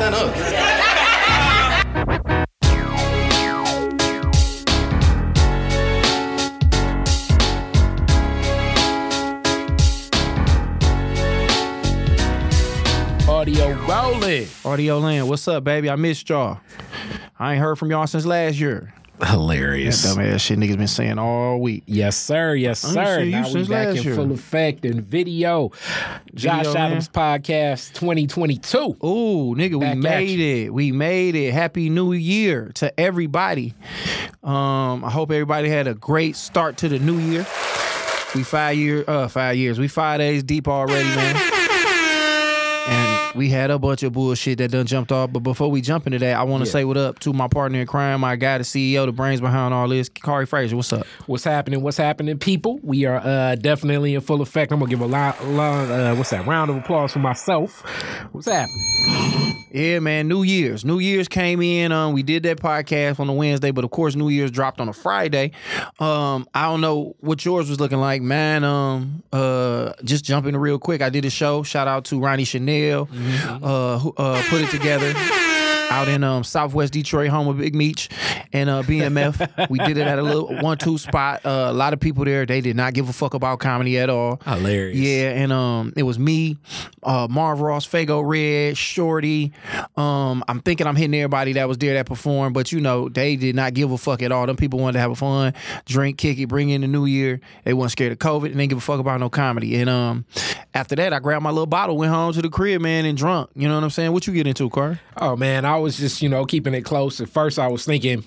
Stand up? Audio rolling. Audio Land, what's up, baby? I missed y'all. I ain't heard from y'all since last year. That Hilarious. dumbass shit niggas been saying all week. Yes, sir. Yes, sir. Now we back in year. full effect in video. Josh Video, Adams Podcast 2022. Ooh, nigga, Back we made it. We made it. Happy New Year to everybody. Um, I hope everybody had a great start to the new year. We five year, uh, five years. We five days deep already, man. We had a bunch of bullshit that done jumped off. But before we jump into that, I want to Yeah. say what up to my partner in crime, my guy, the CEO, the brains behind all this, Kari Fraser. What's up? What's happening? What's happening, people? We are uh, definitely in full effect. I'm gonna give a lot, long, uh, what's that? Round of applause for myself. What's happening? Yeah, man. New Year's. New Year's came in. Um, we did that podcast on a Wednesday, but of course, New Year's dropped on a Friday. Um, I don't know what yours was looking like, man. Um, uh, just jumping real quick. I did a show. Shout out to Ronnie Chanel, uh, who uh, put it together. Out in um, Southwest Detroit, home of Big Meech and uh, BMF, we did it at a little one-two spot. Uh, a lot of people there, they did not give a fuck about comedy at all. Hilarious. Yeah, and um, it was me, uh, Marv Ross, Fago Red, Shorty. Um, I'm thinking I'm hitting everybody that was there that performed, but you know they did not give a fuck at all. Them people wanted to have a fun, drink, kick it, bring in the new year. They weren't scared of COVID, and they didn't give a fuck about no comedy. And um, after that, I grabbed my little bottle, went home to the crib, man, and drunk. You know what I'm saying? What you get into, Car? Oh man, I was just you know keeping it close. At first, I was thinking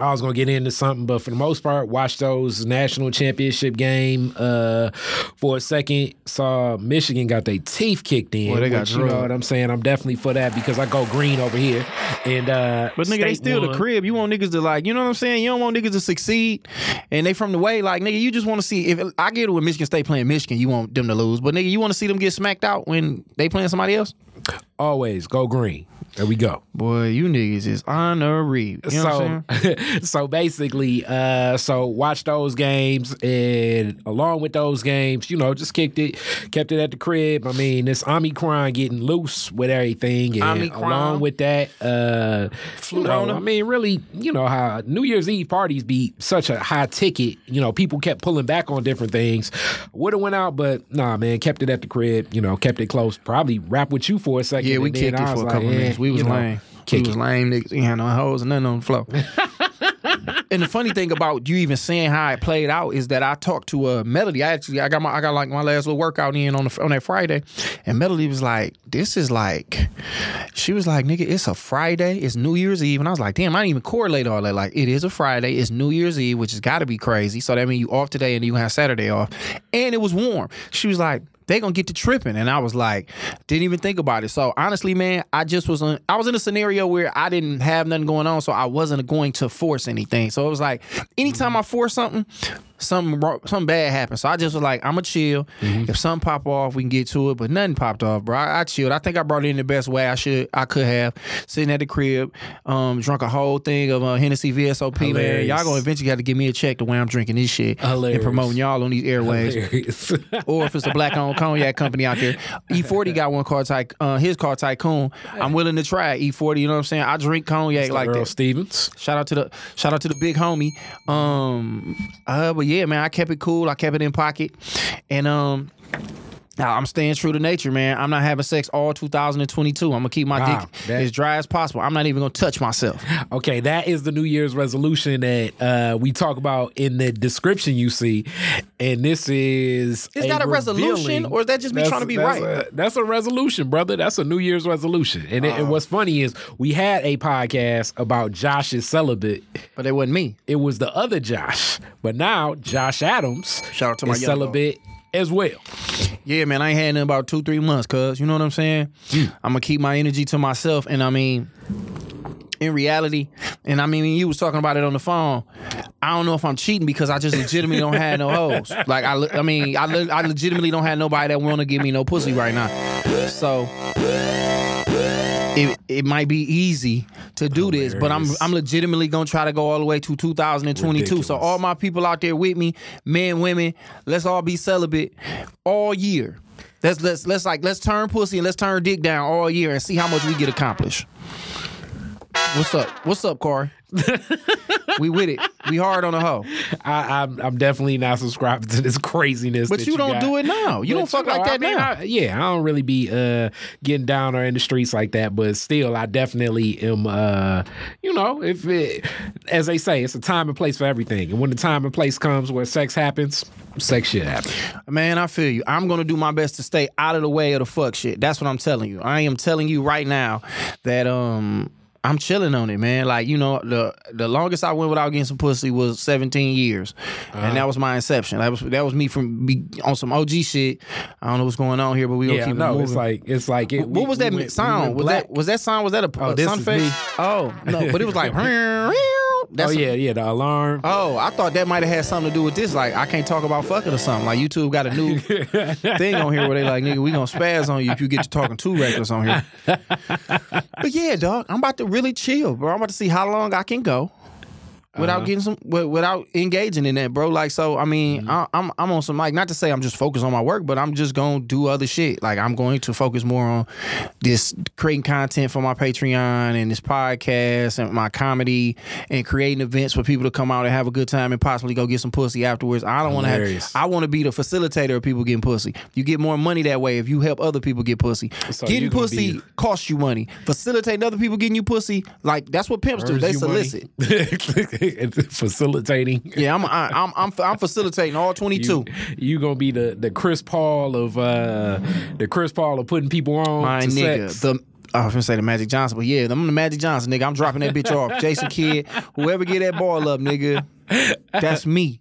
I was gonna get into something, but for the most part, watched those national championship game. Uh, for a second, saw Michigan got their teeth kicked in. Boy, they got which, you know what I'm saying. I'm definitely for that because I go green over here. And uh, But nigga, they still the crib. You want niggas to like, you know what I'm saying? You don't want niggas to succeed, and they from the way. Like nigga, you just want to see if I get it with Michigan State playing Michigan, you want them to lose. But nigga, you want to see them get smacked out when they playing somebody else. Always go green. There we go. Boy, you niggas is honorary. You know so so basically uh so watch those games and along with those games you know just kicked it kept it at the crib i mean this omicron getting loose with everything and Omicron. along with that uh you know, i mean really you know how new year's eve parties be such a high ticket you know people kept pulling back on different things would have went out but nah man kept it at the crib you know kept it close probably rap with you for a second Yeah, we kicked it for a like, couple eh, minutes. We was you know, lame. kick we was lame niggas. We had no hoes and nothing on the floor. and the funny thing about you even seeing how it played out is that I talked to uh, Melody. I actually I got my I got like my last little workout in on the, on that Friday, and Melody was like, "This is like," she was like, "Nigga, it's a Friday. It's New Year's Eve," and I was like, "Damn, I didn't even correlate all that. Like, it is a Friday. It's New Year's Eve, which has got to be crazy. So that means you off today and you have Saturday off, and it was warm." She was like they gonna get to tripping. And I was like, didn't even think about it. So honestly, man, I just was on, I was in a scenario where I didn't have nothing going on, so I wasn't going to force anything. So it was like, anytime I force something, something something bad happened. So I just was like, I'ma chill. If something pop off, we can get to it. But nothing popped off, bro. I, I chilled. I think I brought it in the best way I should I could have. Sitting at the crib, um, drunk a whole thing of uh, Hennessy VSOP, man. Y'all gonna eventually have to give me a check the way I'm drinking this shit Hilarious. and promoting y'all on these airways or if it's a black owned cognac company out there. E40 got one called Ty- uh, his called Tycoon. I'm willing to try E40. You know what I'm saying? I drink cognac like Earl that. Stevens. Shout out to the shout out to the big homie. Um, uh, but yeah, man, I kept it cool. I kept it in pocket, and um. Now, I'm staying true to nature, man. I'm not having sex all 2022. I'm gonna keep my Wow, dick that- as dry as possible. I'm not even gonna touch myself. Okay, that is the New Year's resolution that uh, we talk about in the description you see, and this is Is that a resolution, or is that just me That's- trying to be that's right? a- that's a resolution, brother. That's a New Year's resolution. And, it- and what's funny is we had a podcast about Josh's celibate. But it wasn't me. It was the other Josh, but now Josh Adams Shout out to my is young dog. As well. Yeah, man, I ain't had nothing about two, three months, cuz. You know what I'm saying? Hmm. I'm gonna keep my energy to myself. And I mean, in reality, and I mean, you was talking about it on the phone, I don't know if I'm cheating because I just legitimately don't have no hoes. Like, I, I mean, I, I legitimately don't have nobody that want to give me no pussy right now. So. It, it might be easy to do this, but I'm I'm legitimately gonna try to go all the way to 2022. So all my people out there with me, men, women, let's all be celibate all year. Let's let's let's like let's turn pussy and let's turn dick down all year and see how much we get accomplished. What's up? What's up, Corey? we with it. We hard on the hoe. I, I'm, I'm definitely not subscribing to this craziness. But that you don't got. do it now. You But don't fuck know, like that I mean, now. I- yeah, I don't really be uh, getting down or in the streets like that, but still, I definitely am. Uh, you know, if it, as they say, it's a time and place for everything, and when the time and place comes where sex happens, sex shit happens. Man, I feel you. I'm gonna do my best to stay out of the way of the fuck shit. That's what I'm telling you. I am telling you right now that um I'm chilling on it, man. Like you know, the the longest I went without getting some pussy was 17 years, and uh-huh. that was my inception. That was that was me from be, on some OG shit. I don't know what's going on here, but we gonna Yeah, keep it no, moving. it's like it's like it, what we- was we that went- sound? went was black. that was that sound? Was that a, Oh, a sound effect? Oh no, but it was like. Oh, That's oh a- yeah, yeah, the alarm. Oh, I thought that might have had something to do with this. Like, I can't talk about fucking or something. Like, YouTube got a new thing on here where they like, nigga, we gonna spaz on you if you get to talking too reckless on here. but yeah, dog, I'm about to really chill, bro. I'm about to see how long I can go. Without Uh-huh. getting some, without engaging in that, bro. Like, so I mean, Mm-hmm. I, I'm I'm on some like, not to say I'm just focused on my work, but I'm just gonna do other shit. Like, I'm going to focus more on this creating content for my Patreon and this podcast and my comedy and creating events for people to come out and have a good time and possibly go get some pussy afterwards. I don't want to have. I want to be the facilitator of people getting pussy. You get more money that way if you help other people get pussy. So getting pussy be- costs you money. Facilitating other people getting you pussy, like that's what pimps do. They solicit. facilitating. Yeah, I'm I, I'm I'm I'm facilitating all 22. You, you gonna be the the Chris Paul of uh the Chris Paul of putting people on My nigga, sex. the I was gonna say the Magic Johnson, but yeah, I'm the Magic Johnson, nigga. I'm dropping that bitch off. Jason Kidd, whoever get that ball up, nigga, that's me.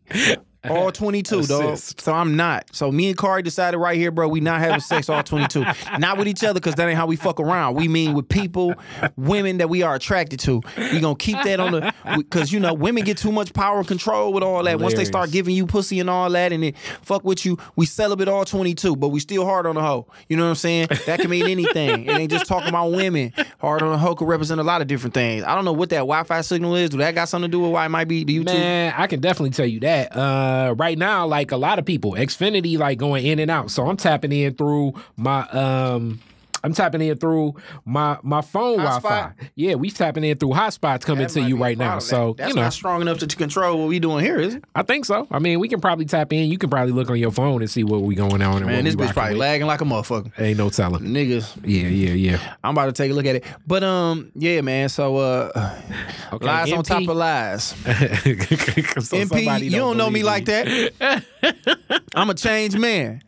All 22, dog. So I'm not. So me and Kari decided right here, bro, we not having sex all 22. not with each other, because that ain't how we fuck around. We mean with people, women that we are attracted to. We gonna keep that on the, because, you know, women get too much power and control with all that. Once they start giving you pussy and all that and it fuck with you, we celebrate all 22, but we still hard on the hoe. You know what I'm saying? That can mean anything. it ain't just talking about women. Hard on the hoe could represent a lot of different things. I don't know what that Wi-Fi signal is. Do that got something to do with why it might be the you? Man, I can definitely tell you that. Uh, right now, like a lot of people, Xfinity like going in and out. So I'm tapping in through my um. I'm tapping in through my my phone Wi-Fi. Yeah, we tapping in through hotspots coming That to you right now. problem. So that's you know, not strong enough to, to control what we doing here, is it? I think so. I mean, we can probably tap in. You can probably look on your phone and see what we going on. And Man, this bitch probably with. lagging like a motherfucker. Ain't no telling. Niggas, Yeah, yeah, yeah. I'm about to take a look at it. But um, yeah, man. So uh, Okay, lies on top of lies. So MP, somebody you don't know me believe like that. I'm a changed man.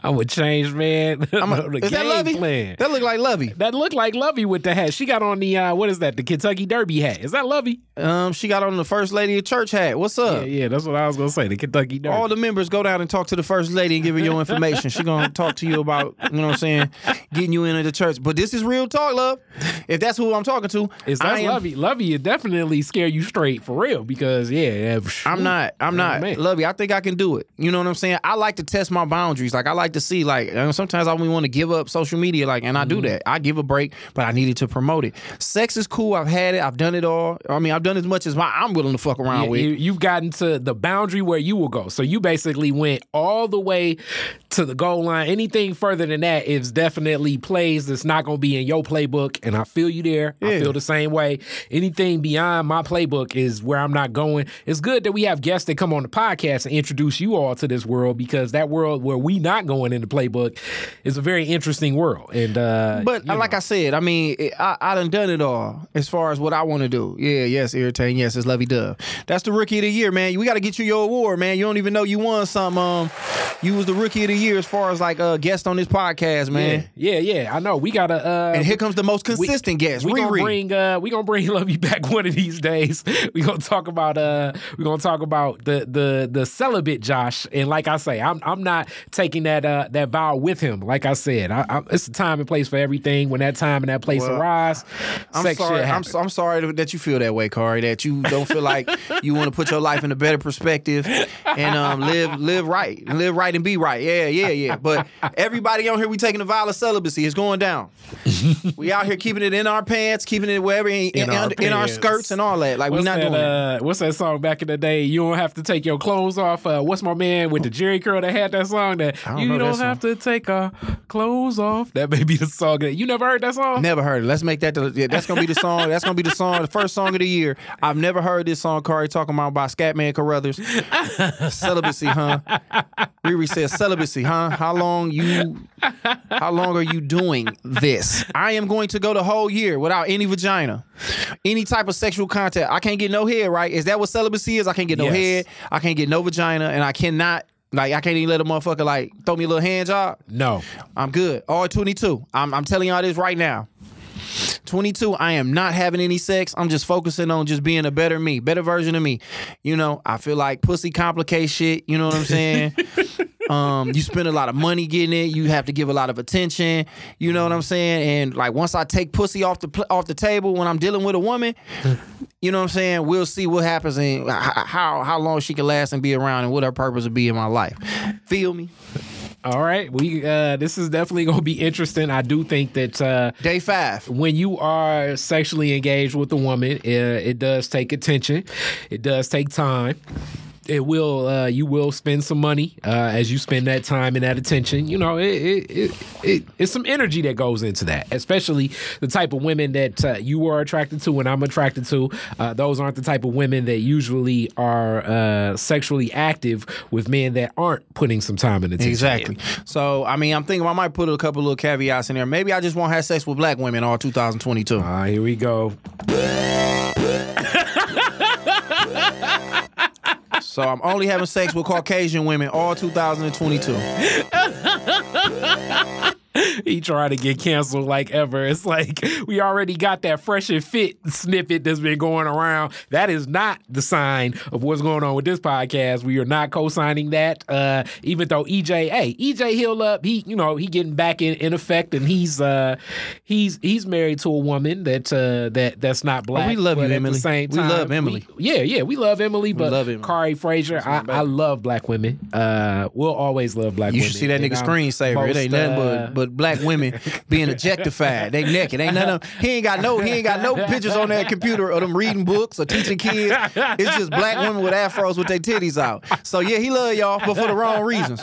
I'm a changed man. I'm a, is that game Lovey? plan. That look like Lovey. That looked like Lovey with the hat. She got on the uh, what is that? The Kentucky Derby hat. Is that Lovey? Um, she got on the first lady of church hat. What's up? yeah, that's what I was gonna say. The Kentucky Derby. All the members go down and talk to the first lady and give her your information. She gonna talk to you about, you know what I'm saying, getting you into the church. But this is real talk, love. If that's who I'm talking to, is that am- Lovey? Lovey would definitely scare you straight for real because yeah, yeah I'm not. I'm not. man. Love you. I think I can do it. You know what I'm saying? I like to test my boundaries. Like I like to see. Like sometimes I want to give up social media. Like, and I do mm-hmm. that. I give a break, but I needed to promote it. Sex is cool. I've had it. I've done it all. I mean, I've done as much as my I'm willing to fuck around Yeah, with. you, you've gotten to the boundary where you will go. So you basically went all the way to the goal line. Anything further than that is definitely plays that's not going to be in your playbook. And I feel you there. I feel the same way. Anything beyond my playbook is where I'm not going. It's good that we have guests that come on the podcast and introduce you all to this world because that world where we not going in the playbook is a very interesting world. And uh, But like know. I said, I mean, I, I done done it all as far as what I want to do. Yeah, yes, irritating. Yes, it's lovey dove. That's the rookie of the year, man. We got to get you your award, man. You don't even know you won something. Um, you was the rookie of the year as far as like a uh, guest on this podcast, man. Yeah, yeah, yeah. I know. We gotta. Uh, and here comes the most consistent we, guest. We Riri. gonna bring. Uh, we gonna bring Lovey back one of these days. We gonna talk about. Uh, we gonna talk about the the the celibate Josh. And like I say, I'm I'm not taking that uh that vow with him. Like I said, I, I, it's a time and place for everything. When that time and that place Well, arise, I'm sorry. I'm, I'm sorry that you feel that way, Kari. That you don't feel like you want to put your life in a better perspective and um, live live right, live right and be right. Yeah, yeah, yeah. But everybody on here, we taking the vow of celibacy. It's going down. we out here keeping it in our pants, keeping it wherever in, in, In our in our skirts and all that. Like we're What's not that, doing uh, what's that song back in the day? You don't have to take your clothes off. Uh, what's my man with the Jerry curl that had that song? That don't you don't song. have to take our clothes off. That may be the song. That, you never heard that song? Never heard it. Let's make that. The, yeah, that's gonna be the song. That's gonna be the song. The first song of the year. I've never heard this song. Kari talking about by Scatman Crothers. celibacy, huh? Riri says celibacy, huh? How long you? How long are you doing this? I am going to go the whole year without any vagina, any type of sexual contact. I can't get no head. Right? Is that what celibacy is? I can't get no Yes. head. I can't get no vagina, and I cannot. Like I can't even let a motherfucker like throw me a little hand job. No. I'm good. All 22. I'm, I'm telling y'all this right now. 22, I am not having any sex. I'm just focusing on just being a better me, better version of me. You know, I feel like pussy complicates shit. You know what I'm saying? um, you spend a lot of money getting it. You have to give a lot of attention. You know what I'm saying? And like once I take pussy off the off the table when I'm dealing with a woman, you know what I'm saying? We'll see what happens and how how long she can last and be around and what her purpose will be in my life. Feel me? All right. We uh, this is definitely gonna be interesting. I do think that uh, Day five. when you are sexually engaged with a woman, uh, it does take attention. It does take time. It will. Uh, you will spend some money uh, as you spend that time and that attention. You know, it, it, it, it it's some energy that goes into that. Especially the type of women that uh, you are attracted to and I'm attracted to. Uh, those aren't the type of women that usually are uh, sexually active with men that aren't putting some time and attention. in. Exactly. So, I mean, I'm thinking I might put a couple little caveats in there. Maybe I just won't have sex with black women all 2022. Ah, here we go. So I'm only having sex with Caucasian women all 2022. he tried to get canceled like ever. It's like we already got that fresh and fit snippet that's been going around. That is not the sign of what's going on with this podcast. We are not co-signing that. Uh, even though EJ, hey, EJ healed up. He, you know, he getting back in, in effect, and he's uh, he's he's married to a woman that uh, that that's not black. we love you, at the Emily. same We love Emily. we- yeah, yeah, we love Emily, but we love Emily. Kari Frazier, I, I love black women. Uh, we'll always love black You women. should see that nigga I'm screensaver. it ain't nothing uh, but but black women being objectified. They naked. Ain't none of he ain't got no he ain't got no pictures on that computer of them reading books or teaching kids. It's just black women with afros with their titties out. So yeah, he love y'all, but for the wrong reasons.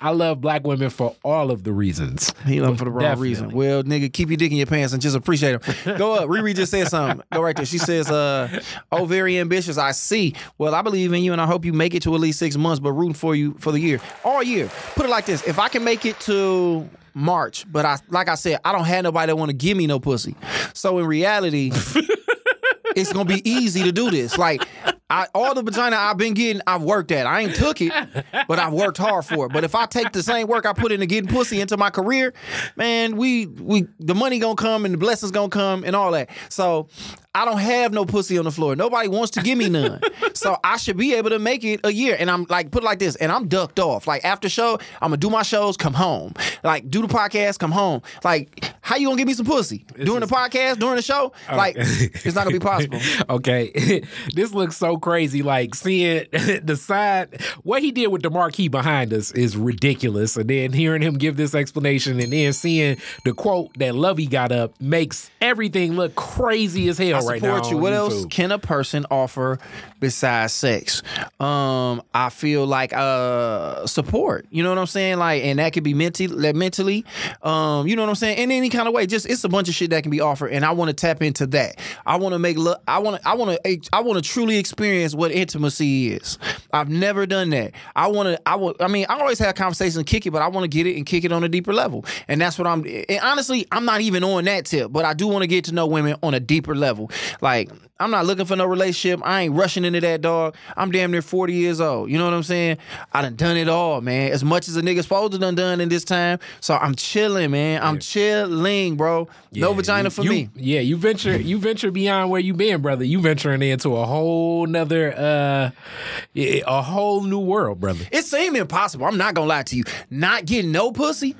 I love black women for all of the reasons. He love 'em for the wrong Definitely. reason. Well, nigga, keep your dick in your pants and just appreciate them. Go up. Riri just said something. Go right there. She says, uh, oh, very ambitious. I see. Well, I believe in you and I hope you make it to at least six months, but rooting for you for the year. All year. Put it like this. If I can make it to March, but I like I said, I don't have nobody that want to give me no pussy. So in reality, it's gonna be easy to do this. Like I, all the vagina I've been getting, I've worked at. I ain't took it, but I've worked hard for it. But if I take the same work I put into getting pussy into my career, man, we we the money gonna come and the blessings gonna come and all that. So I don't have no pussy on the floor. Nobody wants to give me none. so I should be able to make it a year. And I'm like, put it like this, and I'm ducked off. Like after show, I'm gonna do my shows, come home. Like do the podcast, come home. Like how you gonna give me some pussy during the podcast, during the show? Like it's not gonna be possible. okay, this looks so crazy. Like seeing the side, what he did with the marquee behind us is ridiculous. And then hearing him give this explanation, and then seeing the quote that Lovey got up makes everything look crazy as hell right now. What else can a person offer besides sex? Um, I feel like uh support. You know what I'm saying? Like, and that could be mentally, mentally. Um, you know what I'm saying? In any kind of way. Just it's a bunch of shit that can be offered, and I want to tap into that. I want to make look. I want to. I want to. I want to truly experience what intimacy is. I've never done that. I want to. I want. I mean, I always have conversations and kick it, but I want to get it and kick it on a deeper level, and that's what I'm. And honestly, I'm not even on that tip, but I do want to get to know women on a deeper level. Like I'm not looking for no relationship. I ain't rushing into that dog. I'm damn near 40 years old. You know what I'm saying? I done done it all, man. As much as a nigga supposed to done done in this time. So I'm chilling, man. I'm chilling, bro. no vagina you- for you- me. Yeah, you venture you venture beyond where you been, brother. You venturing into a whole nother uh a whole new world, brother. It seemed impossible. I'm not gonna lie to you. Not getting no pussy,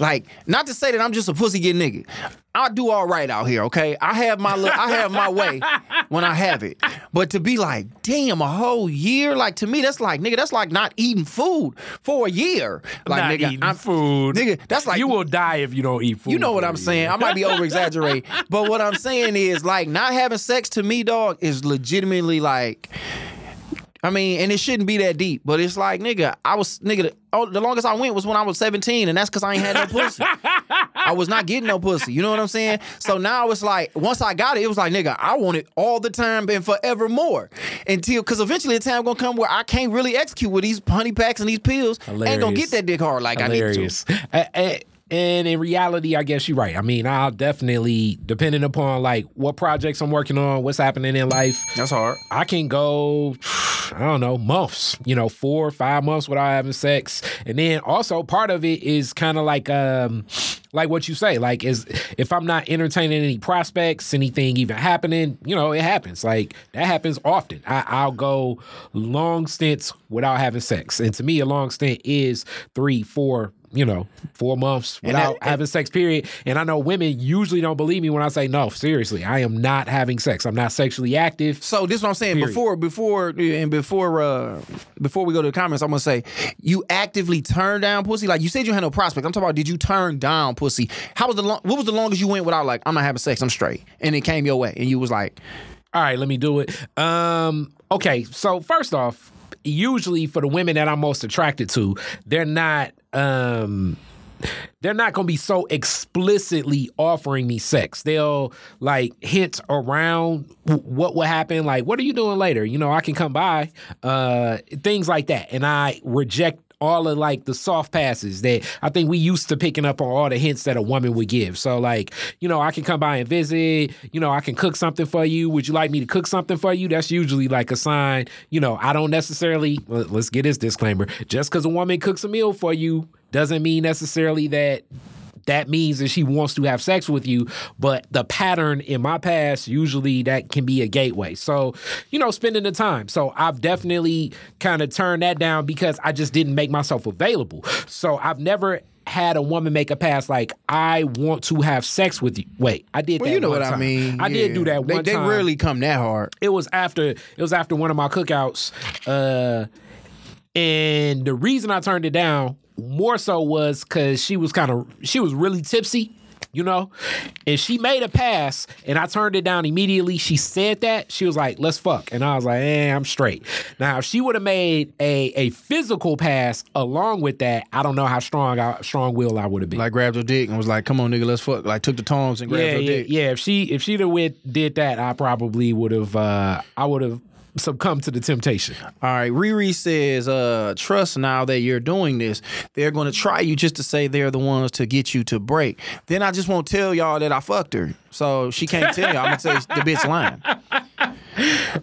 like not to say that I'm just a pussy getting nigga. I do all right out here, okay? I have my look, I have my way when I have it. But to be like, damn, a whole year, like to me, that's like, nigga, that's like not eating food for a year. Like, Not nigga, eating I'm- food. nigga, that's like you will die if you don't eat food. you know what I'm saying? I might be over exaggerating, but what I'm saying is like not having sex to me, dog, is legitimately like. I mean, and it shouldn't be that deep, but it's like, nigga, I was, nigga, the, oh, the longest I went was when I was 17, and that's because I ain't had no pussy. I was not getting no pussy. You know what I'm saying? So now it's like, once I got it, it was like, nigga, I want it all the time and forevermore. Until, because eventually the time gonna come where I can't really execute with these honey packs and these pills. Ain't gonna get that dick hard like I need to. hilarious. A- a- And in reality, I guess you're right. I mean, I'll definitely, depending upon like what projects I'm working on, what's happening in life, That's hard. I can go, I don't know, months, you know, four or five months without having sex. And then also part of it is kind of like um like what you say, like is if I'm not entertaining any prospects, anything even happening, you know, it happens. Like that happens often. I, I'll go long stints without having sex. And to me, a long stint is three, four, you know, four months without that- having sex, period. And I know women usually don't believe me when I say, no, seriously, I am not having sex. I'm not sexually active. So this is what I'm saying. Period. Before, before, and before, uh, before we go to the comments, I'm gonna say you actively turn down pussy. Like you said, you had no prospect. I'm talking about did you turn down pussy? How was the long, what was the longest you went without like I'm not having sex, I'm straight, and it came your way, and you was like, All right, let me do it. Um, okay, so first off, usually for the women that I'm most attracted to, they're not um they're not gonna be so explicitly offering me sex. They'll like hint around what will happen, like, what are you doing later? You know, I can come by, uh, things like that. And I reject all of like the soft passes that I think we used to picking up on all the hints that a woman would give. So like, you know, I can come by and visit, you know, I can cook something for you. Would you like me to cook something for you? That's usually like a sign, you know, I don't necessarily let- let's get this disclaimer. Just because a woman cooks a meal for you doesn't mean necessarily that that means that she wants to have sex with you. But the pattern in my past, usually that can be a gateway. So, you know, spending the time. So I've definitely kind of turned that down because I just didn't make myself available. So I've never had a woman make a pass like I want to have sex with you. Wait, I did well, that. you know what I mean? I did do that They, one they time rarely come that hard. it was after it was after one of my cookouts uh and the reason i turned it down more so was because she was kind of she was really tipsy you know and she made a pass and i turned it down immediately she said that she was like let's fuck and i was like eh, i'm straight now if she would have made a a physical pass along with that i don't know how strong I, strong will i would have been Like grabbed her dick and was like, "Come on, nigga, let's fuck." Like took the tongs and grabbed yeah, her yeah, dick. yeah. If she if she'd have went did that, I probably would have. Uh, I would have succumbed to the temptation. All right, Riri says, uh, trust now that you're doing this. They're going to try you just to say they're the ones to get you to break. Then I just won't tell y'all that I fucked her. So she can't tell y'all. I'm going to say the bitch lying.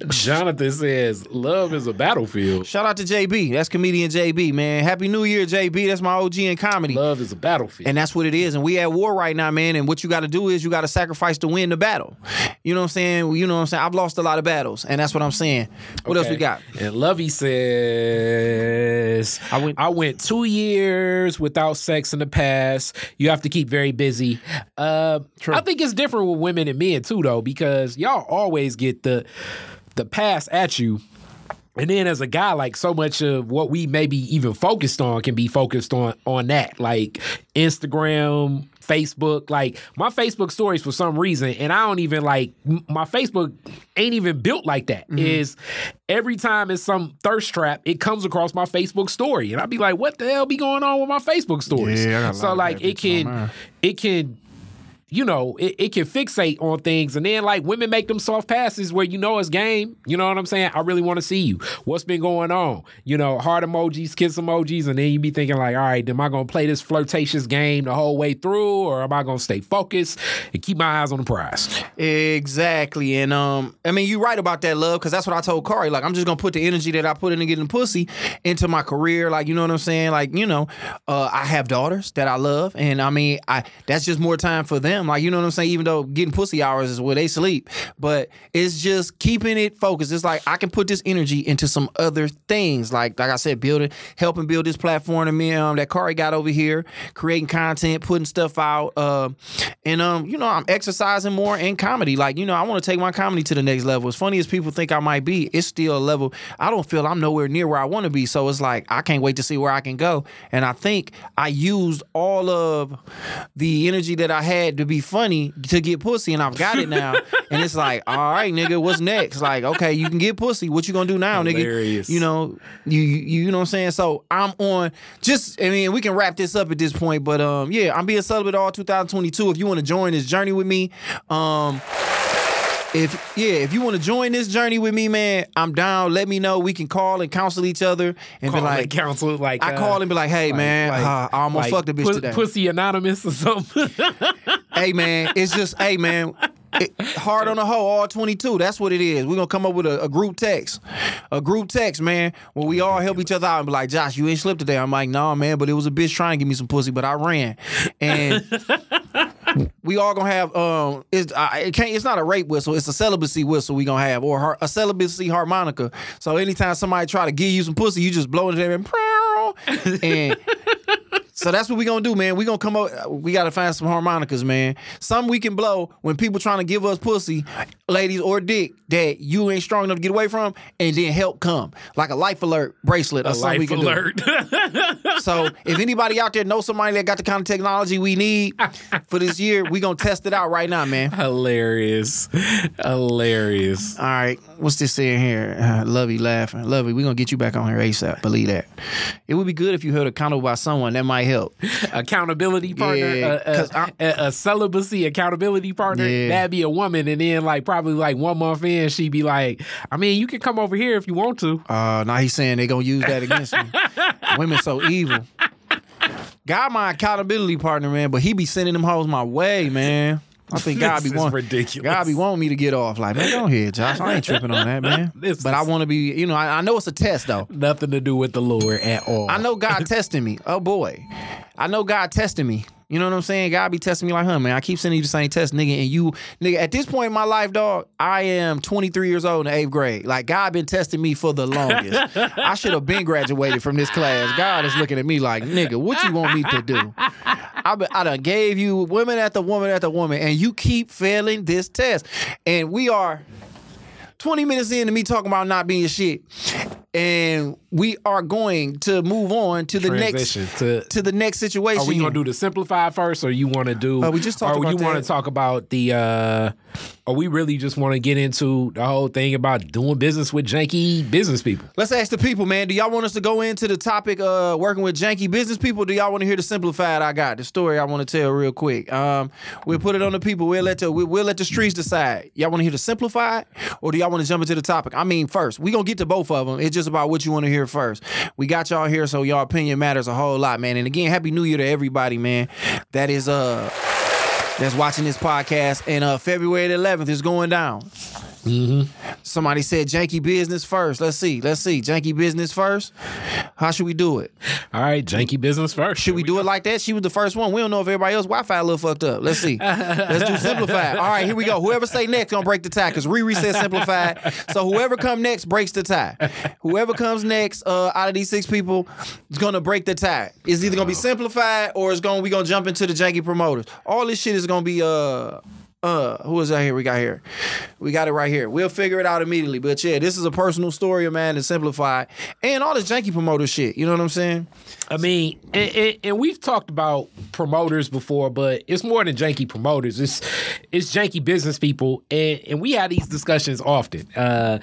Jonathan says, "Love is a battlefield. Shout out to JB. That's comedian JB, man. Happy New Year, JB. That's my OG in comedy. Love is a battlefield." And that's what it is. And we at war right now, man. And what you got to do is you got to sacrifice to win the battle. You know what I'm saying? You know what I'm saying? I've lost a lot of battles, and that's what I'm saying. What else we got? And Lovey says, I went- I went two years without sex in the past. You have to keep very busy. Uh, I think it's different with women and men too, though, because y'all always get the the pass at you. And then as a guy, like so much of what we maybe even focused on can be focused on on that, like Instagram, Facebook. Like my Facebook stories for some reason, and I don't even like my Facebook ain't even built like that. Mm-hmm. Is every time it's some thirst trap, it comes across my Facebook story, and I'd be like, "What the hell be going on with my Facebook stories?" Yeah, I got a lot so like it can it can you know, it, it can fixate on things. And then, like, women make them soft passes where you know it's game. You know what I'm saying? I really want to see you. What's been going on? You know, heart emojis, kiss emojis. And then you be thinking, like, all right, am I going to play this flirtatious game the whole way through? Or am I going to stay focused and keep my eyes on the prize? Exactly. And um, I mean, you're right about that, love, because that's what I told Kari. Like, I'm just gonna put the energy that I put into getting pussy into my career. Like, you know what I'm saying? Like, you know, uh, I have daughters that I love, and I mean, I that's just more time for them. Like, you know what I'm saying? Even though getting pussy hours is where they sleep, but it's just keeping it focused. It's like I can put this energy into some other things. Like, like I said, building, helping build this platform to me um, that Kari got over here, creating content, putting stuff out, uh, and um, you know, I'm exercising more in comedy. Like, you know, I want to take my comedy to the next level. As funny as people think I might be, it's still a level. I don't feel I'm nowhere near where I want to be. So it's like I can't wait to see where I can go. And I think I used all of the energy that I had to be funny to get pussy, and I've got it now. and it's like, all right, nigga, what's next? Like, okay, you can get pussy. What you gonna do now, Hilarious. nigga? You know, you you you know what I'm saying. So I'm on. Just I mean, we can wrap this up at this point, but um, yeah, I'm being celibate all 2022. If you want to join this journey with me, um. If yeah, if you want to join this journey with me, man, I'm down. Let me know. We can call and counsel each other and Call be like like, counsel, like I uh, call and be like, hey like- man, like- uh, I almost like fucked a bitch pu- today. Pussy anonymous or something. hey man, it's just hey man. it- hard on the hoe, all 22. That's what it is. We're gonna come up with a, a group text. A group text, man, where we all help each other out and be like, Josh, you ain't slipped today. I'm like, nah, man, but it was a bitch trying to give me some pussy, but I ran. And we all gonna have um it's it can't it's not a rape whistle, it's a celibacy whistle we gonna have, or a celibacy harmonica. So anytime somebody try to give you some pussy, you just blow it there and and so that's what we gonna do, man. We gonna come up. We gotta find some harmonicas, man. Some we can blow when people trying to give us pussy, ladies or dick that you ain't strong enough to get away from, and then help come like a life alert bracelet or A something we life can do. alert. So if anybody out there knows somebody that got the kind of technology we need for this year, we gonna test it out right now, man. Hilarious. Hilarious. All right, what's this saying here? Uh, Lovey laughing. Lovey, we gonna get you back on here ASAP. Believe that. It would be good if you held accountable by someone that might help. Accountability partner, Yeah, a, a, a, a celibacy accountability partner. Yeah. That'd be a woman, and then like probably like one month in, she'd be like, "I mean, you can come over here if you want to." Uh, now he's saying they gonna use that against me. Women so evil. God, my accountability partner, man, but he be sending them hoes my way, man. I think God be This is want ridiculous. God be wanting me to get off. Like, man, go ahead, Josh. I ain't tripping on that, man. This but I want to be, you know, I, I know it's a test though. Nothing to do with the Lord at all. I know God testing me. Oh boy, I know God testing me. You know what I'm saying? God be testing me like, huh, man. I keep sending you the same test, nigga. And you, nigga, at this point in my life, dog, I am 23 years old in the eighth grade. Like God been testing me for the longest. I should have been graduated from this class. God is looking at me like, nigga, what you want me to do? I, I done gave you women after woman after woman, and you keep failing this test. And we are 20 minutes into me talking about not being shit. And we are going to move on to the Transition next to- to the next situation. Are we gonna do the simplify first, or you want to do? Uh, we just talked Or about you want to talk about the? uh Or we really just want to get into the whole thing about doing business with janky business people? Let's ask the people, man. Do y'all want us to go into the topic uh working with janky business people? Do y'all want to hear the simplified I got? The story I want to tell real quick. Um we'll put it on the people. We'll let the we'll, we'll let the streets decide. Y'all want to hear the simplified or do y'all want to jump into the topic? I mean, first, we going to get to both of them. It's just about what you want to hear first. We got y'all here so y'all opinion matters a whole lot, man. And again, happy new year to everybody, man. That is uh that's watching this podcast. And uh February the 11th is going down. Somebody said janky business first. Let's see. Let's see. Janky business first. How should we do it? All right, janky business first. Should we do it like that? She was the first one. We don't know if everybody else Wi-Fi a little fucked up. Let's see. Let's do simplified. All right, here we go. Whoever say next gonna break the tie because Riri said simplified. So whoever come next breaks the tie. Whoever comes next uh, out of these six people is gonna break the tie. It's either gonna be simplified or it's gonna we gonna jump into the janky promoters. All this shit is gonna be uh uh, who is that here? We got here. We got it right here. We'll figure it out immediately. But yeah, this is a personal story man to simplify. And all this janky promoter shit. You know what I'm saying? I mean, and, and, and we've talked about promoters before, but it's more than janky promoters. It's it's janky business people, and and we have these discussions often. Uh,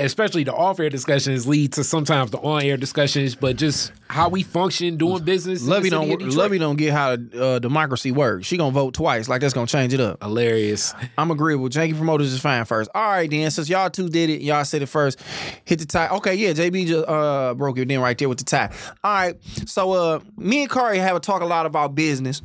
especially the off air discussions lead to sometimes the on air discussions, but just how we function doing business. Lovey don't Lovey don't get how uh, democracy works. She gonna vote twice. Like that's gonna change it up. hilarious. I'm agreeable. Janky promoters is fine first. All right, then. Since y'all two did it, y'all said it first. Hit the tie. Okay, yeah. JB just uh, broke it then right there with the tie. All right. So uh, me and Kari have a talk a lot about business.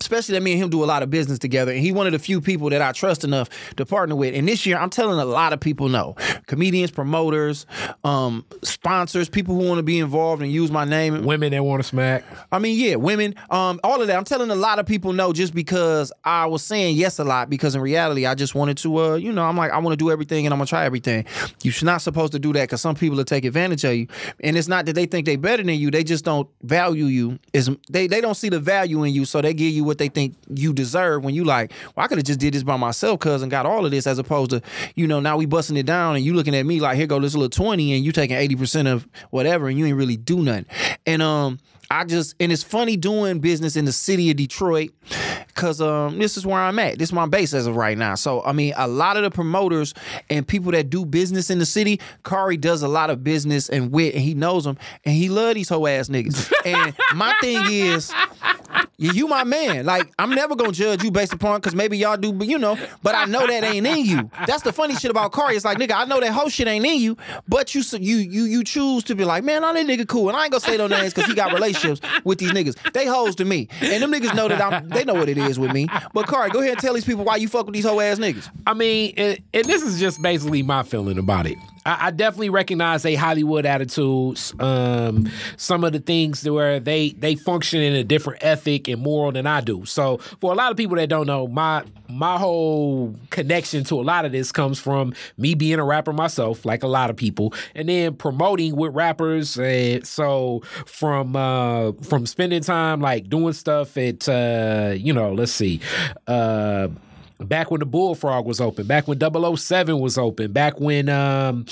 Especially that me and him do a lot of business together, and he one of the few people that I trust enough to partner with. And this year, I'm telling a lot of people no, comedians, promoters, um, sponsors, people who want to be involved and use my name. Women that want to smack. I mean, yeah, women, um, all of that. I'm telling a lot of people no just because I was saying yes a lot because in reality I just wanted to, uh, you know, I'm like I want to do everything and I'm gonna try everything. You're not supposed to do that because some people will take advantage of you, and it's not that they think they're better than you. They just don't value you. Is they they don't see the value in you, so they give you what they think you deserve. When you like, well, I could have just did this by myself, cuz and got all of this, as opposed to, you know, now we busting it down and you looking at me like, here go this little twenty, and you taking eighty percent of whatever, and you ain't really do nothing. And um. I just and it's funny doing business in the city of Detroit because um this is where I'm at. This is my base as of right now. So I mean, a lot of the promoters and people that do business in the city, Kari does a lot of business and wit, and he knows them, and he love these hoe ass niggas. and my thing is. You, my man. Like I'm never gonna judge you based upon because maybe y'all do, but you know. But I know that ain't in you. That's the funny shit about Kari. It's like nigga, I know that whole shit ain't in you, but you you you you choose to be like, man, all that nigga cool, and I ain't gonna say no names because he got relationships with these niggas. They hoes to me, and them niggas know that I'm. They know what it is with me. But Kari, go ahead and tell these people why you fuck with these hoe ass niggas. I mean, and, and this is just basically my feeling about it. I, I definitely recognize a Hollywood attitudes. Um, some of the things where they they function in a different ethic and moral than I do. So for a lot of people that don't know, my my whole connection to a lot of this comes from me being a rapper myself, like a lot of people, and then promoting with rappers. And so from uh, from spending time like doing stuff at uh, you know, let's see. Uh, back when the bullfrog was open back when 007 was open back when um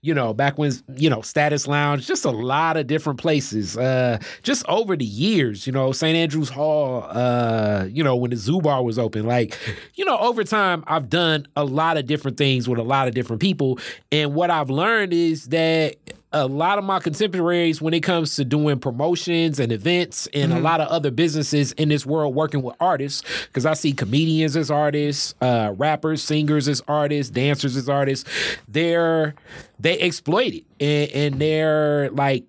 you know back when you know status lounge just a lot of different places uh just over the years you know st andrews hall uh you know when the zoo bar was open like you know over time i've done a lot of different things with a lot of different people and what i've learned is that a lot of my contemporaries when it comes to doing promotions and events and a lot of other businesses in this world working with artists because i see comedians as artists uh, rappers singers as artists dancers as artists. They're they exploit it and, and they're like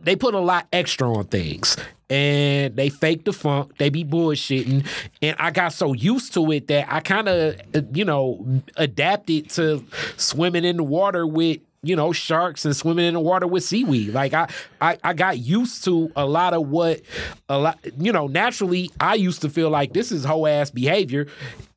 they put a lot extra on things. And they fake the funk they be bullshitting. And i got so used to it that i kind of you know adapted to swimming in the water with you know sharks and swimming in the water with seaweed. Like I, I i got used to a lot of what a lot you know naturally i used to feel like this is whole ass behavior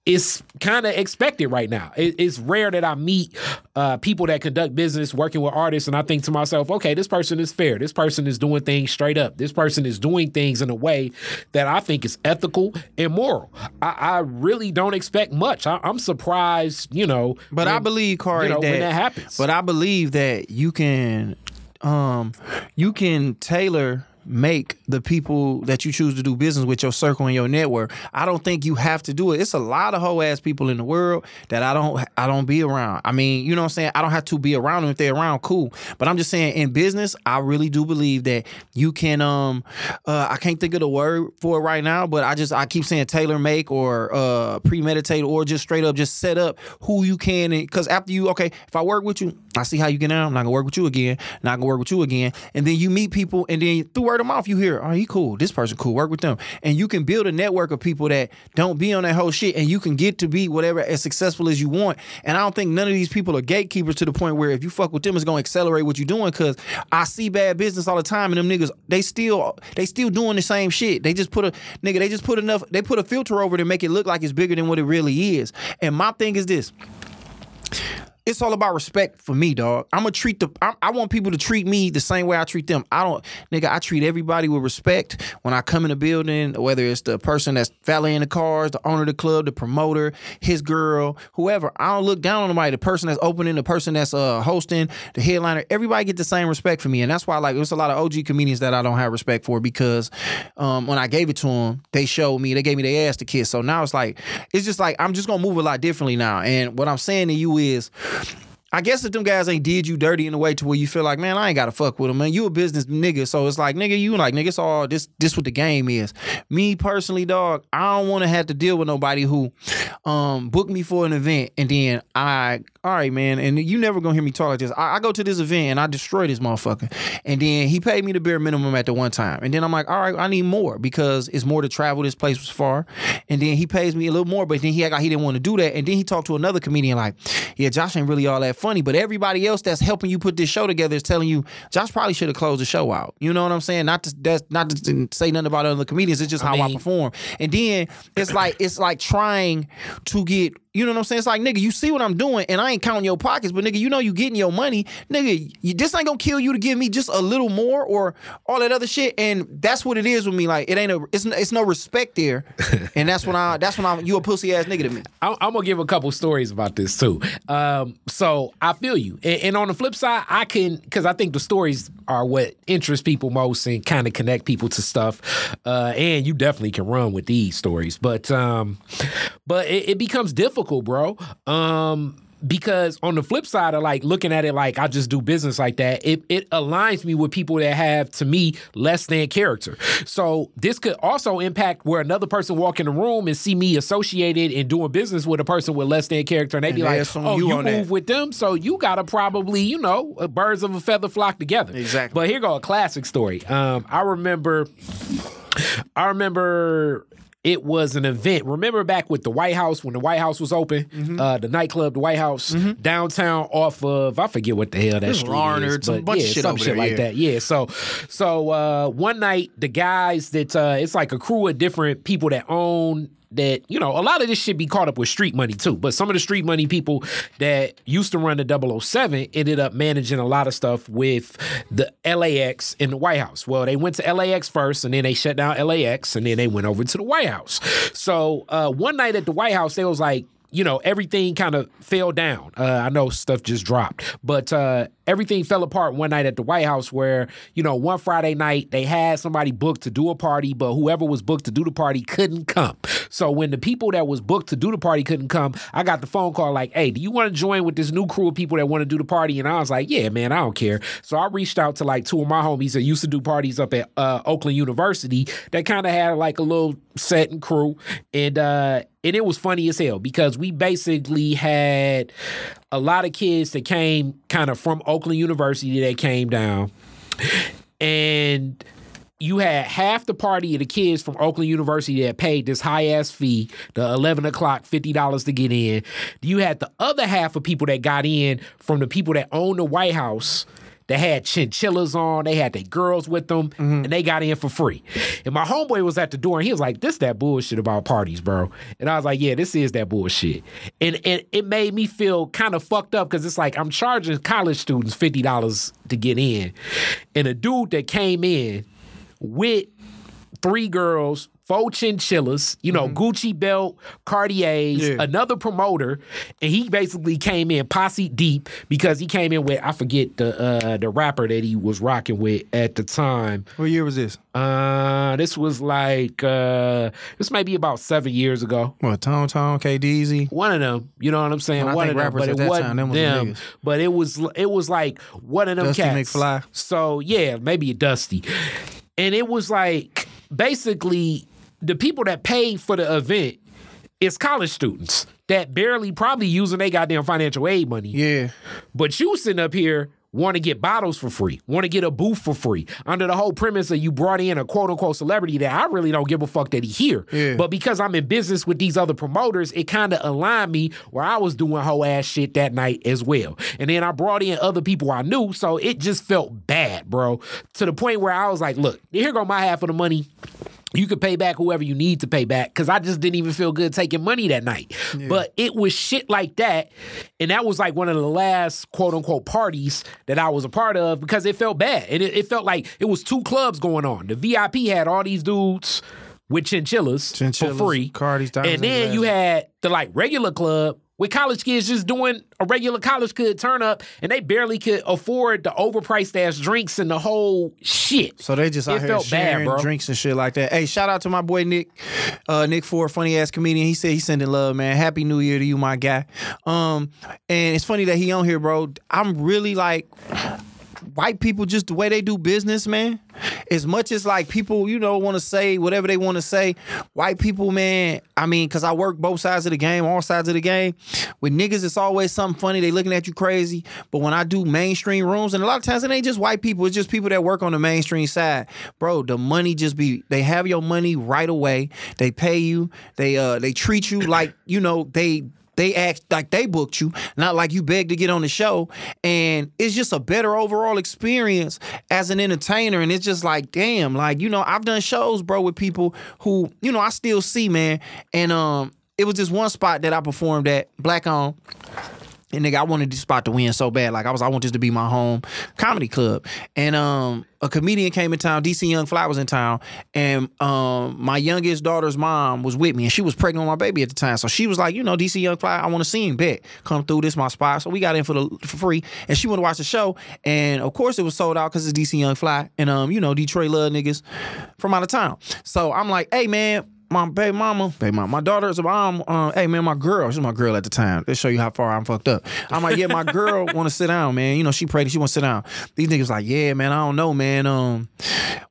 it's kind of expected right now. It, it's rare that I meet uh, people that conduct business working with artists, and I think to myself, okay, this person is fair. This person is doing things straight up. This person is doing things in a way that I think is ethical and moral. I, I really don't expect much. I, I'm surprised, you know. But I believe, Corey, you know, that, when that happens. But I believe that you can, um, you can tailor make the people that you choose to do business with your circle and your network. I don't think you have to do it. It's a lot of hoe ass people in the world that I don't I don't be around. I mean, you know what I'm saying? I don't have to be around them if they're around, cool. But I'm just saying in business, I really do believe that you can um uh I can't think of the word for it right now, but I just I keep saying tailor make or uh premeditate or just straight up just set up who you can because after you okay, if I work with you, I see how you get out. I'm not gonna work with you again. Not gonna work with you again. And then you meet people, and then through word of mouth, you hear, oh, he cool. This person cool. Work with them, and you can build a network of people that don't be on that whole shit, and you can get to be whatever as successful as you want. And I don't think none of these people are gatekeepers to the point where if you fuck with them, it's gonna accelerate what you're doing. Because I see bad business all the time, and them niggas, they still they still doing the same shit. They just put a nigga, they just put enough, they put a filter over to make it look like it's bigger than what it really is. And my thing is this it's all about respect for me, dog. I'm gonna treat the. I, I want people to treat me the same way I treat them. I don't, nigga. I treat everybody with respect when I come in the building. Whether it's the person that's valeting the cars, the owner of the club, the promoter, his girl, whoever. I don't look down on nobody. The person that's opening, the person that's uh hosting, the headliner. Everybody get the same respect for me, and that's why like there's a lot of OG comedians that I don't have respect for because um when I gave it to them, they showed me, they gave me their ass to kiss. So now it's like it's just like I'm just gonna move a lot differently now. And what I'm saying to you is. I guess if them guys ain't did you dirty in a way to where you feel like, man, I ain't gotta fuck with them, man. You a business nigga, so it's like, nigga, you like, nigga, it's all this. This what the game is. Me personally, dog, I don't want to have to deal with nobody who, um, booked me for an event and then I, all right, man, and you never gonna hear me talk like this. I, I go to this event and I destroy this motherfucker, and then he paid me the bare minimum at the one time, and then I'm like, all right, I need more because it's more to travel. This place was far, and then he pays me a little more, but then he act like he didn't want to do that, and then he talked to another comedian like, yeah, Josh ain't really all that funny, but everybody else that's helping you put this show together is telling you Josh probably should have closed the show out. You know what I'm saying? Not to that's not to say nothing about other comedians. It's just how I mean- perform. And then it's like it's like trying to get. You know what I'm saying? It's like nigga, you see what I'm doing, and I ain't counting your pockets, but nigga, you know you getting your money, nigga. You, this ain't gonna kill you to give me just a little more or all that other shit, and that's what it is with me. Like it ain't a, it's, it's no respect there, and that's when I, that's when I'm, you a pussy ass nigga to me. I'm, I'm gonna give a couple stories about this too. Um, so I feel you, and, and on the flip side, I can because I think the stories are what interest people most and kind of connect people to stuff. Uh, and you definitely can run with these stories, but um, but it, it becomes difficult, bro. Um, because on the flip side of like looking at it like I just do business like that, it, it aligns me with people that have to me less than character. So this could also impact where another person walk in the room and see me associated and doing business with a person with less than character, and they be And they like, "Oh, you you, move that." with them, so you gotta probably you know uh, birds of a feather flock together." Exactly. But here go a classic story. Um, I remember, I remember it was an event. Remember back with the White House when the White House was open, Mm-hmm. uh, the nightclub, the White House, downtown off of I forget what the hell that street Larned, is, some but bunch yeah, of shit some shit there, like yeah. that. Yeah. So, so uh, one night the guys that uh, it's like a crew of different people that own that you know a lot of this should be caught up with street money too. But some of the street money people that used to run the 007 ended up managing a lot of stuff with the LAX in the White House. Well they went to LAX first and then they shut down LAX and then they went over to the White House. So uh, one night at the White House they was like you know, everything kind of fell down. Uh, I know stuff just dropped, but uh, everything fell apart one night at the White House where, you know, one Friday night they had somebody booked to do a party, but whoever was booked to do the party couldn't come. So when the people that was booked to do the party couldn't come, I got the phone call like, hey, do you want to join with this new crew of people that want to do the party? And I was like, yeah, man, I don't care. So I reached out to like two of my homies that used to do parties up at uh, Oakland University that kind of had like a little set and crew. And, uh, and it was funny as hell because we basically had a lot of kids that came kind of from Oakland University that came down. And you had half the party of the kids from Oakland University that paid this high ass fee, the 11 o'clock, $50 to get in. You had the other half of people that got in from the people that owned the White House that had chinchillas on, they had their girls with them, mm-hmm. and they got in for free. And my homeboy was at the door and he was like, This that bullshit about parties, bro. And I was like, Yeah, this is that bullshit. And, and it made me feel kind of fucked up because it's like I'm charging college students $50 to get in. And a dude that came in with three girls, four chinchillas, you know, Gucci belt, Cartier's, Yeah. another promoter, and he basically came in posse deep because he came in with I forget the uh, the rapper that he was rocking with at the time. What year was this? Uh, this was like uh, this might be about seven years ago. What Tone Tone, K Deezy? One of them, you know what I'm saying? Well, one of them, but at it that wasn't time, them was. But it was it was like one of them Dusty cats. McFly? So yeah, maybe a Dusty, and it was like basically the people that paid for the event is college students that barely probably using their goddamn financial aid money. Yeah. But you sitting up here want to get bottles for free, want to get a booth for free, under the whole premise that you brought in a quote unquote celebrity that I really don't give a fuck that he here. Yeah. But because I'm in business with these other promoters, it kind of aligned me where I was doing whole ass shit that night as well. And then I brought in other people I knew, so it just felt bad, bro. To the point where I was like, look, here go my half of the money. You could pay back whoever you need to pay back because I just didn't even feel good taking money that night. But it was shit like that. And that was like one of the last quote unquote parties that I was a part of because it felt bad. And it, it felt like it was two clubs going on. The VIP had all these dudes with chinchillas, Chinchillas, for free. Cardi's, and then you had the like regular club with college kids just doing a regular college kid turn up and they barely could afford the overpriced ass drinks and the whole shit. So they just out It here felt bad, sharing bro. drinks and shit like that. Hey, shout out to my boy Nick, uh, Nick Ford, funny ass comedian. He said he's sending love, man. Happy New Year to you, my guy. Um, and it's funny that he on here, bro. I'm really like white people just the way they do business, man. As much as like people, you know, want to say whatever they want to say, white people, man. I mean, cause I work both sides of the game, all sides of the game. With niggas, it's always something funny. They looking at you crazy. But when I do mainstream rooms, and a lot of times it ain't just white people, it's just people that work on the mainstream side. Bro, the money just be they have your money right away. They pay you. They uh they treat you like, you know, they they act like they booked you, not like you begged to get on the show. And it's just a better overall experience as an entertainer. And it's just like, damn, like, you know, I've done shows, bro, with people who, you know, I still see, man. And um, it was this one spot that I performed at, Black On. And nigga, I wanted this spot to win so bad. Like I was, I want this to be my home comedy club. And um, a comedian came in town. DC Young Fly was in town, and um, my youngest daughter's mom was with me, and she was pregnant with my baby at the time. So she was like, you know, DC Young Fly, I want to see him. Bet come through. This my spot. So we got in for the for free, and she went to watch the show. And of course, it was sold out because it's DC Young Fly, and um, you know, Detroit love niggas from out of town. So I'm like, hey man my baby mama, baby mama, my daughter's a mom. Uh, hey man, my girl, she's my girl at the time. Let's show you how far I'm fucked up. I'm like, yeah, my girl want to sit down, man. You know, she pregnant, she want to sit down. These niggas like, yeah, man, I don't know, man. Um,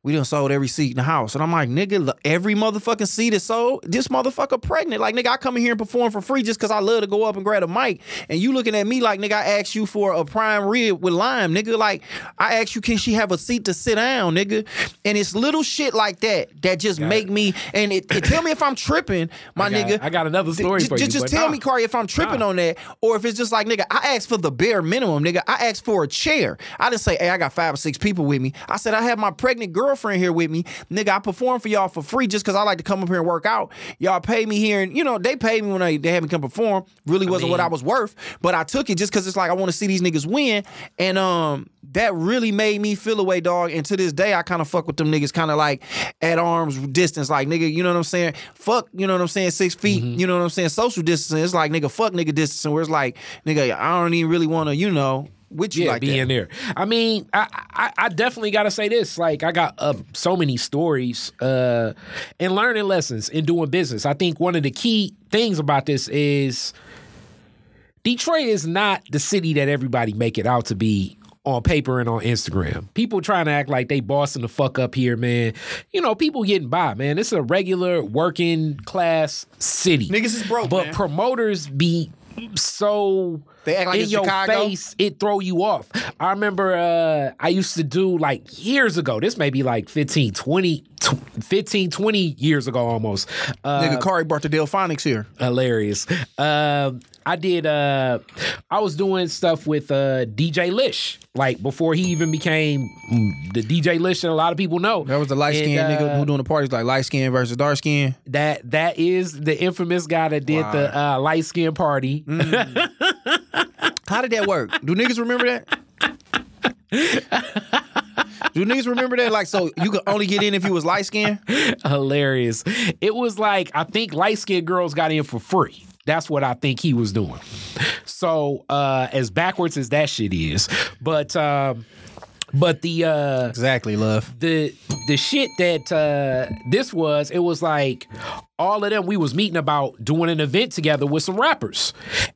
we done sold every seat in the house, and I'm like, nigga, every motherfucking seat is sold. This motherfucker pregnant. Like, nigga, I come in here and perform for free just because I love to go up and grab a mic. And you looking at me like, nigga, I asked you for a prime rib with lime, nigga. Like, I asked you, can she have a seat to sit down, nigga? And it's little shit like that that just make me. And it, it tell me if I'm tripping, my I got- nigga. I got another story Just- for you, Just, tell nah. me, Kari, if I'm tripping Nah. on that, or if it's just like, nigga, I asked for the bare minimum, nigga. I asked for a chair. I didn't say, hey, I got five or six people with me. I said I have my pregnant girlfriend here with me, nigga. I perform for y'all for free just because I like to come up here and work out. Y'all pay me here, and you know they paid me when I, they had me come perform. Really wasn't what mean- I was worth, but I took it just because it's like I want to see these niggas win, and um, that really made me feel away, dog. And to this day, I kind of fuck with them niggas, kind of like at arm's distance, like nigga, you know what I'm saying? Fuck, you know what I'm saying? Six feet, Mm-hmm. you know what I'm saying? Social distancing. It's like nigga, fuck nigga distancing. Where it's like nigga, I don't even really want to, you know, with you yeah, like be that. there. I mean, I, I I definitely got to say this. Like, I got uh, so many stories uh, and learning lessons in doing business. I think one of the key things about this is Detroit is not the city that everybody make it out to be on paper and on Instagram. People trying to act like they bossing the fuck up here, man. You know, people getting by, man. This is a regular working class city. Niggas is broke, but man. promoters be so They act like in it's your Chicago. face it throw you off. I remember uh i used to do like years ago. This may be like 15 20 tw- 15 20 years ago almost. Uh Nigga, Kari brought the Delfonics here. hilarious. Um i did uh i was doing stuff with uh dj lish like before he even became mm, the dj lish that a lot of people know. That was the light skinned And, nigga uh, who doing the parties like light skin versus dark skin. that that is the infamous guy that did the uh, light skin party How did that work? Do niggas remember that? Do niggas remember that? Like, so you could only get in if you was light skinned? hilarious. It was like I think light skinned girls got in for free. That's what I think he was doing. So uh as backwards as that shit is, but um but the uh Exactly, love. the the shit that uh this was, it was like all of them we was meeting about doing an event together with some rappers.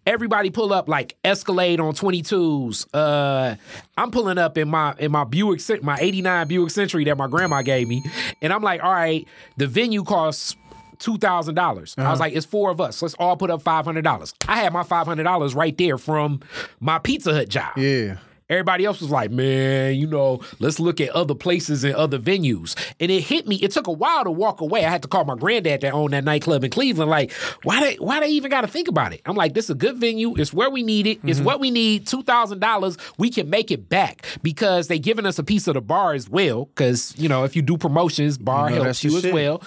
Everybody pull up like Escalade on 22s. Uh I'm pulling up in my in my Buick my 89 Buick Century that my grandma gave me. And I'm like, all right, the venue costs Two thousand dollars. I was like, it's four of us. Let's all put up five hundred dollars. I had my five hundred dollars right there from my Pizza Hut job. Yeah. Everybody else was like, man, you know, let's look at other places and other venues. And it hit me. It took a while to walk away. I had to call my granddad that owned that nightclub in Cleveland. Like, why they why they even got to think about it? I'm like, this is a good venue. It's where we need it. It's mm-hmm. what we need. Two thousand dollars. We can make it back because they giving us a piece of the bar as well. Because you know, if you do promotions, bar You know, helps you as shit. well.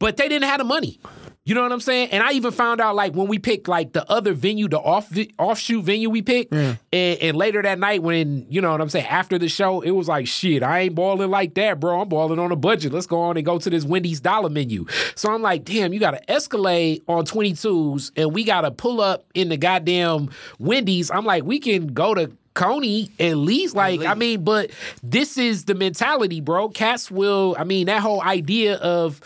But they didn't have the money. You know what I'm saying? And I even found out like when we picked like the other venue, the off offshoot venue we picked, and, and later that night when you know what I'm saying after the show, it was like shit. I ain't balling like that, bro. I'm balling on a budget. Let's go on and go to this Wendy's dollar menu. So I'm like, damn, you got to Escalade on 22s, and we got to pull up in the goddamn Wendy's. I'm like, we can go to Coney at least. Like, I mean, but this is the mentality, bro. Cats will, I mean, that whole idea of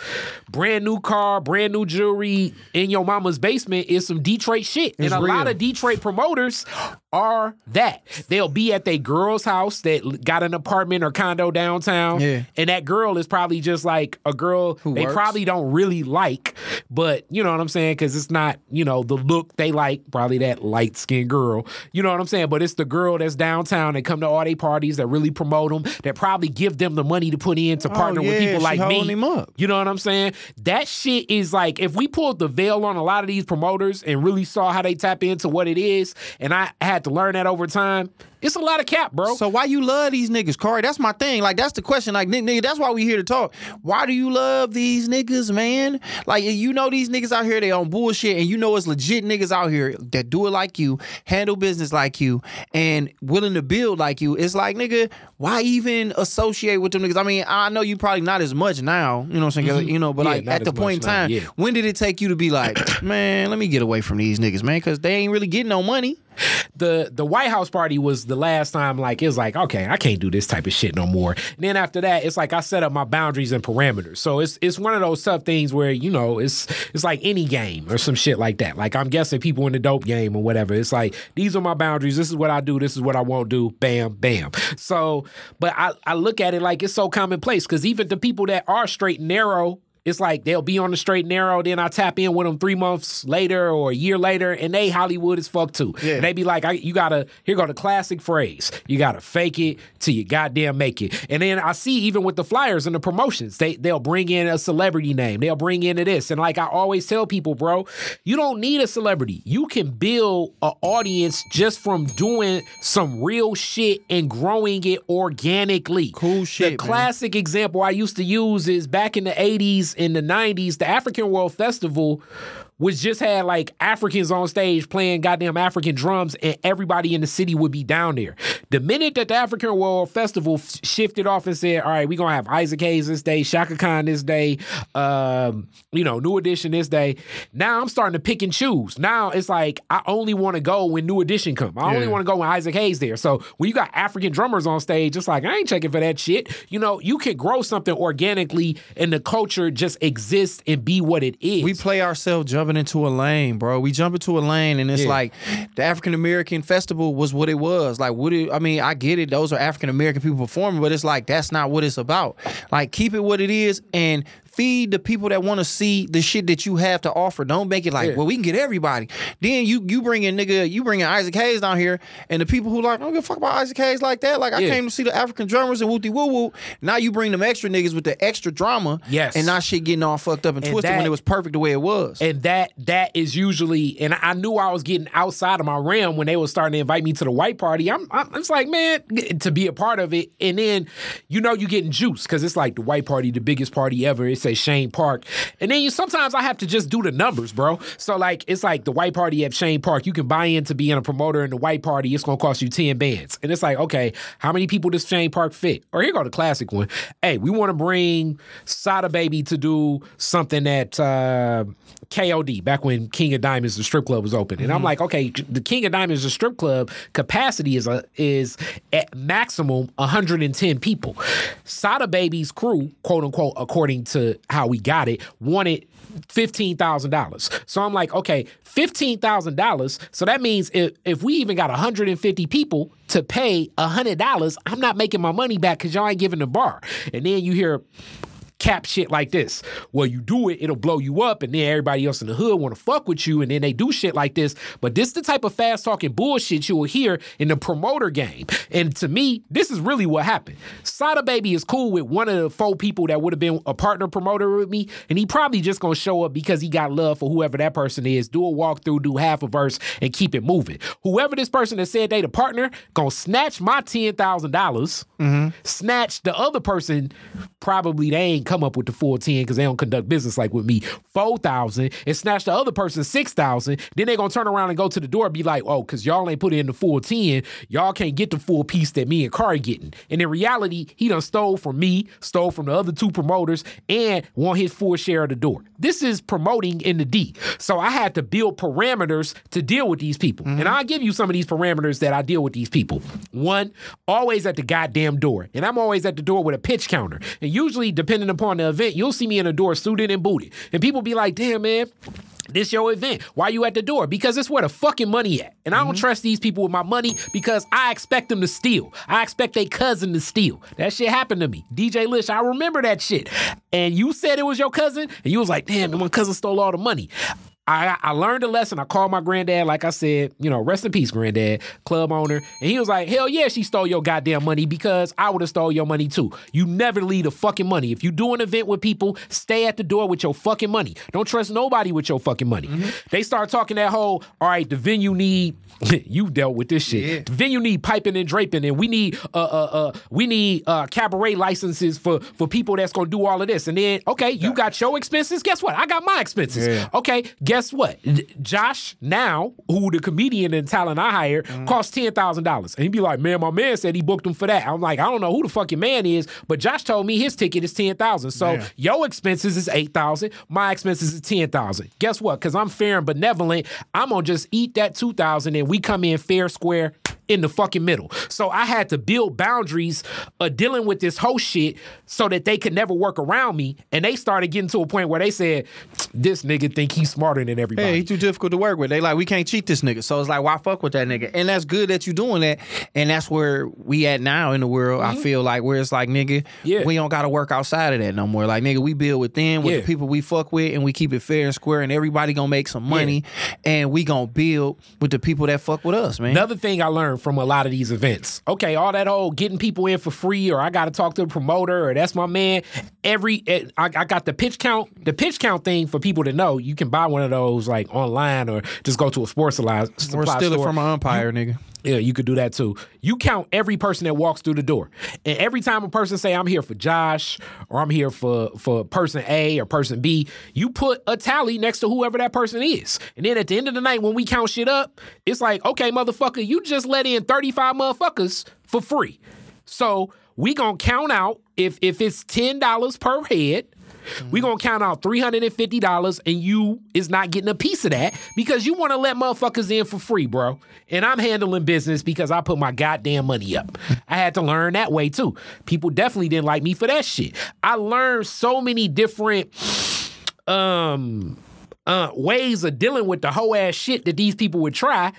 brand new car, brand new jewelry in your mama's basement is some Detroit shit. and a lot of Detroit promoters are that. They'll be at their girl's house that got an apartment or condo downtown. Yeah. And that girl is probably just like a girl Who they works. probably don't really like, but you know what I'm saying? Because it's not, you know, the look they like, probably that light skinned girl. You know what I'm saying? But it's the girl that's downtown that come to all their parties that really promote them, that probably give them the money to put in to oh, partner with Oh, yeah, people she like me. You know what I'm saying? That shit is like if we pulled the veil on a lot of these promoters and really saw how they tap into what it is, and I had to learn that over time, it's a lot of cap, bro. So why you love these niggas, Corey? That's my thing. Like that's the question. Like nigga, that's why we here to talk. Why do you love these niggas, man? Like you know these niggas out here they on bullshit, and you know it's legit niggas out here that do it like you, handle business like you, and willing to build like you. It's like nigga, why even associate with them niggas? I mean, I know you probably not as much now. You know what I'm saying? You know, but Mm-hmm. Yeah, like at the point in now, time, yeah. when did it take you to be like, man, let me get away from these niggas, man? Because they ain't really getting no money. the the White House party was the last time like it was like okay I can't do this type of shit no more. And then after that it's like I set up my boundaries and parameters. So it's it's one of those tough things where you know it's it's like any game or some shit like that. Like I'm guessing people in the dope game or whatever. It's like these are my boundaries. This is what I do. This is what I won't do. Bam bam. So but I I look at it like it's so commonplace because even the people that are straight and narrow it's like they'll be on the straight and narrow, then I tap in with them three months later or a year later, and they Hollywood as fuck too. Yeah. And they be like, I, you gotta, here go the classic phrase. You gotta fake it till you goddamn make it. And then I see even with the flyers and the promotions, they they'll bring in a celebrity name. They'll bring in this. And like I always tell people, bro, you don't need a celebrity. You can build an audience just from doing some real shit and growing it organically. Cool shit, The man. classic example I used to use is back in the 80s, in the 90s, the African World Festival was just had like Africans on stage playing goddamn African drums, and everybody in the city would be down there. The minute that the African World Festival f- shifted off and said, "All right, we're gonna have Isaac Hayes this day, Chaka Khan this day, um, you know, New Edition this day," now I'm starting to pick and choose. Now it's like I only want to go when New Edition come. I only Yeah. want to go when Isaac Hayes there. So when you got African drummers on stage, it's like I ain't checking for that shit. You know, you can grow something organically, and the culture just exists and be what it is. We play ourselves jumping into a lane, bro. We jump into a lane, and it's Yeah. like the African American festival was what it was. Like, what? It, I mean, I get it; those are African American people performing, but it's like that's not what it's about. Like, keep it what it is, and feed the people that want to see the shit that you have to offer. Don't make it like, Yeah. well, we can get everybody. Then you you bring in nigga, you bring in Isaac Hayes down here, and the people who like, I don't give a fuck about Isaac Hayes like that. Like, I came to see the African drummers and wooty woo woo. Now you bring them extra niggas with the extra drama, Yes. and now shit getting all fucked up and, And twisted when it was perfect the way it was. and that that is usually and I knew I was getting outside of my realm when they were starting to invite me to the white party. I'm, I'm it's like man to be a part of it, and then you know you getting juice because it's like the white party, the biggest party ever. It says Chene Park, and then you sometimes I have to just do the numbers, bro. So like it's like the white party at Chene Park. You can buy in into being a promoter in the white party. It's gonna cost you ten bands, and it's like okay, how many people does Chene Park fit? Or here go the classic one. Hey, we want to bring Sada Baby to do something at. Uh, KOD back when King of Diamonds the strip club was open, and I'm mm-hmm. like, okay, the King of Diamonds the strip club capacity is a is at maximum 110 people. Sada Baby's crew, quote unquote, according to how we got it, wanted. Fifteen thousand dollars. So I'm like, okay, fifteen thousand dollars. So that means if if we even got 150 people to pay hundred dollars, I'm not making my money back because y'all ain't giving the bar. And then you hear cap shit like this. Well, you do it, it'll blow you up, and then everybody else in the hood want to fuck with you, and then they do shit like this. But this the type of fast talking bullshit you will hear in the promoter game. And to me, this is really what happened. Sada Baby is cool with one of the four people that would have been a partner promoter with me, and he probably just gonna show up because he got love for whoever that person is. Do a walkthrough, do half a verse, and keep it moving. Whoever this person that said they the partner gonna snatch my ten thousand dollars, mm-hmm. snatch the other person. Probably they ain't come up with the full 10 because they don't conduct business like with me. 4,000 and snatch the other person 6,000. Then they're going to turn around and go to the door and be like, oh, because y'all ain't put in the full 10, y'all can't get the full piece that me and Kari getting. And in reality, he done stole from me, stole from the other two promoters, and want his full share of the door. This is promoting in the D. So I had to build parameters to deal with these people. Mm-hmm. And I'll give you some of these parameters that I deal with these people. One, always at the goddamn door. And I'm always at the door with a pitch counter. And usually, depending upon the event, you'll see me in the door suited and booted. And people be like, damn, man, this your event. Why you at the door? Because it's where the fucking money at. And I don't mm-hmm. trust these people with my money because I expect them to steal. I expect their cousin to steal. That shit happened to me. DJ Lish, I remember that shit. And you said it was your cousin, and you was like, damn, my cousin stole all the money. I, I learned a lesson. I called my granddad, like I said, you know, rest in peace, granddad, club owner. And he was like, hell yeah, she stole your goddamn money because I would have stole your money too. You never leave the fucking money. If you do an event with people, stay at the door with your fucking money. Don't trust nobody with your fucking money. They start talking that whole, all right, the venue need, you dealt with this shit. The venue need piping and draping and we need, uh, uh, uh, we need, uh, cabaret licenses for, for people that's going to do all of this. And then, okay, you got your expenses. Guess what? I got my expenses. Yeah. Okay, guess what? Josh now, who the comedian and talent I hired, mm-hmm. cost ten thousand dollars, and he'd be like, "Man, my man said he booked him for that." I'm like, I don't know who the fuck your man is, but Josh told me his ticket is ten thousand. So Man. your expenses is eight thousand, my expenses is ten thousand. Guess what? Because I'm fair and benevolent, I'm gonna just eat that two thousand, and we come in fair square in the fucking middle. So I had to build boundaries of dealing with this whole shit so that they could never work around me. And they started getting to a point where they said, "This nigga think he's smarter than everybody." Hey, he too difficult to work with. They like we can't cheat this nigga. So it's like why fuck with that nigga? And that's good that you doing that. And that's where we at now in the world. I feel like where it's like nigga, Mm-hmm. Yeah. we don't got to work outside of that no more. Like nigga, we build with them with Yeah. the people we fuck with, and we keep it fair and square, and everybody gonna make some money, and we gonna build with the people that fuck with us, man. Another thing I learned from a lot of these events. Okay, all that whole getting people in for free, or I got to talk to the promoter, or that's my man. Every eh, I, I got the pitch count. The pitch count thing for people to know. You can buy one of those like online, or just go to a sports supply, or supply steal it store. from an umpire, nigga. Yeah, you could do that too. You count every person that walks through the door. And every time a person say I'm here for Josh or I'm here for for person A or person B, you put a tally next to whoever that person is. And then at the end of the night when we count shit up, it's like, "Okay, motherfucker, you just let in 35 motherfuckers for free." So, we going to count out if if it's $10 per head, we gonna count out three hundred and you is not getting a piece of that because you want to let motherfuckers in for free, bro. And I'm handling business because I put my goddamn money up. I had to learn that way too. People definitely didn't like me for that shit. I learned so many different um uh, ways of dealing with the whole ass shit that these people would try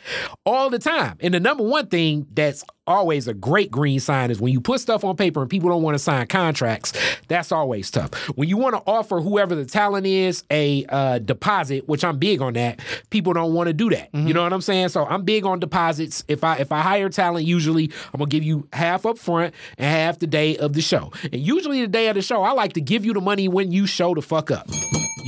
all the time. And the number one thing that's always a great green sign is when you put stuff on paper and people don't want to sign contracts. That's always tough. When you want to offer whoever the talent is a uh, deposit, which I'm big on that, people don't want to do that. You know what I'm saying? So I'm big on deposits. If I if I hire talent, usually I'm gonna give you half up front and half the day of the show. And usually the day of the show, I like to give you the money when you show the fuck up.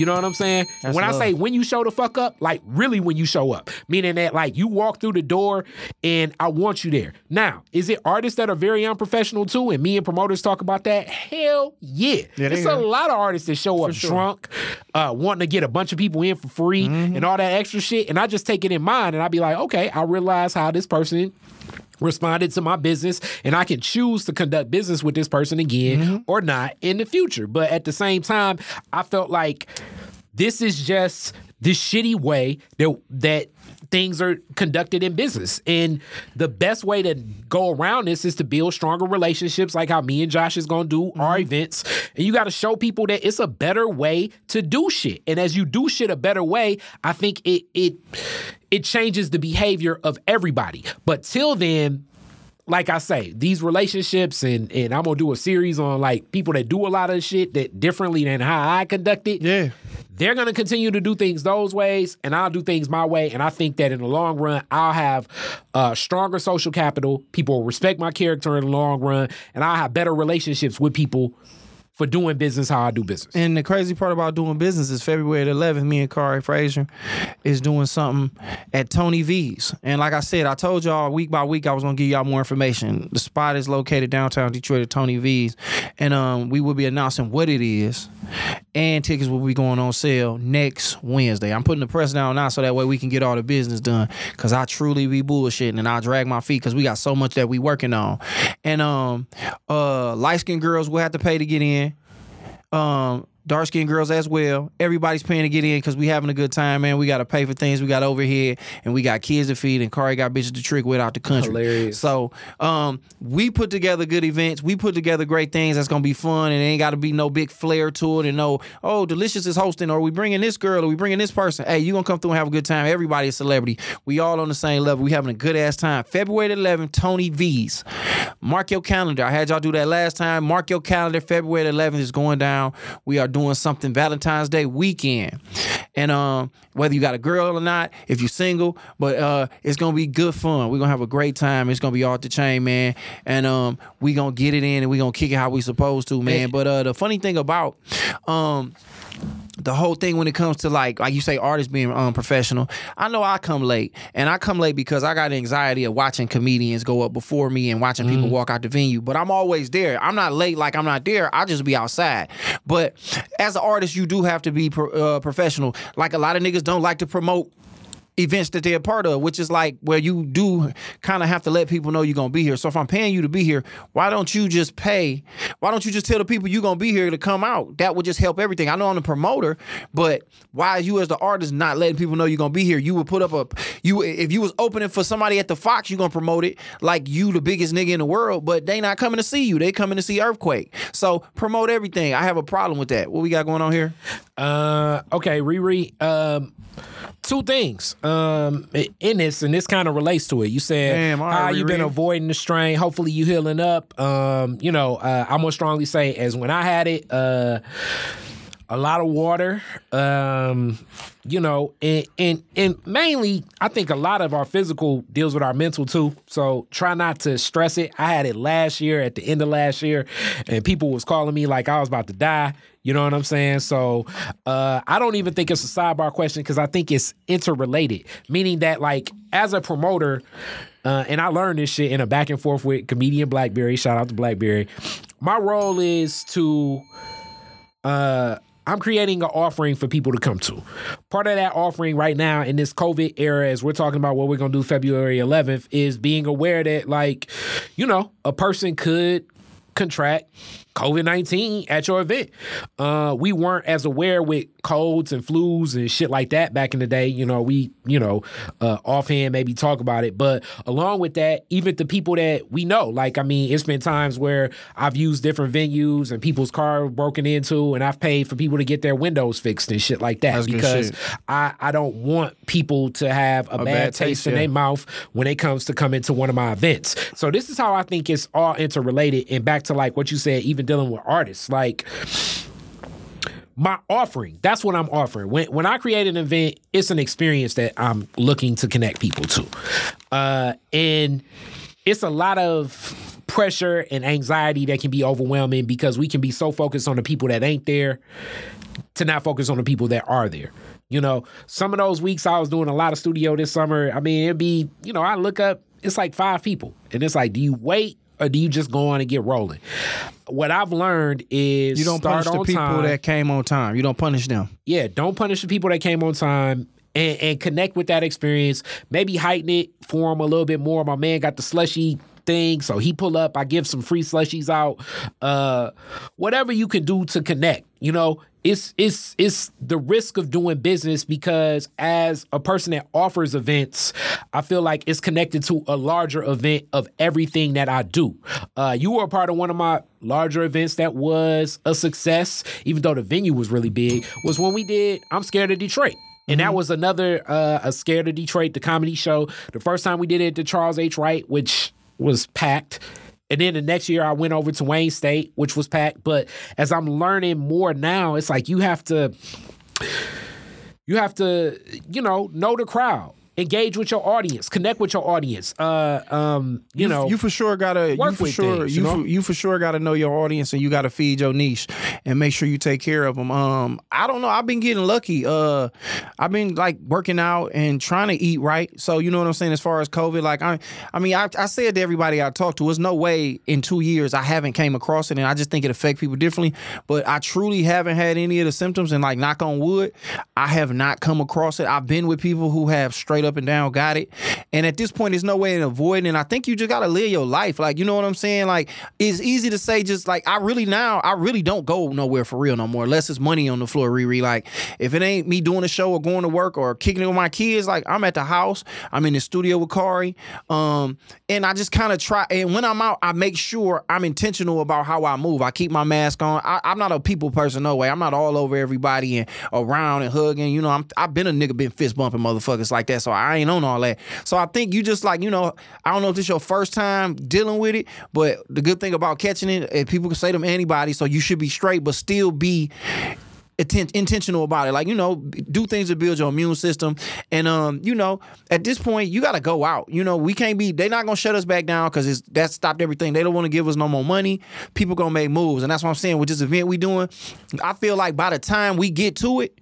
You know what I'm saying? That's when I say when you show the fuck up, like really when you show up, meaning that like you walk through the door and I want you there. Now, is it artists that are very unprofessional too? And me and promoters talk about that? Hell yeah. Yeah, There's a lot of artists that show up drunk, uh, wanting to get a bunch of people in for free Mm-hmm. and all that extra shit. And I just take it in mind and I be like, okay, I realize how this person responded to my business and I can choose to conduct business with this person again mm-hmm. or not in the future. But at the same time, I felt like this is just the shitty way that that things are conducted in business. And the best way to go around this is to build stronger relationships like how me and Josh is going to do our mm-hmm. events. And you got to show people that it's a better way to do shit. And as you do shit a better way, I think it it it changes the behavior of everybody. But till then, like I say, these relationships and and I'm gonna do a series on like people that do a lot of shit that differently than how I conduct it. Yeah. They're gonna continue to do things those ways, and I'll do things my way. And I think that in the long run, I'll have uh, stronger social capital. People will respect my character in the long run, and I'll have better relationships with people for doing business how I do business. And the crazy part about doing business is February the 11th, me and Kari Frazier is doing something at Tony V's. And like I said, I told y'all week by week I was gonna give y'all more information. The spot is located downtown Detroit at Tony V's. And um, we will be announcing what it is. And tickets will be going on sale next Wednesday. I'm putting the press down now so that way we can get all the business done. Cause I truly be bullshitting and I drag my feet because we got so much that we working on. And um uh light skinned girls will have to pay to get in um dark skinned girls as well. Everybody's paying to get in because we having a good time, man. We got to pay for things. We got overhead, and we got kids to feed, and Kari got bitches to trick with out the country. Hilarious. So um, we put together good events. We put together great things that's gonna be fun, and ain't got to be no big flair to it, and no oh delicious is hosting, or we bringing this girl, or we bringing this person. Hey, you gonna come through and have a good time. Everybody a celebrity. We all on the same level. We having a good ass time. February 11th, Tony V's. Mark your calendar. I had y'all do that last time. Mark your calendar. February 11th is going down. We are doing something Valentine's Day weekend. And um, whether you got a girl or not, if you're single, but uh, it's gonna be good fun. We're gonna have a great time. It's gonna be off the chain, man. And um, we gonna get it in and we gonna kick it how we supposed to, man. But uh, the funny thing about um the whole thing when it comes to like like you say artists being unprofessional i know i come late and i come late because i got anxiety of watching comedians go up before me and watching people walk out the venue but i'm always there. I'm not late like i'm not there. I just be outside. But as an artist you do have to be pro- uh, professional. Like a lot of niggas don't like to promote events that they're a part of, which is like where you do kind of have to let people know you're gonna be here. So if I'm paying you to be here, why don't you just pay? Why don't you just tell the people you're gonna be here to come out? That would just help everything. I know I'm the promoter, but why you as the artist not letting people know you're gonna be here? You would put up a you if you was opening for somebody at the Fox, you're gonna promote it like you the biggest nigga in the world, but they not coming to see you. They coming to see Earthquake. So promote everything. I have a problem with that. What we got going on here? Uh, okay, Riri. Um, two things. Um, in this, and this kind of relates to it. You said Damn, how you been avoiding the strain. Hopefully, you healing up. Um, you know, uh, I'm gonna strongly say as when I had it. Uh, a lot of water, um, you know, and, and and mainly, I think a lot of our physical deals with our mental too. So try not to stress it. I had it last year at the end of last year, and people was calling me like I was about to die. You know what I'm saying? So uh, I don't even think it's a sidebar question because I think it's interrelated, meaning that like as a promoter, uh, and I learned this shit in a back and forth with comedian Blackberry. Shout out to Blackberry. My role is to uh I'm creating an offering for people to come to. Part of that offering right now in this COVID era, as we're talking about what we're gonna do February 11th, is being aware that, like, you know, a person could contract COVID 19 at your event. Uh, we weren't as aware with colds and flus and shit like that back in the day. You know, we, you know, uh, offhand maybe talk about it. But along with that, even the people that we know, like, I mean, it's been times where I've used different venues and people's car broken into and I've paid for people to get their windows fixed and shit like that That's because. I, I don't want people to have a, bad, bad taste, taste, in yeah. their mouth when it comes to coming to one of my events. So this is how I think it's all interrelated. And back to like what you said, even dealing with artists, like my offering that's what i'm offering. When when i create an event it's an experience that i'm looking to connect people to. Uh and it's a lot of pressure and anxiety that can be overwhelming because we can be so focused on the people that ain't there to not focus on the people that are there. You know some of those weeks i was doing a lot of studio this summer. I mean it'd be you know i look up it's like five people. And it's like do you wait or do you just go on and get rolling what i've learned is You don't start punish the people time that came on time. You don't punish them. yeah, don't punish the people that came on time and, and connect with that experience. Maybe heighten it for them a little bit more. My man got the slushy thing, so he pull up. I give some free slushies out. Uh, whatever you can do to connect, you know. It's it's it's the risk of doing business because as a person that offers events, I feel like it's connected to a larger event of everything that I do. Uh, you were a part of one of my larger events that was a success, even though the venue was really big. Was when we did I'm Scared of Detroit. And that was another uh, a Scared of Detroit, the comedy show. The first time we did it to Charles H. Wright, which was packed. And then the next year I went over to Wayne State, which was packed. But as I'm learning more now, it's like you have to you have to, you know, know the crowd. Engage with your audience, connect with your audience. Uh, um, you, know, you for sure gotta work you for with sure things, you you know? for, you for sure gotta know your audience and you gotta feed your niche and make sure you take care of them. Um, I don't know. I've been getting lucky. Uh, I've been like working out and trying to eat right. So you know what I'm saying as far as COVID. Like I, I mean, I, I said to everybody I talked to, there's no way in two years I haven't came across it, and I just think it affect people differently. But I truly haven't had any of the symptoms, and like knock on wood, I have not come across it. I've been with people who have straight up and down got it, and at this point, there's no way in avoiding. And I think you just gotta live your life. Like you know what I'm saying. Like it's easy to say, just like I really now, I really don't go nowhere for real no more, unless it's money on the floor. Riri, like if it ain't me doing a show or going to work or kicking it with my kids, like I'm at the house, I'm in the studio with Kari, um, and I just kind of try. And when I'm out, I make sure I'm intentional about how I move. I keep my mask on. I, I'm not a people person, no way. I'm not all over everybody and around and hugging. You know, I'm I've been a nigga been fist bumping motherfuckers like that, so I ain't on all that. So I think you just like you know, I don't know if this your first time dealing with it, but the good thing about catching it, eh, people can say them antibodies, so you should be straight, but still be inten- intentional about it. Like, you know, do things to build your immune system. And um, you know, at this point, you gotta go out. You know, we can't be they're not gonna shut us back down because that stopped everything. They don't want to give us no more money. People gonna make moves. And that's what I'm saying with this event we doing. I feel like by the time we get to it,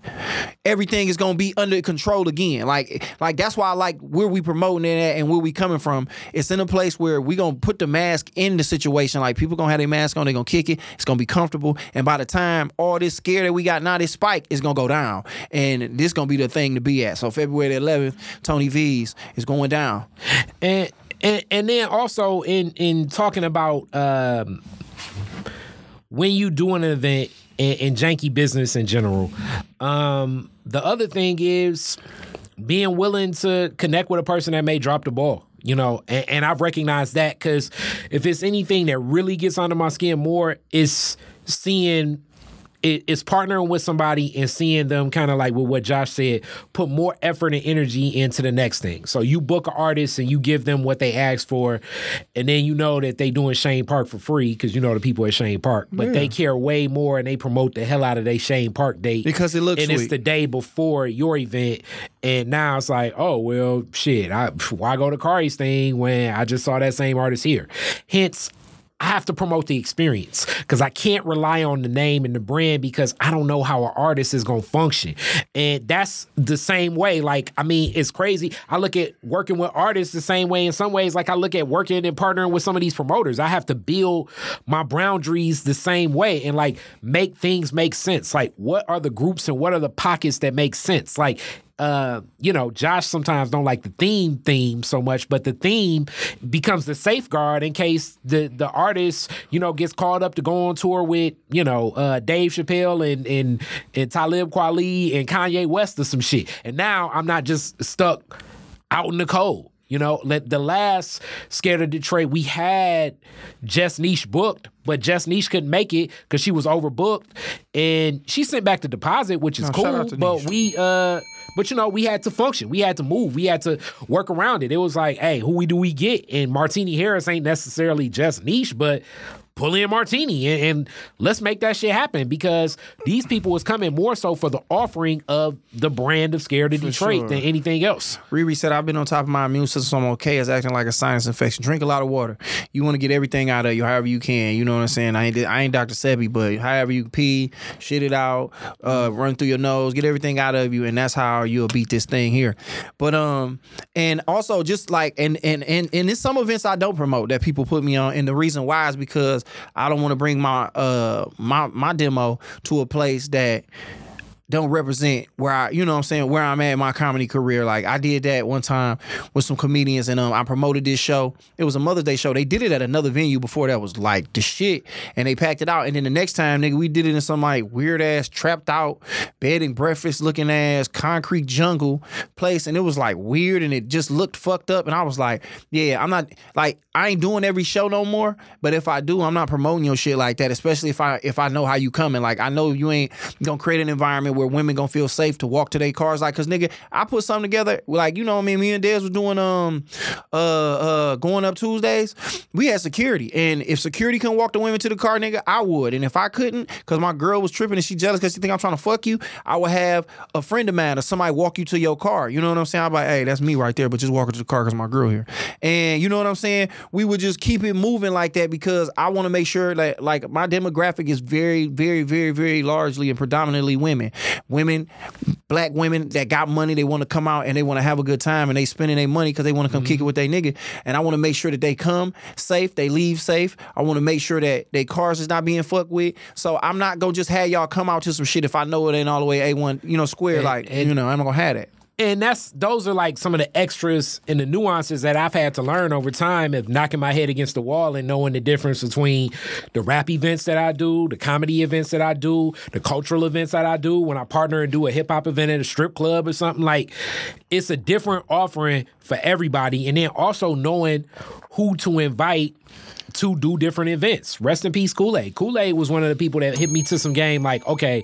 everything is gonna be under control again. Like, like that's why I like where we promoting it at and where we coming from. It's in a place where we gonna put the mask in the situation. Like people gonna have their mask on, they gonna kick it. It's gonna be comfortable. And by the time all this scare that we got now, this spike is gonna go down, and this is gonna be the thing to be at. So February the 11th, Tony V's is going down. and and and then also in in talking about um when you do an event in, in janky business in general um the other thing is being willing to connect with a person that may drop the ball you know and, and i've recognized that because if it's anything that really gets under my skin more it's seeing it, it's partnering with somebody and seeing them kind of like with what Josh said, put more effort and energy into the next thing. So you book an artist and you give them what they asked for, and then you know that they doing Chene Park for free because you know the people at Chene Park, but they care way more and they promote the hell out of their Chene Park date Because it looks and it's the day before your event, and now it's like, oh well, shit, I why go to Kari's thing when I just saw that same artist here? Hence. I have to promote the experience because I can't rely on the name and the brand because I don't know how an artist is going to function. And that's the same way. Like, I mean, it's crazy. I look at working with artists the same way in some ways. Like, I look at working and partnering with some of these promoters. I have to build my boundaries the same way and like make things make sense. Like, what are the groups and what are the pockets that make sense? Like, uh, you know, Josh sometimes don't like the theme theme so much, but the theme becomes the safeguard in case the the artist, you know, gets called up to go on tour with, you know, uh, Dave Chappelle and and and Talib Kweli and Kanye West or some shit. And now I'm not just stuck out in the cold. You know, let the last Scared of Detroit, we had Jess Niche booked, but Jess Niche couldn't make it because she was overbooked, and she sent back the deposit, which is No, cool. shout out to But Niche. we, uh, but you know, we had to function, we had to move, we had to work around it. It was like, hey, who we do we get? And Martini Harris ain't necessarily just Niche, but pull in Martini and, and let's make that shit happen because these people was coming more so for the offering of the brand of Scared of Detroit sure. than anything else. Riri said, I've been on top of my immune system, so I'm okay. It's acting like a sinus infection. Drink a lot of water. You want to get everything out of you however you can. You know what I'm saying? I ain't, I ain't Dr. Sebi, but however you pee, shit it out, uh, run through your nose, get everything out of you, and that's how you'll beat this thing here. But um, and also just like and and and and there's some events I don't promote that people put me on, and the reason why is because I don't want to bring my uh my my demo to a place that don't represent where I, you know what I'm saying, where I'm at in my comedy career. Like I did that one time with some comedians and um, I promoted this show. It was a Mother's Day show. They did it at another venue before that was like the shit. And they packed it out. And then the next time, nigga, we did it in some like weird ass, trapped out, bed and breakfast looking ass, concrete jungle place. And it was like weird and it just looked fucked up. And I was like, yeah, I'm not like I ain't doing every show no more. But if I do, I'm not promoting your shit like that, especially if I if I know how you coming. Like I know you ain't gonna create an environment where women gonna feel safe to walk to their cars. Like, cause nigga, I put something together. Like, you know, what I mean, me and Dez was doing um, uh, uh, going up Tuesdays. We had security, and if security couldn't walk the women to the car, nigga, I would. And if I couldn't, cause my girl was tripping and she jealous cause she think I'm trying to fuck you, I would have a friend of mine or somebody walk you to your car. You know what I'm saying? I'm like, hey, that's me right there, but just walk her to the car cause my girl here. And you know what I'm saying? We would just keep it moving like that because I want to make sure that like my demographic is very, very, very, very largely and predominantly women. Women, black women that got money, they want to come out and they want to have a good time and they spending their money because they want to come kick it mm-hmm. with their nigga. And I want to make sure that they come safe, they leave safe. I want to make sure that their cars is not being fucked with. So I'm not gonna just have y'all come out to some shit if I know it ain't all the way A1, you know, square. like, you know, I'm not gonna have that. And that's those are like some of the extras and the nuances that I've had to learn over time of knocking my head against the wall and knowing the difference between the rap events that I do, the comedy events that I do, the cultural events that I do. When I partner and do a hip hop event at a strip club or something like, it's a different offering for everybody, and then also knowing who to invite to do different events. Rest in peace, Kool Aid. Kool Aid was one of the people that hit me to some game like, okay,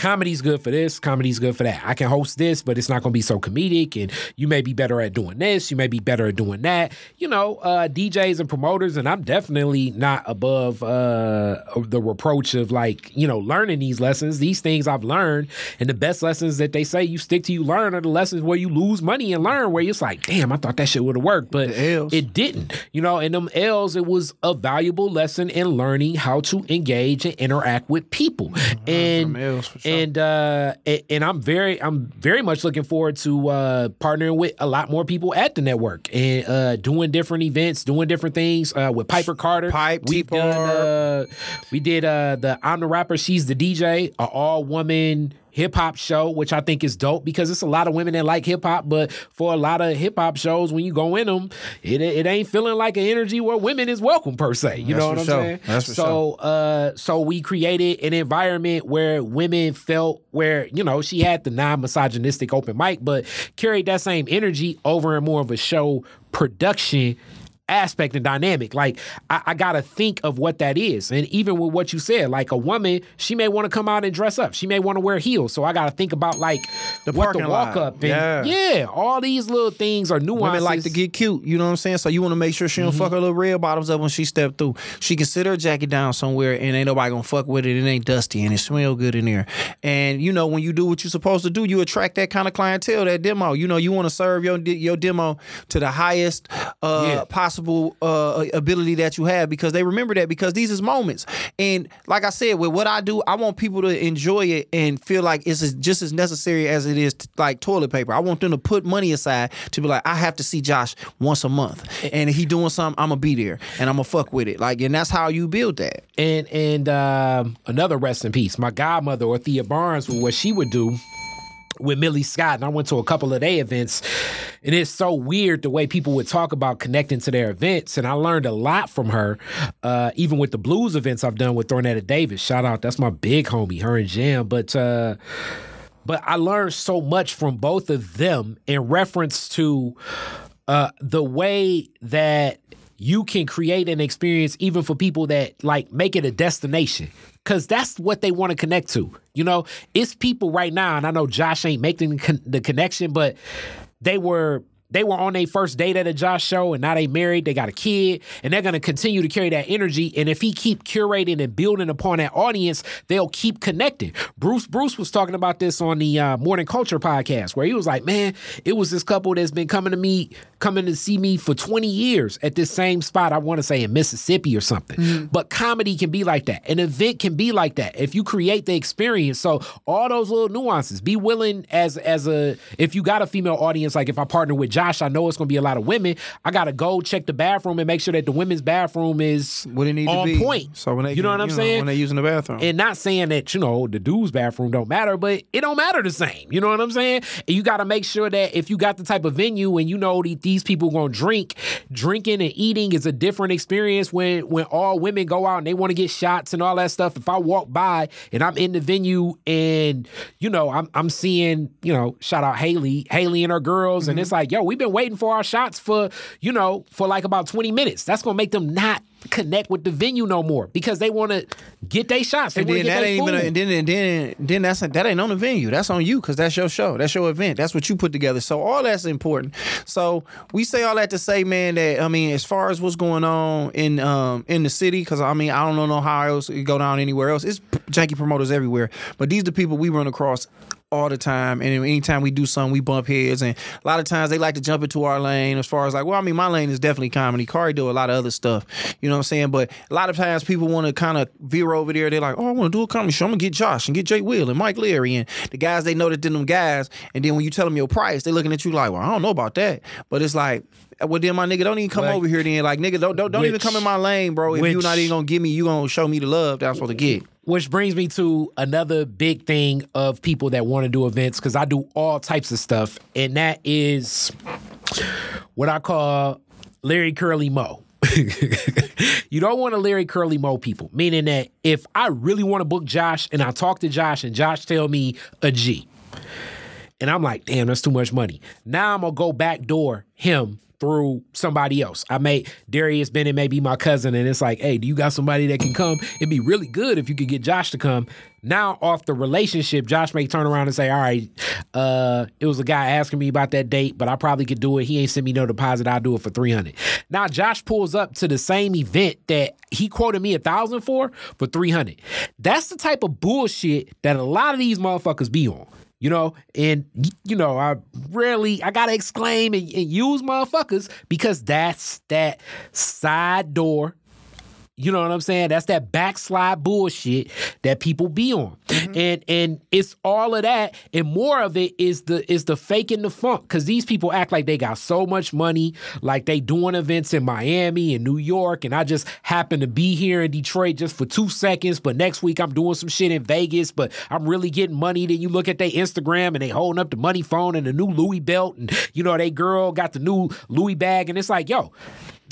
comedy's good for this, comedy's good for that. I can host this, but it's not going to be so comedic. And you may be better at doing this, you may be better at doing that. You know, uh, DJs and promoters, and I'm definitely not above uh, the reproach of like, you know, learning these lessons. These things I've learned, and the best lessons that they say you stick to, you learn, are the lessons where you lose money and learn, where it's like, damn, I thought that shit would have worked, but it didn't. You know, and them L's, it was a valuable lesson in learning how to engage and interact with people. And From L's, sure. And uh and I'm very I'm very much looking forward to uh partnering with a lot more people at the network and uh doing different events, doing different things uh with Piper Carter. Pipe, We've done uh we did uh the I'm the rapper, she's the DJ, a all woman hip hop show, which I think is dope because it's a lot of women that like hip hop, but for a lot of hip hop shows, when you go in them, it it ain't feeling like an energy where women is welcome per se. You That's know what I'm sure. saying? That's for so uh so we created an environment where women felt where, you know, she had the non-misogynistic open mic, but carried that same energy over in more of a show production aspect and dynamic. Like I, I gotta think of what that is. And even with what you said, like a woman, she may want to come out and dress up. She may want to wear heels. So I gotta think about like The what the walk lot. up and Yeah. yeah. all these little things are nuances. Women like to get cute, you know what I'm saying? So you want to make sure she don't fuck her little red bottoms up when she step through. She can sit her jacket down somewhere and ain't nobody gonna fuck with it. It ain't dusty and it smell good in there. And you know when you do what you're supposed to do, you attract that kind of clientele, that demo. You know you want to serve your your demo to the highest uh, Yeah. possible uh, ability that you have because they remember that because these is moments. And like I said, with what I do, I want people to enjoy it and feel like it's just as necessary as it is t- like toilet paper. I want them to put money aside to be like, I have to see Josh once a month, and he doing something, I'm gonna be there and I'm gonna fuck with it. Like, and that's how you build that. And and um, another rest in peace, my godmother or Thea Barnes, what she would do with Millie Scott, and I went to a couple of their events, and it's so weird the way people would talk about connecting to their events, and I learned a lot from her, uh, even with the blues events I've done with Thornetta Davis. Shout out, that's my big homie, her and Jam, but. Uh, but I learned so much from both of them in reference to uh, the way that you can create an experience even for people that like make it a destination because that's what they want to connect to you know? It's people right now and i know josh ain't making the, con- the connection but they were they were on their first date at a Josh show and now they married, they got a kid, and they're gonna continue to carry that energy. And if he keep curating and building upon that audience, they'll keep connecting. Bruce Bruce was talking about this on the uh, Morning Culture podcast, where he was like, "Man, it was this couple that's been coming to me, coming to see me for 20 years at this same spot. I want to say in Mississippi or something. But comedy can be like that. An event can be like that if you create the experience. So all those little nuances. Be willing as as a if you got a female audience, like if I partner with Josh, I know it's gonna be a lot of women. I gotta go check the bathroom and make sure that the women's bathroom is What it need on to be. point. So when they you know what I'm saying? when they using the bathroom. And not saying that, you know, the dude's bathroom don't matter, but it don't matter the same. You know what I'm saying? And you got to make sure that if you got the type of venue and you know that these people going to drink, drinking and eating is a different experience when when all women go out and they want to get shots and all that stuff. If I walk by and I'm in the venue and, you know, I'm I'm seeing, you know, shout out Haley, Haley and her girls and mm-hmm. it's like, yo, we've been waiting for our shots for, you know, for like about 20 minutes. That's going to make them not connect with the venue no more because they want to get they shots. They And then that ain't food. even, and then and then then that's that ain't on the venue. That's on you because that's your show. That's your event. That's what you put together. So all that's important. So we say all that to say, man, that I mean, as far as what's going on in um in the city, because I mean, I don't know how else it go down anywhere else. It's janky promoters everywhere, but these the people we run across all the time. And anytime we do something, we bump heads. And a lot of times they like to jump into our lane as far as like, well, I mean, my lane is definitely comedy. Kari do a lot of other stuff. You know what I'm saying? But a lot of times people want to kind of veer over there. They're like, oh, I want to do a comedy show. I'm going to get Josh and get Jay Will and Mike Leary and the guys they know that did them guys. And then when you tell them your price, they looking at you like, well, I don't know about that. But it's like, well, then my nigga, don't even come Like- over here then. Like, nigga, don't don't, don't even come in my lane, bro. If you're not even going to give me, you going to show me the love that I'm supposed to get. Which brings me to another big thing of people that want to do events because I do all types of stuff, and that is what I call Larry Curly Moe. you don't want to Larry Curly Moe people, meaning that if I really want to book Josh and I talk to Josh and Josh tell me a G, and I'm like, damn, that's too much money. Now I'm gonna go backdoor him through somebody else. I may Darius Bennett may be my cousin, and it's like, hey, do you got somebody that can come? It'd be really good if you could get Josh to come. Now off the relationship, Josh may turn around and say, all right, uh, it was a guy asking me about that date, but I probably could do it. He ain't sent me no deposit. I'll do it for 300. Now Josh pulls up to the same event that he quoted me a thousand for for 300. That's the type of bullshit that a lot of these motherfuckers be on you know? And you know i rarely i gotta exclaim and, and use motherfuckers because that's that side door you know what I'm saying? That's that backslide bullshit that people be on. Mm-hmm. And and it's all of that and more of it is the is the fake and the funk cuz these people act like they got so much money, like they doing events in Miami and New York and I just happen to be here in Detroit just for 2 seconds, but next week I'm doing some shit in Vegas, but I'm really getting money. Then you look at their Instagram and they holding up the money phone and the new Louis belt and you know they girl got the new Louis bag and it's like, yo,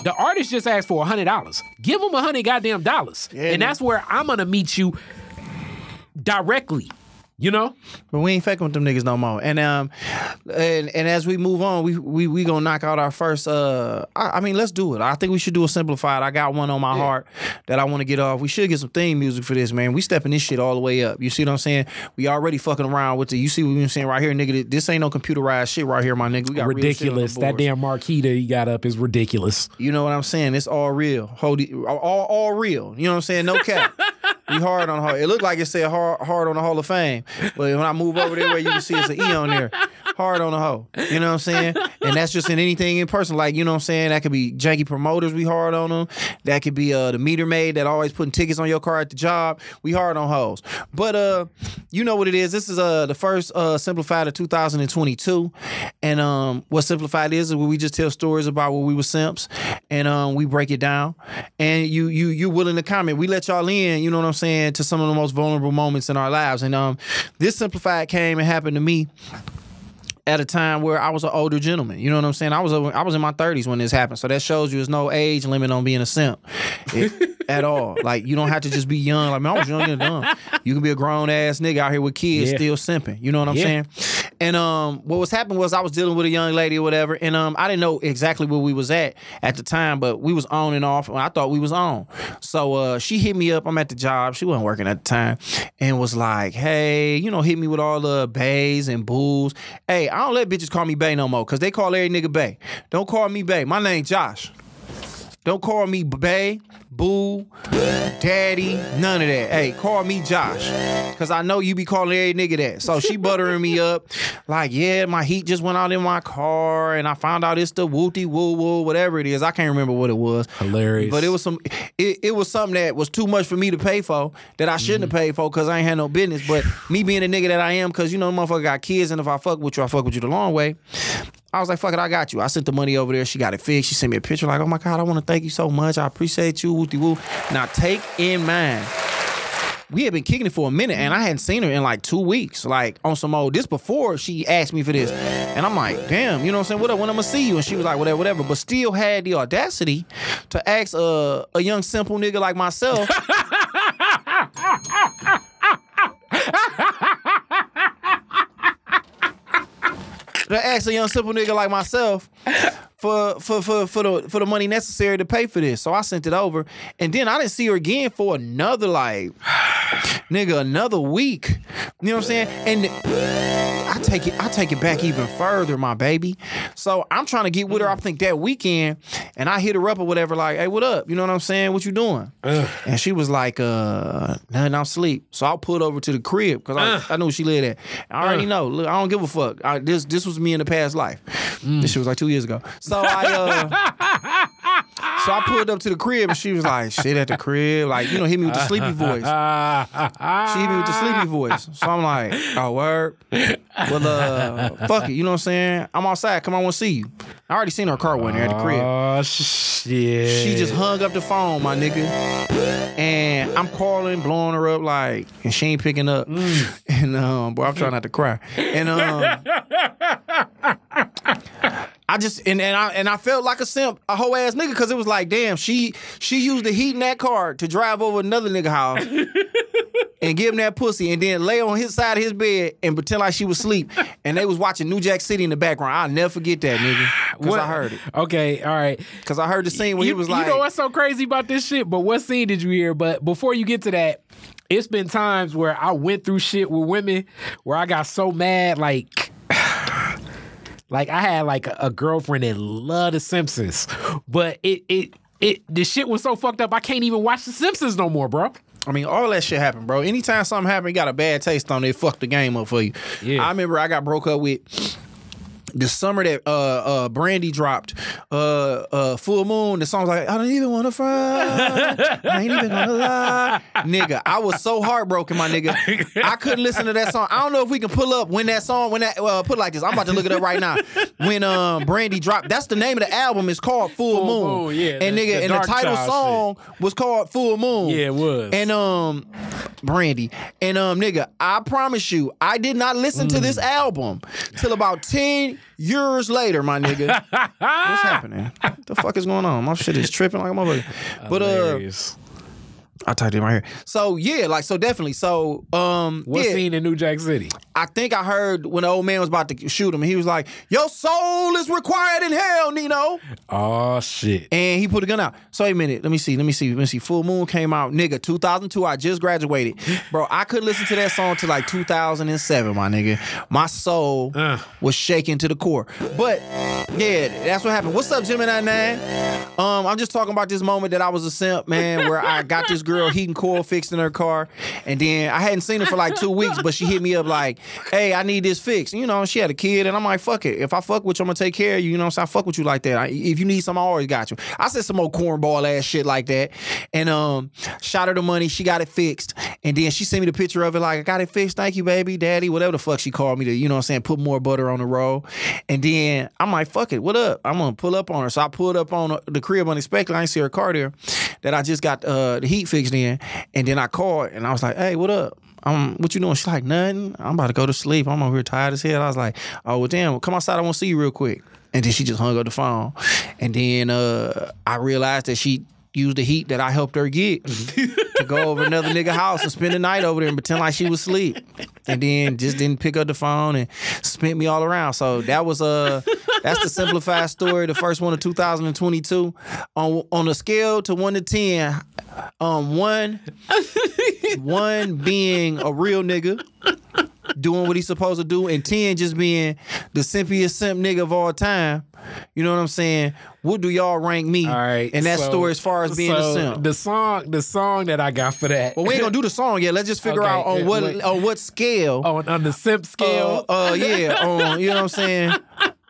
the artist just asked for a hundred dollars. Give him a hundred goddamn dollars, and that's where I'm gonna meet you directly. You know, But we ain't fucking with them niggas no more. And um, and and as we move on, we we we gonna knock out our first. Uh, I, I mean, let's do it. I think we should do a simplified. I got one on my heart that I want to get off. We should get some theme music for this, man. We stepping this shit all the way up. You see what I'm saying? We already fucking around with it. You see what I'm saying right here, nigga? This ain't no computerized shit right here, my nigga. We got ridiculous. That damn marquee that he got up is ridiculous. You know what I'm saying? It's all real. Hold it, all, all real. You know what I'm saying? No cap. we hard on her. It looked like it said hard, hard on the Hall of Fame, but when I move over there, where you can see it's an E on there, hard on the hoe. You know what I'm saying? And that's just in anything in person. Like you know what I'm saying? That could be janky promoters. We hard on them. That could be uh, the meter maid that always putting tickets on your car at the job. We hard on hoes. But uh, you know what it is. This is uh the first uh simplified of 2022, and um what simplified is is where we just tell stories about where we were simps, and um we break it down, and you you you're willing to comment. We let y'all in. You know what I'm saying to some of the most vulnerable moments in our lives, and um this simplified came and happened to me at a time where I was an older gentleman. You know what I'm saying? I was a, I was in my 30s when this happened. So that shows you there's no age limit on being a simp It- at all. Like you don't have to just be young. Like man, I was young and dumb. You can be a grown ass nigga out here with kids Yeah. still simping. You know what I'm Yeah. saying? And um, what was happening was I was dealing with a young lady or whatever, and um, I didn't know exactly where we was at at the time, but we was on and off, and I thought we was on. So uh, she hit me up. I'm at the job. She wasn't working at the time, and was like, "Hey, you know, hit me with all the bays and bulls. Hey, I don't let bitches call me bay no more, cause they call every nigga bay. Don't call me bay. My name Josh. Don't call me Bay, Boo, Daddy, none of that. Hey, call me Josh. Cause I know you be calling every nigga that. So she buttering me up, like, yeah, my heat just went out in my car, and I found out it's the wooty woo woo, whatever it is. I can't remember what it was. Hilarious. But it was some it, it was something that was too much for me to pay for that I shouldn't mm. have paid for because I ain't had no business. But me being the nigga that I am, cause you know, motherfucker got kids, and if I fuck with you, I fuck with you the long way. I was like, fuck it, I got you. I sent the money over there. She got it fixed. She sent me a picture like, oh my God, I want to thank you so much. I appreciate you. Wooty woo. Now take in mind, we had been kicking it for a minute and I hadn't seen her in like two weeks. Like on some old this before she asked me for this. And I'm like, damn, you know what I'm saying? What when I'm gonna see you? And she was like, whatever, whatever. But still had the audacity to ask a, a young simple nigga like myself. to ask a young simple nigga like myself for for for for the for the money necessary to pay for this. So I sent it over, and then I didn't see her again for another like, nigga, another week. You know what I'm saying? And I take it, I take it back even further, my baby. So I'm trying to get with her. I think that weekend, and I hit her up or whatever, like, hey, what up? You know what I'm saying? What you doing? And she was like, uh, nothing, I'm asleep. So I pulled over to the crib because I, I knew she lived at. I already know. Look, I don't give a fuck. I, this this was me in the past life. This shit was like two years ago. So I uh, so I pulled up to the crib and she was like, shit at the crib, like you know, hit me with the sleepy voice. She hit me with the sleepy voice. So I'm like, oh word. Well uh fuck it, you know what I'm saying? I'm outside, come on, I wanna see you. I already seen her car one there at the crib. Oh shit. She just hung up the phone, my nigga. And I'm calling, blowing her up like, and she ain't picking up. And um, boy, I'm trying not to cry. And um, I just and, and I and I felt like a simp, a whole ass nigga, because it was like, damn, she she used the heat in that car to drive over another nigga house and give him that pussy, and then lay on his side of his bed and pretend like she was asleep. And they was watching New Jack City in the background. I'll never forget that, nigga. Because I heard it. Okay, all right. Because I heard the scene where you, he was like, you know what's so crazy about this shit? But what scene did you hear? But before you get to that, it's been times where I went through shit with women where I got so mad, like. Like I had like a, a girlfriend that loved The Simpsons, but it it it the shit was so fucked up I can't even watch The Simpsons no more, bro. I mean, all that shit happened, bro. Anytime something happened, you got a bad taste on it, fuck the game up for you. Yeah. I remember I got broke up with the summer that uh uh Brandy dropped uh uh Full Moon, the song's like, I don't even wanna front. I ain't even gonna lie. Nigga, I was so heartbroken, my nigga. I couldn't listen to that song. I don't know if we can pull up when that song, when that uh, put it like this. I'm about to look it up right now. When um Brandy dropped, that's the name of the album, it's called Full, Full Moon. Moon, yeah, And the- nigga, the and the title song was called Full Moon. Yeah, it was. And um Brandy. And um nigga, I promise you, I did not listen to Mm. this album till about 10 years later, my nigga. What's happening? What the fuck is going on? My shit is tripping like a motherfucker. But uh. I typed it right here. So yeah, like so definitely. So um what yeah, scene in New Jack City? I think I heard when the old man was about to shoot him, he was like, Your soul is required in hell, Nino. Oh shit. And he put a gun out. So wait a minute. Let me see. Let me see. Let me see. Full Moon came out, nigga. 2002. I just graduated, bro. I couldn't listen to that song till like 2007, my nigga. My soul Uh. was shaking to the core. But yeah, that's what happened. What's up, Gemini Nine? Um, I'm just talking about this moment that I was a simp, man, where I got this girl heating coil fixed in her car, and then I hadn't seen her for like two weeks, but she hit me up like, "Hey, I need this fixed." You know, she had a kid, and I'm like, "Fuck it. If I fuck with you, I'm gonna take care of you." You know, what I'm saying? I fuck with you like that. I, if you need something, I always got you. I said some old cornball ass shit like that, and um, shot her the money. She got it fixed, and then she sent me the picture of it like, "I got it fixed. Thank you, baby, daddy, whatever the fuck she called me to." You know, what I'm saying? Put more butter on the roll, and then I'm like, "Fuck it. What up? I'm gonna pull up on her." So I pulled up on the crib unexpectedly. I didn't see her car there. That I just got uh, the heat fixed in, and then I called and I was like, "Hey, what up?" Um, what you doing? She's like, nothing. I'm about to go to sleep. I'm over here tired as hell. I was like, oh, well, damn, come outside. I want to see you real quick. And then she just hung up the phone. And then uh, I realized that she used the heat that I helped her get to go over another nigga house and spend the night over there and pretend like she was asleep. And then just didn't pick up the phone and spent me all around. So that was a that's the simplified story, the first one of 2022. On on a scale to one to ten, um one one being a real nigga doing what he's supposed to do, and ten just being the simpiest simp nigga of all time. You know what I'm saying? What do y'all rank me All right. in that so- story as far as being so a simp? The song, the song that I got for that. Well, we ain't gonna do the song yet. Let's just figure Okay, out on what wait. on what scale. on on the simp uh, scale, uh, yeah, on you know what I'm saying?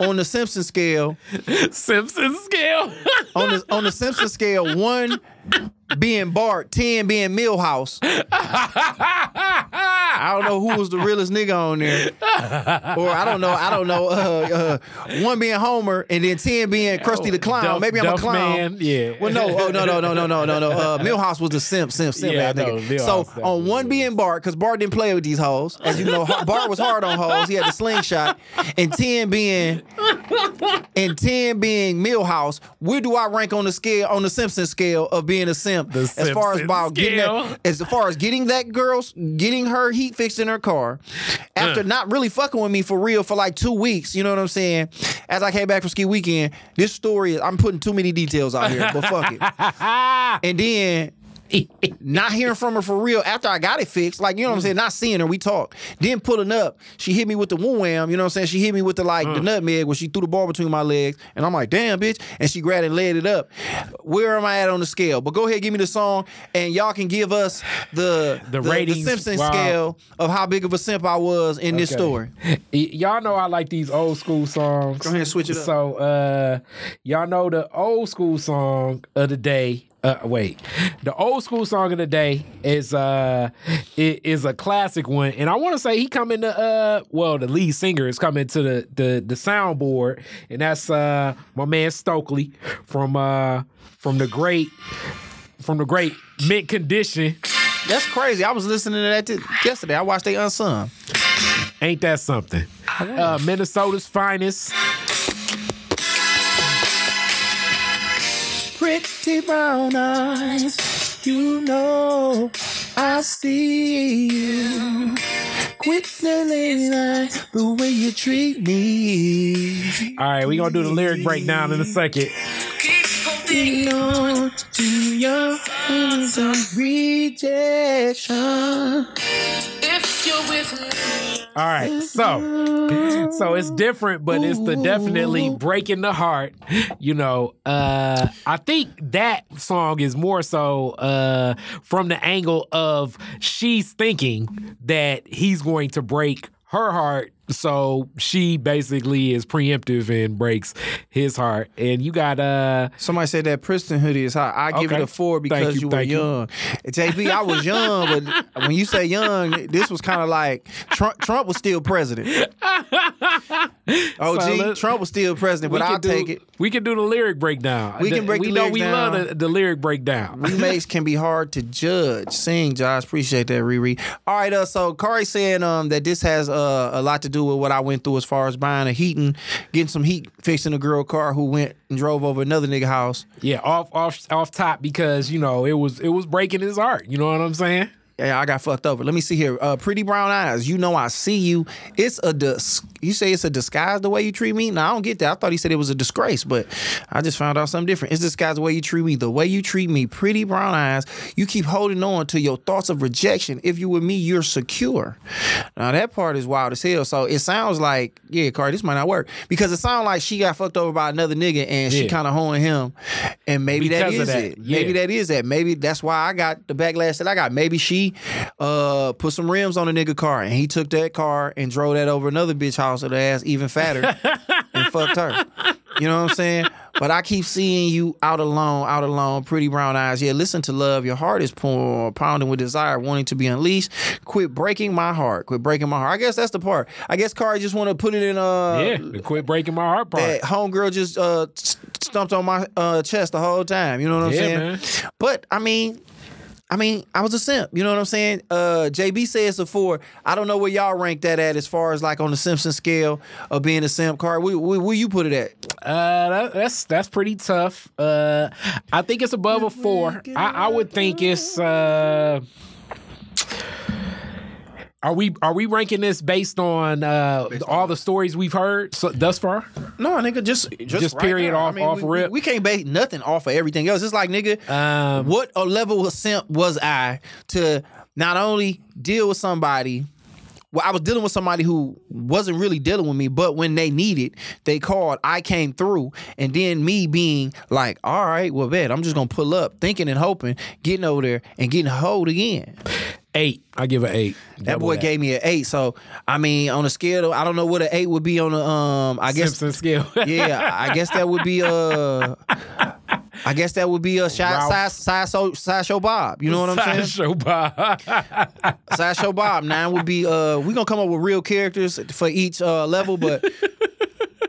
On the Simpson scale, Simpson scale. on the on the Simpson scale, one being Bart, ten being Milhouse. I don't know who was the realest nigga on there, or I don't know. I don't know. Uh, uh, one being Homer, and then ten being Krusty the Clown. Duff- Maybe I'm a clown. Man, yeah. Well, no, oh, no, no, no, no, no, no, no. Uh, Milhouse was the simp, simp, simp Yeah, I know. nigga. Milhouse so definitely on one being Bart, because Bart didn't play with these hoes. As you know, Bart was hard on hoes. He had the slingshot. And ten being and 10 being Milhouse, where do I rank on the scale on the Simpson scale of being a simp? The as far as about getting that, as far as getting that girl's getting her heat fixed in her car after not really fucking with me for real for like two weeks, you know what I'm saying? As I came back from ski weekend, this story is I'm putting too many details out here, but fuck it. And then not hearing from her for real after I got it fixed. Like, you know what I'm saying? Not seeing her, we talk. Then pulling up, she hit me with the woo wham, you know what I'm saying? She hit me with the like the nutmeg when she threw the ball between my legs. And I'm like, damn, bitch. And she grabbed and laid it up. Where am I at on the scale? But go ahead, give me the song, and y'all can give us the The ratings, the Simpson wow. scale of how big of a simp I was in this story. Y- y'all know I like these old school songs. Go ahead, and switch it up. So, uh, y'all know the old school song of the day. Uh, wait, the old school song of the day is uh i- is a classic one, and I want to say he coming to uh well the lead singer is coming to the the the soundboard, and that's uh my man Stokley from uh from the great from the great mint condition. That's crazy. I was listening to that t- yesterday. I watched they unsung. Ain't that something? Uh, Minnesota's finest. Pretty brown eyes, you know I see you. Quit telling lies the way you treat me. All right, we gonna do the lyric breakdown in a second. On to your hands of rejection. If you're with me. All right, so so it's different, but it's the definitely breaking the heart. You know, uh, I think that song is more so uh, from the angle of she's thinking that he's going to break her heart. So she basically is preemptive and breaks his heart. And you got uh Somebody said that Princeton hoodie is hot. I give Okay. it a four because you, you, were thank you. young. JB, I was young, but when you say young, this was kind of like Trump. Trump was still president. Oh, So let- Trump was still president, but I'll do, take it. We can do the lyric breakdown. We can break we the know we down. love the, the lyric breakdown. Remakes can be hard to judge. Sing, Josh. Appreciate that, Riri. All right, uh, so Kari saying um that this has uh, a lot to do with what I went through as far as buying a heating, getting some heat, fixing a girl car who went and drove over another nigga house. Yeah, off off off top because you know it was it was breaking his heart. You know what I'm saying? Yeah, I got fucked over. Let me see here. Uh, pretty brown eyes. You know I see you. It's a dis- you say it's a disguise the way you treat me. No, I don't get that. I thought he said it was a disgrace, but I just found out something different. It's disguise the way you treat me. The way you treat me. Pretty brown eyes. You keep holding on to your thoughts of rejection. If you with me, you're secure. Now that part is wild as hell. So it sounds like yeah, Cardi, this might not work because it sounds like she got fucked over by another nigga and she kind of hoeing him, and maybe that Because of is that, it. Maybe that is that. Maybe that's why I got the backlash that I got. Maybe she uh put some rims on a nigga car and he took that car and drove that over another bitch house with her ass even fatter and fucked her. You know what I'm saying? But I keep seeing you out alone, out alone, pretty brown eyes. Yeah, listen to love. Your heart is pounding with desire, wanting to be unleashed. Quit breaking my heart. Quit breaking my heart. I guess that's the part. I guess Kari just want to put it in uh yeah, quit breaking my heart part. that homegirl just uh st- stumped on my uh chest the whole time. You know what I'm Yeah, saying? man. But I mean, I mean, I was a simp. You know what I'm saying? Uh JB says a four. I don't know where y'all rank that at as far as like on the Simpson scale of being a simp card. Where, where, where you put it at? Uh, that, that's that's pretty tough. Uh, I think it's above a four. I, I would think it's. Uh, are we are we ranking this based on uh, all the stories we've heard so, thus far? No, nigga, just just, Just right period now. off- off we, rip. We, we can't base nothing off of everything else. It's like nigga, Um, what a level of simp was I to not only deal with somebody. Well, I was dealing with somebody who wasn't really dealing with me, but when they needed, they called. I came through, and then me being like, "All right, well, bet I'm just gonna pull up, thinking and hoping, getting over there and getting hold again." Eight. I give it eight. That boy gave me an eight. So I mean, on a scale, I don't know what an eight would be on the. Um, I guess Simpson scale. yeah, I guess that would be a. I guess that would be a shot Ralph. size size sideshow Bob. You know what I'm saying? Sideshow Bob. Sideshow Bob. Nine would be uh we gonna come up with real characters for each uh level, but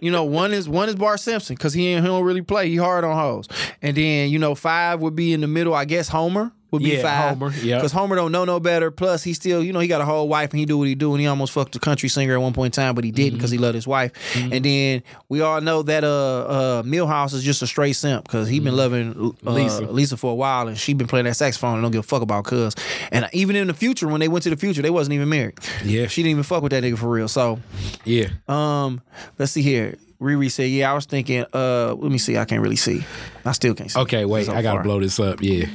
you know, one is one is Bart Simpson because he ain't he don't really play. He hard on hoes. And then, you know, five would be in the middle, I guess Homer. Would be Yeah, five. Homer, yep. Because Homer don't know no better. Plus, he still, you know, he got a whole wife and he do what he do, and he almost fucked a country singer at one point in time, but he didn't because he Mm-hmm. loved his wife. And then we all know that uh, uh, Milhouse is just a straight simp because he been loving uh, Lisa. Lisa for a while, and she been playing that saxophone and don't give a fuck about cuz. And even in the future, when they went to the future, they wasn't even married. Yeah. she didn't even fuck with that nigga for real. So, Yeah. um, let's see here. Riri said, "Yeah, I was thinking. Uh, let me see. I can't really see. I still can't see. Okay, wait. So I gotta far. blow this up. Yeah.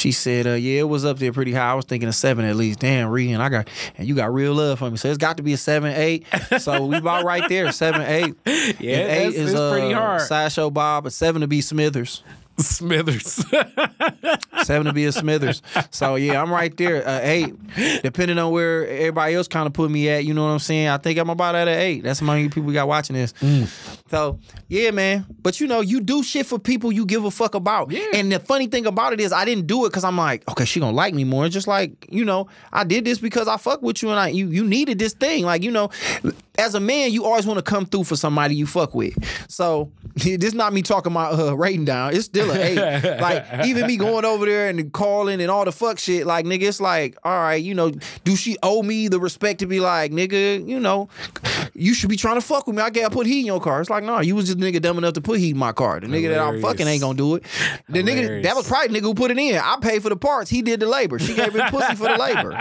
She said, uh, "Yeah, it was up there pretty high. I was thinking a seven at least. Damn, and I got and you got real love for me. So it's got to be a seven, eight. So we about right there, seven, eight. Yeah, And that's- it's pretty hard. Sideshow Bob, but seven to be Smithers. Smithers. Seven to be a Smithers. So yeah, I'm right there. Uh, eight, depending on where everybody else kind of put me at. You know what I'm saying? I think I'm about at an eight. That's how many people we got watching this. Mm. So yeah, man. But you know, you do shit for people you give a fuck about. Yeah. And the funny thing about it is, I didn't do it because I'm like, okay, she gonna like me more. It's just like you know, I did this because I fuck with you and I you you needed this thing. Like you know, as a man, you always want to come through for somebody you fuck with. So this not me talking my uh, rating down. It's still an eight. like even me going over there and calling and all the fuck shit. Like nigga, it's like all right, you know, do she owe me the respect to be like nigga, you know, you should be trying to fuck with me. I gotta put heat in your car. It's like no, you was just nigga dumb enough to put heat in my car. The nigga that I'm fucking ain't gonna do it. The nigga that was probably the nigga who put it in. I paid for the parts. He did the labor. She gave him pussy for the labor.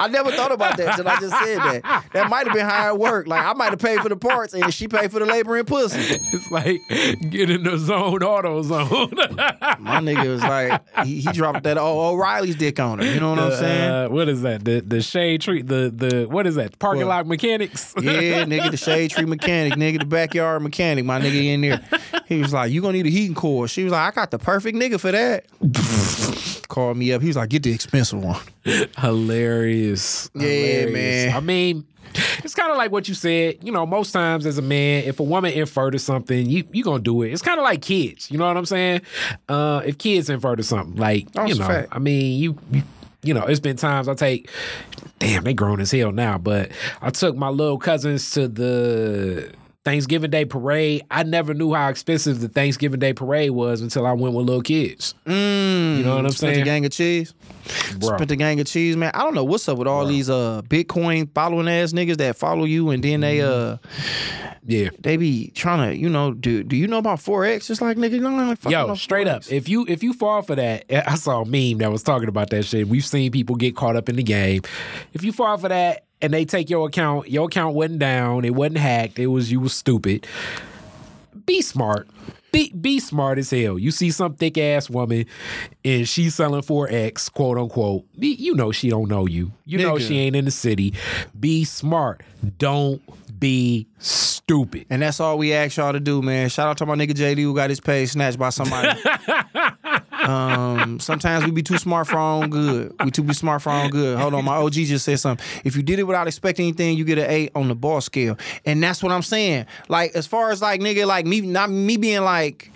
I never thought about that until I just said that. That might have been how it worked. Like I might have paid for the parts and she paid for the labor and pussy. it's like get in the zone, AutoZone. My nigga was like, he, he dropped that old O'Reilly's dick on her. You know what I'm saying? Uh, what is that? The the shade tree. The the what is that? Parking What? lot mechanics. Yeah, nigga, the shade tree mechanic, nigga, the backyard mechanic, my nigga in there. He was like, You gonna need a heating core. She was like, I got the perfect nigga for that. Called me up. He was like, Get the expensive one. Hilarious. Yeah, Hilarious. man. I mean, it's kind of like what you said. You know, most times as a man, if a woman infer to something, you you gonna do it. It's kind of like kids. You know what I'm saying? Uh, if kids infer to something, like That's you know, fact. I mean, you. you you know, it's been times I take, damn, they grown as hell now, but I took my little cousins to the Thanksgiving Day parade. I never knew how expensive the Thanksgiving Day parade was until I went with little kids. Mm, You know what I'm spent saying? a gang of cheese. Bro. Spent a gang of cheese, man. I don't know what's up with all these uh Bitcoin following ass niggas that follow you and then they uh Yeah. they be trying to, you know, do do you know about Forex? It's like nigga, you don't know fucking Yo, straight up. If you if you fall for that, I saw a meme that was talking about that shit. We've seen people get caught up in the game. If you fall for that and they take your account, your account wasn't down, it wasn't hacked, it was you was stupid. Be smart. Be be smart as hell. You see some thick ass woman and she's selling Forex, quote unquote. You know she don't know you. You know she ain't in the city. Be smart. Don't be stupid. And that's all we ask y'all to do, man. Shout out to my nigga JD who got his page snatched by somebody. um, sometimes we be too smart for our own good. We too be smart for our own good. Hold on, my OG just said something. If you did it without expecting anything, you get an eight on the ball scale. And that's what I'm saying. Like, as far as like nigga, like me, not me being like,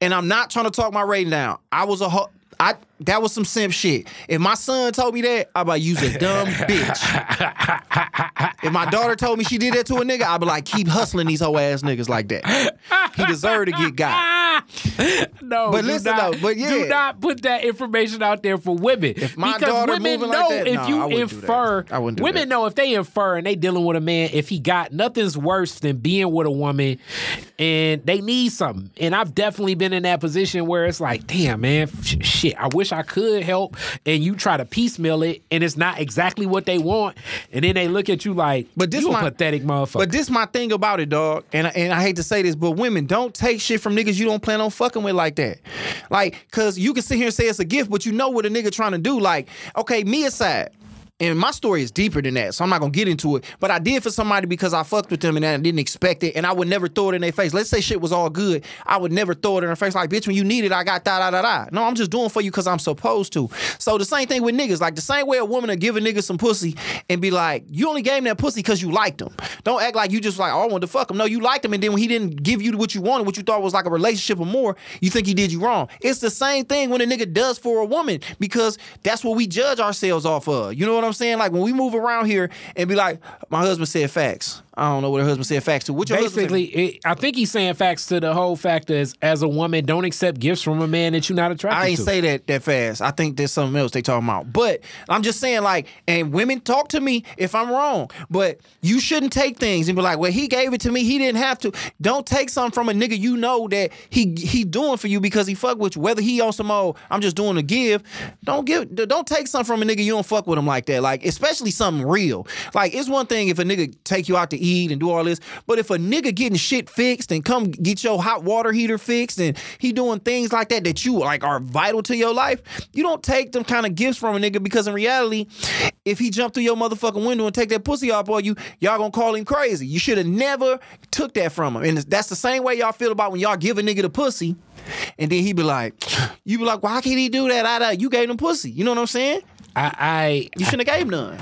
and I'm not trying to talk my rating down. I was a ho- I that was some simp shit. If my son told me that, I'd be like, you's a dumb bitch. if my daughter told me she did that to a nigga, I'd be like, keep hustling these hoe ass niggas like that. He deserved to get got. no, But listen not- though, but yeah. do not put that information out there for women. If my because daughter women moving like know that, if I you that. infer, I wouldn't do women that. know if they infer and they dealing with a man, if he got nothing's worse than being with a woman and they need something. And I've definitely been in that position where it's like, damn man, sh- shit, I wish I could help, and you try to piecemeal it, and it's not exactly what they want, and then they look at you like, But this you a my- pathetic motherfucker. But this my thing about it, dog. And and I hate to say this, but women don't take shit from niggas you don't plan on fucking with like that. Like, cause you can sit here and say it's a gift, but you know what a nigga trying to do. Like, okay, me aside. And my story is deeper than that, so I'm not gonna get into it. But I did for somebody because I fucked with them and I didn't expect it, and I would never throw it in their face. Let's say shit was all good, I would never throw it in their face like, bitch, when you need it, I got da da da da. No, I'm just doing for you because I'm supposed to. So the same thing with niggas, like the same way a woman to give a nigga some pussy and be like, you only gave him that pussy because you liked him. Don't act like you just like, oh, I wanted to fuck him. No, you liked him, and then when he didn't give you what you wanted, what you thought was like a relationship or more, you think he did you wrong. It's the same thing when a nigga does for a woman because that's what we judge ourselves off of. You know what I'm saying? Like when we move around here and be like, my husband said facts. I don't know what her husband said facts to. What your husband Basically, it, I think he's saying facts to the whole fact is as a woman, don't accept gifts from a man that you're not attracted to. I ain't to. say that that fast. I think there's something else they talking about. But I'm just saying, like, and women talk to me if I'm wrong. But you shouldn't take things and be like, well, he gave it to me. He didn't have to. Don't take something from a nigga you know that he he doing for you because he fuck with you. Whether he on some old, I'm just doing to give. Don't give. Don't take something from a nigga you don't fuck with him like that. Like, especially something real. Like, it's one thing if a nigga take you out to eat and do all this, but if a nigga getting shit fixed and come get your hot water heater fixed and he doing things like that that you like are vital to your life, you don't take them kind of gifts from a nigga because in reality, if he jump through your motherfucking window and take that pussy off on you, y'all gonna call him crazy. You should have never took that from him. And that's the same way y'all feel about when y'all give a nigga the pussy. And then he be like, you be like, why can't he do that? I, I, you gave him pussy. You know what I'm saying? I, I You shouldn't have gave him none.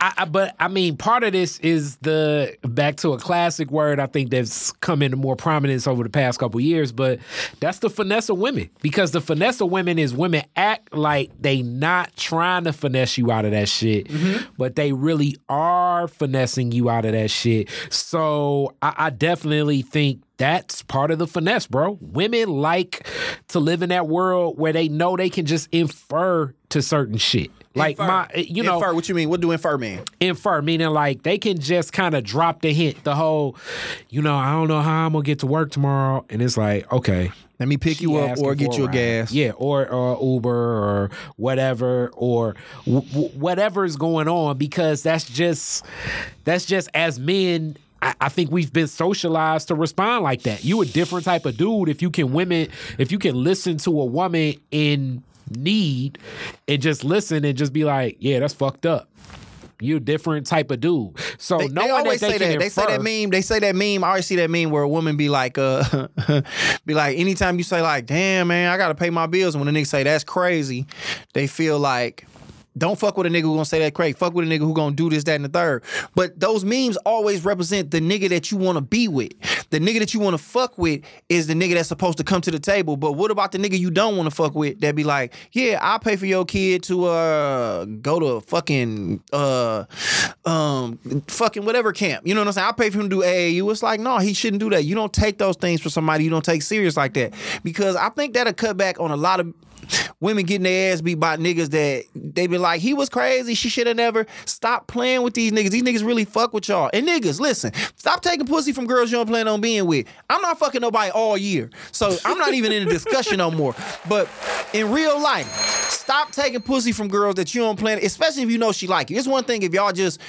I, I, but I mean, part of this is the back to a classic word. I think that's come into more prominence over the past couple years. But that's the finesse of women because the finesse of women is women act like they not trying to finesse you out of that shit, mm-hmm. but they really are finessing you out of that shit. So I, I definitely think that's part of the finesse, bro. Women like to live in that world where they know they can just infer to certain shit. Like Infer. my, eh, you know, infer. What you mean? What do infer mean? infer, meaning like they can just kind of drop the hint, the whole, you know, I don't know how I'm gonna get to work tomorrow, and it's like, okay, Let me pick she you up or get you a ride. gas. yeah, or or Uber or whatever, or w- w- whatever's going on, because that's just that's just as men. I I think we've been socialized to respond like that. You a different type of dude if you can women if you can listen to a woman in need and just listen and just be like, yeah, that's fucked up. You're a different type of dude. So They, knowing they always that they say that. They say that meme. They say that meme. I always see that meme where a woman be like, uh, be like, anytime you say like, damn man, I gotta pay my bills, and when a nigga say that's crazy, they feel like. Don't fuck with a nigga who gonna say that crazy. Fuck with a nigga who gonna do this, that, and the third. But those memes always represent the nigga that you wanna be with. The nigga that you wanna fuck with is the nigga that's supposed to come to the table. But what about the nigga you don't wanna fuck with that be like, yeah, I'll pay for your kid to uh go to a fucking uh um fucking whatever camp. You know what I'm saying? I'll pay for him to do AAU. It's like, no, he shouldn't do that. You don't take those things for somebody you don't take serious like that. Because I think that'll cut back on a lot of women getting their ass beat by niggas that they be like, he was crazy. She should have never stopped playing with these niggas. These niggas really fuck with y'all. And niggas, listen, stop taking pussy from girls you don't plan on being with. I'm not fucking nobody all year. So I'm not even in a discussion no more. But in real life, stop taking pussy from girls that you don't plan, especially if you know she like you. It's one thing if y'all just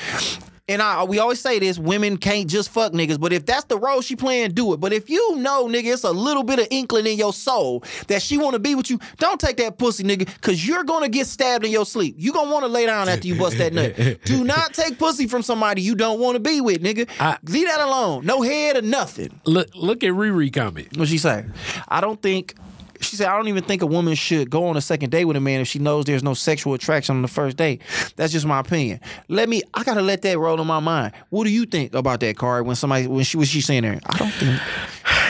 and I, we always say this: women can't just fuck niggas. But if that's the role she playing, do it. But if you know, nigga, it's a little bit of inkling in your soul that she want to be with you, don't take that pussy, nigga, because you're gonna get stabbed in your sleep. You gonna want to lay down after you bust that nut. do not take pussy from somebody you don't want to be with, nigga. I- Leave that alone. No head or nothing. Look, look at Riri comment. What she say? I don't think. She said, I don't even think a woman should go on a second date with a man if she knows there's no sexual attraction on the first date. That's just my opinion. Let me, I gotta let that roll in my mind. What do you think about that card when somebody, when she was she saying there? I don't think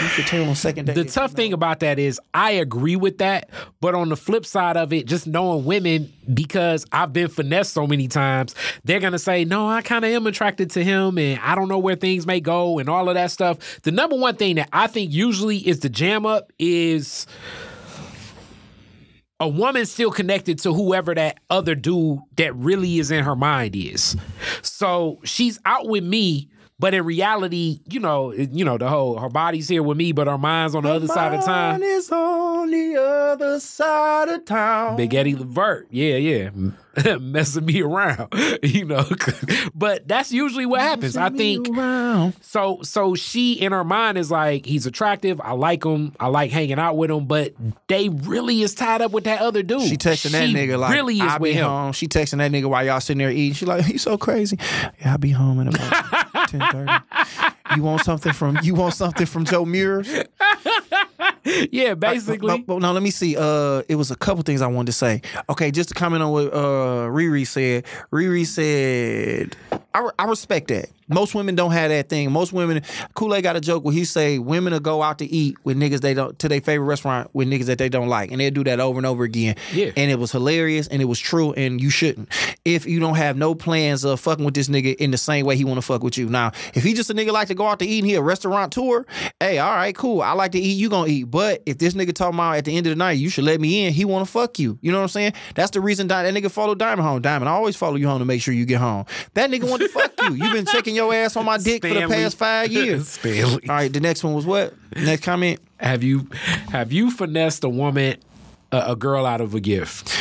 you should on second date. The tough thing about that is I agree with that, but on the flip side of it, just knowing women because I've been finessed so many times, they're gonna say, "No, I kind of am attracted to him, and I don't know where things may go, and all of that stuff." The number one thing that I think usually is the jam up is a woman still connected to whoever that other dude that really is in her mind is. So she's out with me, but in reality, you know, you know, the whole her body's here with me, but her mind's on the other side of town. Mine is on the other side of town. Big Eddie Levert, yeah, yeah, messing me around, you know. but that's usually what happens. I think Around. so. So she in her mind is like, he's attractive. I like him. I like hanging out with him. But they really is tied up with that other dude. She texting that nigga like, really is with be him. home. She texting that nigga while y'all sitting there eating. She like, he's so crazy. Yeah, I'll be home in about ten thirty. You want something from you want something from Joe Muer? Yeah, basically. But, but no, let me see. Uh, it was a couple things I wanted to say. Okay, just to comment on what uh Riri said. Riri said, I, I respect that. Most women don't have that thing. Most women, Kool Aid got a joke where he say women will go out to eat with niggas they don't to their favorite restaurant with niggas that they don't like, and they'll do that over and over again. Yeah. and it was hilarious and it was true, and you shouldn't if you don't have no plans of fucking with this nigga in the same way he want to fuck with you. Now, if he just a nigga like to go out to eat and he a restaurant tour, hey, all right, cool. I like to eat, you gonna eat. But if this nigga talking about at the end of the night, you should let me in. He want to fuck you. You know what I'm saying? That's the reason that nigga follow Diamond home. Diamond, I always follow you home to make sure you get home. That nigga want to fuck you. You've been checking your ass on my dick for the past five years. Stanley. All right, the next one was what? Next comment. Have you have you finessed a woman, a, a girl out of a gift?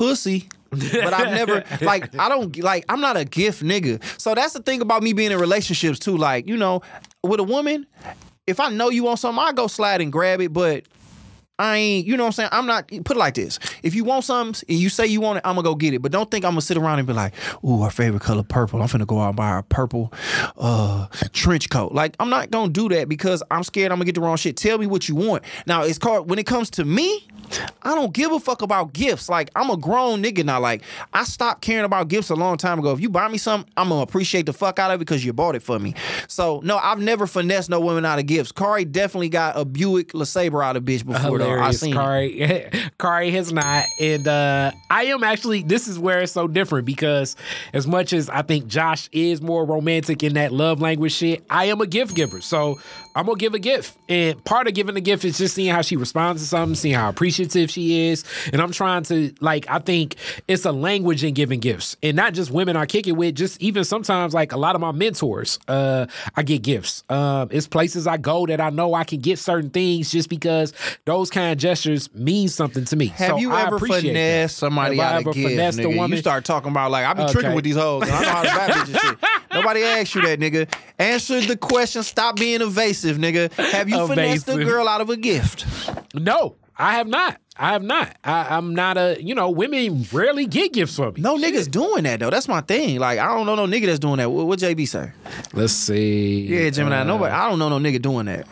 pussy. but I've never like I don't like I'm not a gift nigga. So that's the thing about me being in relationships too. Like, you know, with a woman, if I know you want something, I go slide and grab it, but I ain't, you know what I'm saying? I'm not put it like this. If you want something and you say you want it, I'm gonna go get it. But don't think I'm gonna sit around and be like, ooh, our favorite color purple. I'm finna go out and buy a purple uh trench coat. Like, I'm not gonna do that because I'm scared I'm gonna get the wrong shit. Tell me what you want. Now it's called when it comes to me, I don't give a fuck about gifts. Like, I'm a grown nigga now. Like, I stopped caring about gifts a long time ago. If you buy me something, I'm gonna appreciate the fuck out of it because you bought it for me. So no, I've never finessed no women out of gifts. Kari definitely got a Buick LeSabre out of bitch before though. Hilarious. seen. Kari, Kari has not. And uh, I am actually, this is where it's so different because as much as I think Josh is more romantic in that love language shit, I am a gift giver. So I'm going to give a gift. And part of giving a gift is just seeing how she responds to something, seeing how appreciative she is. And I'm trying to, like, I think it's a language in giving gifts. And not just women I kick it with, just even sometimes, like, a lot of my mentors, uh, I get gifts. Um, it's places I go that I know I can get certain things just because those kind of gestures mean something to me. Have So you I ever finessed that. somebody Have out ever of gift, finessed a nigga? woman? You start talking about like I be Okay. tricking with these hoes. And I know how to bitches shit. Nobody asked you that, nigga. Answer the question. Stop being evasive, nigga. Have you finessed a girl out of a gift? No, I have not. I have not. I, I'm not a. You know, women rarely get gifts from me. No niggas doing that though. That's my thing. Like I don't know no nigga that's doing that. What, what JB say? Let's see. Yeah, Gemini. Uh, Nobody. I don't know no nigga doing that.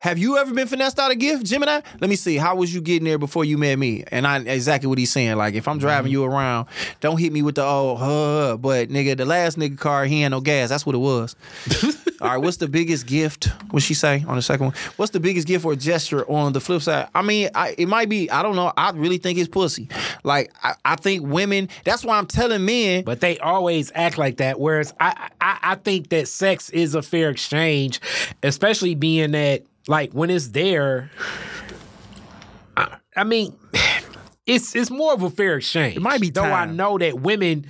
Have you ever been finessed out of a gift, Gemini? Let me see. How was you getting there before you met me? And I exactly what he's saying. Like if I'm driving you around, don't hit me with the oh, huh. But nigga, the last nigga car, he had no gas. That's what it was. All right. What's the biggest gift? What she say on the second one? What's the biggest gift or gesture on the flip side? I mean, I, it might be. I don't know. I really think it's pussy. Like I, I think women. That's why I'm telling men. But they always act like that. Whereas I, I, I think that sex is a fair exchange, especially being that like when it's there. I, I mean. It's, it's more of a fair exchange. It might be though. I know that women,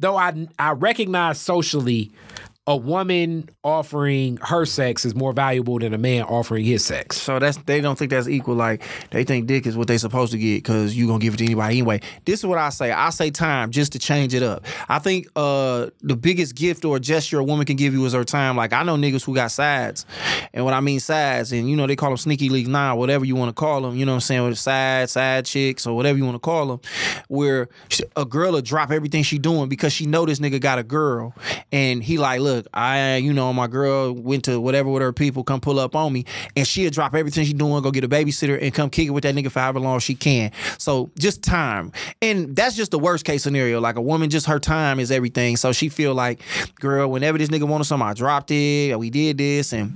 though I I recognize socially, a woman offering her sex is more valuable than a man offering his sex. So that's they don't think that's equal. Like they think dick is what they supposed to get because you gonna give it to anybody anyway. This is what I say. I say time just to change it up. I think uh the biggest gift or gesture a woman can give you is her time. Like I know niggas who got sides, and what I mean sides, and you know they call them sneaky league nine, whatever you want to call them. You know what I'm saying? With side side chicks or whatever you want to call them, where a girl will drop everything she doing because she know this nigga got a girl, and he like, look, I you know my girl went to whatever with her people, come pull up on me, and she'll drop everything she doing, go get a babysitter, and come kick it with that nigga for however long she can. So just time, and that's just the worst case scenario. Like a woman, just her time is everything. So she feel like, girl, whenever this nigga wanted something, I dropped it, we did this, and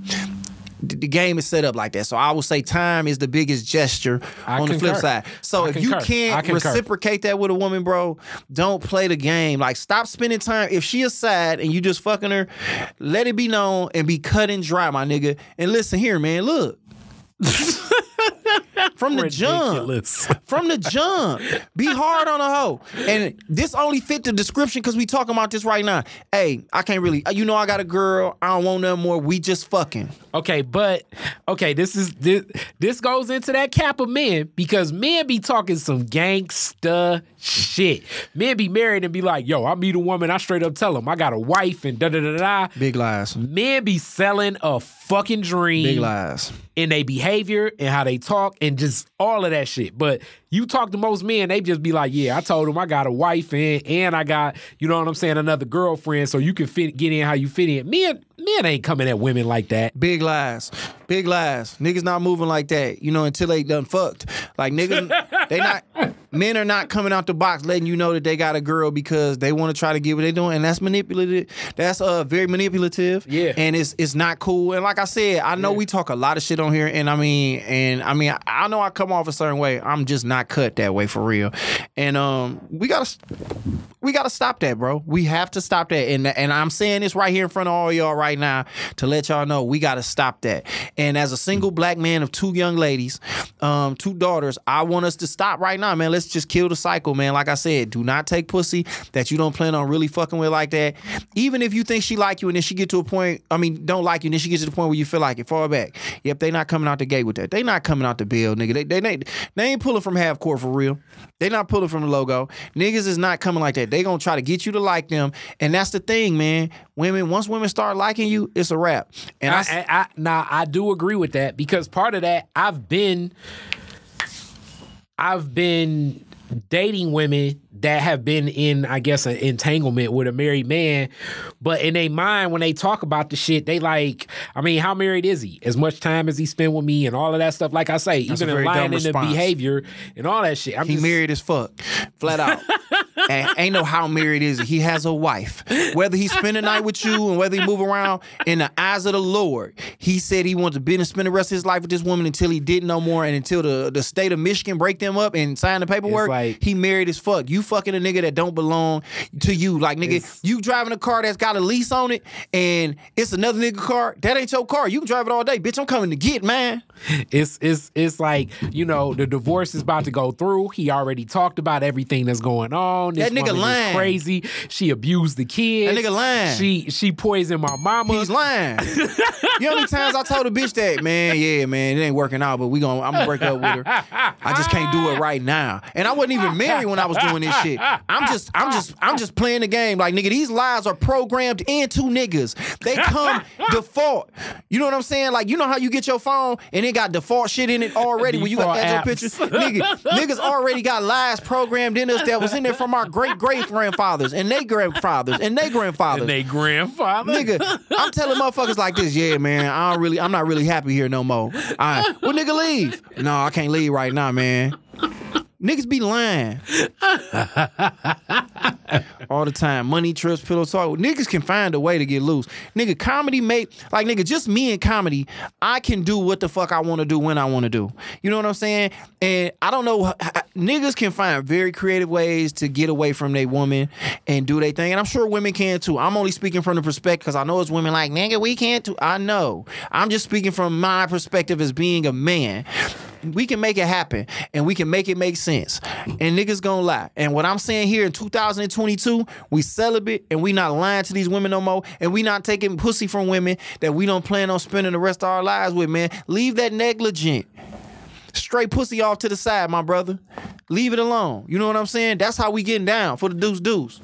the game is set up like that. So I would say time is the biggest gesture I on the flip side. So I if you concur. I can't reciprocate that with a woman, bro, don't play the game. Like stop spending time. If she is sad and you just fucking her, let it be known and be cut and dry, my nigga. And listen here, man, look. From the jump. From the jump. Be hard on a hoe. And this only fit the description because we talking about this right now. Hey, I can't really, you know, I got a girl. I don't want nothing more. We just fucking. Okay, but okay, this is this this goes into that cap of men because men be talking some gangsta shit. Men be married and be like, "Yo, I meet a woman, I straight up tell them I got a wife and da da da da." da." Big lies. Men be selling a fucking dream Big lies. in their behavior and how they talk and just all of that shit. But you talk to most men, they just be like, "Yeah, I told them I got a wife and and I got you know what I'm saying, another girlfriend, so you can fit get in how you fit in." Men men ain't coming at women like that. Big lies. Big lies. Niggas not moving like that, you know, until they done fucked. Like niggas, they not men are not coming out the box letting you know that they got a girl because they want to try to get what they're doing, and that's manipulative. That's uh very manipulative. Yeah. and it's it's not cool. And like I said, I know we talk a lot of shit on here, and I mean, and I mean, I, I know I come off a certain way. I'm just not cut that way for real. And um, we gotta we gotta stop that, bro. We have to stop that. And and I'm saying this right here in front of all y'all right now to let y'all know we gotta stop that. And as a single black man of two young ladies, um, two daughters, I want us to stop right now, man. Let's just kill the cycle, man. Like I said, do not take pussy that you don't plan on really fucking with like that. Even if you think she like you and then she get to a point, I mean, don't like you, and then she gets to the point where you feel like it, fall back. Yep, they not coming out the gate with that. They not coming out the bill, nigga. They they they, they ain't pulling from half court for real. They not pulling from the logo. Niggas is not coming like that. They gonna try to get you to like them, and that's the thing, man. Women, once women start liking you, it's a wrap. And I, I, I, I, now I do agree with that because part of that I've been, I've been dating women that have been in, I guess, an entanglement with a married man, but in their mind when they talk about the shit, they like, I mean, how married is he? As much time as he spent with me and all of that stuff. Like I say, That's even a in very in the behavior and all that shit. I'm he just, married as fuck, flat out. and ain't no how married is he. He has a wife. Whether he spend the night with you and whether he move around in the eyes of the Lord, he said he wanted to be and spend the rest of his life with this woman until he didn't no more and until the, the state of Michigan break them up and sign the paperwork. like- he married as fuck. You fucking a nigga that don't belong to you. Like nigga, It's- you driving a car that's got a lease on it and it's another nigga car. That ain't your car. You can drive it all day, bitch. I'm coming to get man. It's it's it's like you know the divorce is about to go through. He already talked about everything that's going on. This That nigga lying. crazy. She abused the kids. That nigga lying. She she poisoned my mama. He's lying. you know how many times I told a bitch that, man, yeah, man, it ain't working out, but we gonna I'm gonna break up with her. I just can't do it right now. And I wasn't even married when I was doing this shit. I'm just, I'm just, I'm just playing the game. Like, nigga, these lies are programmed into niggas. They come default. You know what I'm saying? Like, you know how you get your phone and it got default shit in it already when you got your pictures. Nigga, niggas already got lies programmed in us that was in there from our great great grandfathers and they grandfathers and they grandfathers. and they grandfather. Nigga, I'm telling motherfuckers like this, yeah, man, I don't really, I'm not really happy here no more. All right, well, nigga, leave. No, I can't leave right now, man. Niggas be lying. All the time. Money trips, pillow talk. Niggas can find a way to get loose. Nigga, comedy make like nigga, just me and comedy, I can do what the fuck I want to do when I want to do. You know what I'm saying? And I don't know niggas can find very creative ways to get away from their woman and do their thing. And I'm sure women can too. I'm only speaking from the perspective because I know it's women like, nigga, we can't too. I know. I'm just speaking from my perspective as being a man we can make it happen and we can make it make sense. And niggas gonna lie. And what I'm saying here in 2022, we celibate and we not lying to these women no more. And we not taking pussy from women that we don't plan on spending the rest of our lives with, man. Leave that negligent. Straight pussy off to the side, my brother. Leave it alone. You know what I'm saying? That's how we getting down for the deuce deuce.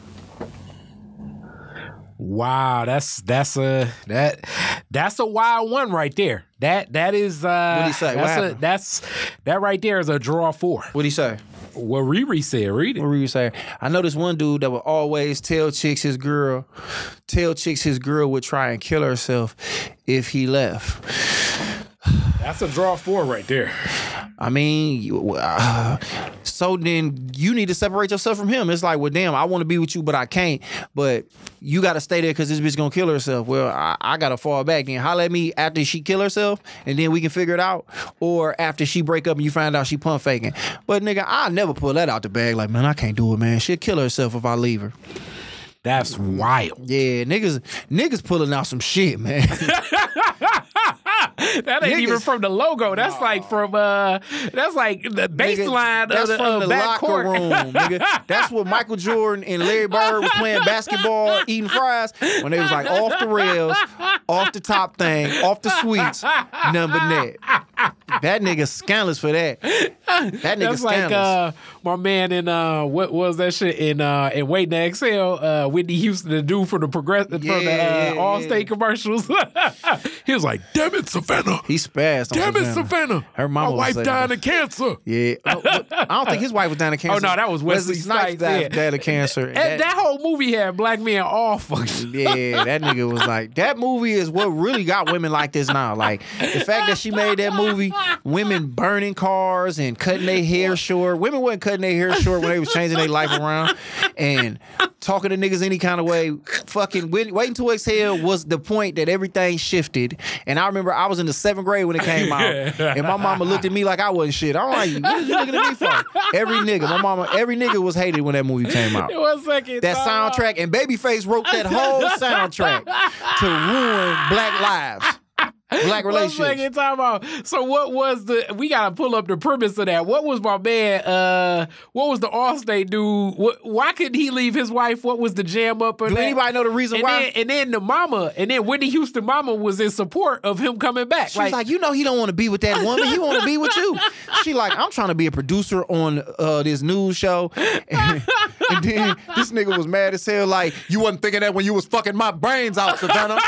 Wow, that's that's a that that's a wild one right there. That that is uh What'd he say? What That's a, that's that right there is a draw four. What'd he say? What Riri said, read it. What you saying? I know this one dude that would always tell chicks his girl, tell chicks his girl would try and kill herself if he left. That's a draw four right there. I mean, uh, so then you need to separate yourself from him. It's like, well, damn, I want to be with you, but I can't. But you got to stay there because this bitch gonna kill herself. Well, I, I gotta fall back. Then holler at me after she kill herself, and then we can figure it out. Or after she break up and you find out she pump faking. But nigga, I never pull that out the bag. Like, man, I can't do it, man. She'll kill herself if I leave her. That's wild. Yeah, niggas, niggas pulling out some shit, man. That ain't even from the logo. That's like from uh that's like the baseline Nigga, of the, from the locker court. room, nigga. That's what Michael Jordan and Larry Bird was playing basketball, eating fries when they was like off the rails, off the top thing, off the sweets, number net. That nigga scandalous for that. That nigga That's like scandalous. uh my man in uh what was that shit in uh in Waiting to Exhale, uh Whitney Houston, the dude for the progress from the Yeah, uh, yeah, yeah. Commercials. he was like, damn it, Savannah. he spazzed on Damn it, Savannah. Her mama My was wife died of cancer. Yeah, Oh, I don't think his wife was dying of cancer. Oh, no, that was Wesley Snipes, died, yeah. died of cancer. And that, whole movie had black men all fucking Yeah, that nigga was like, that movie is what really got women like this now. Like the fact that she made that movie, women burning cars and cutting their hair short. Women wasn't cutting their hair short when they was changing their life around and talking to niggas any kind of way. Fucking wait, waiting to exhale was the point that everything shifted. And I remember I was in the seventh grade when it came out, and my mama looked at me like I wasn't shit. I'm like, what are you looking at me for? Every nigga, my mama, every nigga was hated when that movie came out. One second. That soundtrack and Babyface wrote that whole soundtrack to ruin black lives, black relationships. second, time. So what was the? We gotta pull up the premise of that. What was my man? Uh, what was the Allstate dude? What, why couldn't he leave his wife? What was the jam up? Of Do that? anybody know the reason and why? Then, and then the mama, and then Whitney Houston mama was in support of him coming back. She was like, you know, he don't want to be with that woman. He want to be with you. She like, I'm trying to be a producer on uh, this news show, and, and then this nigga was mad as hell. Like, you wasn't thinking that when you was fucking my brains out, Savannah.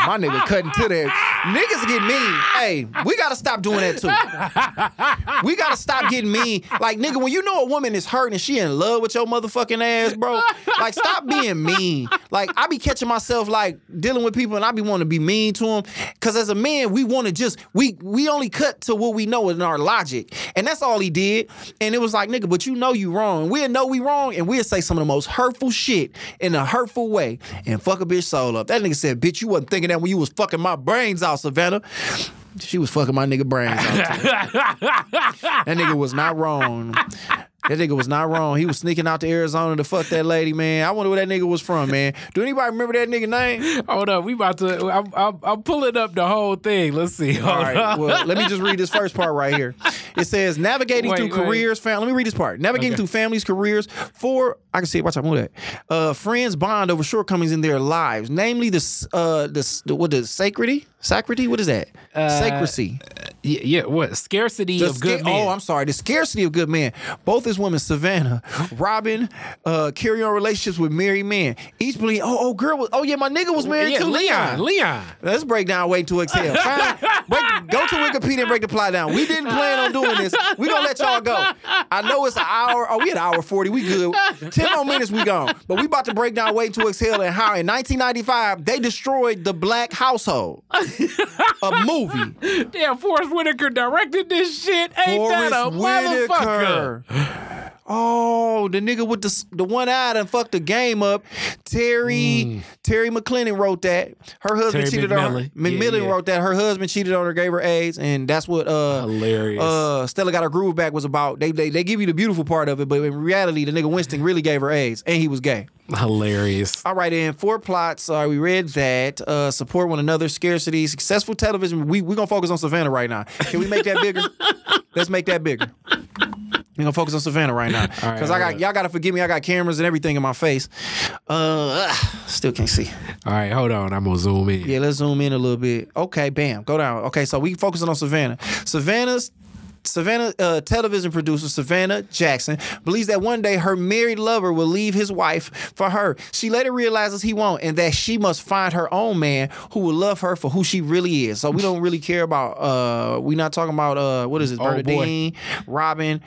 My nigga cutting to that. Niggas get mean. Hey, we gotta stop doing that too. We gotta stop getting mean. Like, nigga, when you know a woman is hurting and she in love with your motherfucking ass, bro, like, stop being mean. Like, I be catching myself like dealing with people and I be wanting to be mean to them. Cause as a man, we want to just we we only cut to what we know in our logic, and that's all he did. And it was like, nigga, but you know you wrong. We'll know we wrong, and we'll say some of the most hurtful shit in a hurtful way and fuck a bitch soul up. That nigga said, bitch, you wasn't thinking that when you was fucking my brains out, Savannah. She was fucking my nigga brains out. that nigga was not wrong. That nigga was not wrong. He was sneaking out to Arizona to fuck that lady, man. I wonder where that nigga was from, man. Do anybody remember that nigga name? Hold up, we about to. I'm, I'm, I'm pulling up the whole thing. Let's see. Hold All right. up. Well, let me just read this first part right here. It says navigating Wait, through wait. careers, family. Let me read this part. Navigating Okay. through families, careers. For I can see it. Watch out, move that. Uh, friends bond over shortcomings in their lives, namely the uh the, the what the sacredity, sacredity. What is that? Sacracy. Yeah, yeah, what scarcity The of good sca- men? Oh, I'm sorry. The scarcity of good men. Both as women, Savannah, Robin, uh, carry on relationships with married men. Each believe, oh, oh, girl was, oh yeah, my nigga was married yeah, to Leon. Leon. Let's break down Wait to Exhale. Find, break, go to Wikipedia and break the plot down. We didn't plan on doing this. we gonna let y'all go. I know it's an hour. Oh, we at hour 40. We good. 10 more minutes, we gone. But we about to break down Wait to Exhale and how in 1995 they destroyed the black household. a movie. Damn, Forest Whitaker directed this shit. Ain't that a motherfucker? Oh, the nigga with the the one eye and fucked the game up. Terry Terry McClennan wrote that. Her husband Mm. Terry cheated on her. McMillan. Yeah, yeah. wrote that. Her husband cheated on her, gave her AIDS, and that's what uh Hilarious. uh Stella got her groove back was about. They, they they give you the beautiful part of it, but in reality, the nigga Winston really gave her AIDS, and he was gay. Hilarious. All right, and four plots. Uh, we read that. Uh, support one another. Scarcity. Successful television. We we gonna focus on Savannah right now. Can we make that bigger? Let's make that bigger. Gonna focus on Savannah right now right, because I got y'all gotta forgive me. I got cameras and everything in my face. Uh, ugh, still can't see. All right, hold on. I'm gonna zoom in. Yeah, let's zoom in a little bit. Okay, bam, go down. Okay, so we focusing on Savannah. Savannah's Savannah uh, television producer Savannah Jackson believes that one day her married lover will leave his wife for her. She later realizes he won't, and that she must find her own man who will love her for who she really is. So we don't really care about. uh We're not talking about uh what is it, Oh, boy. Robin.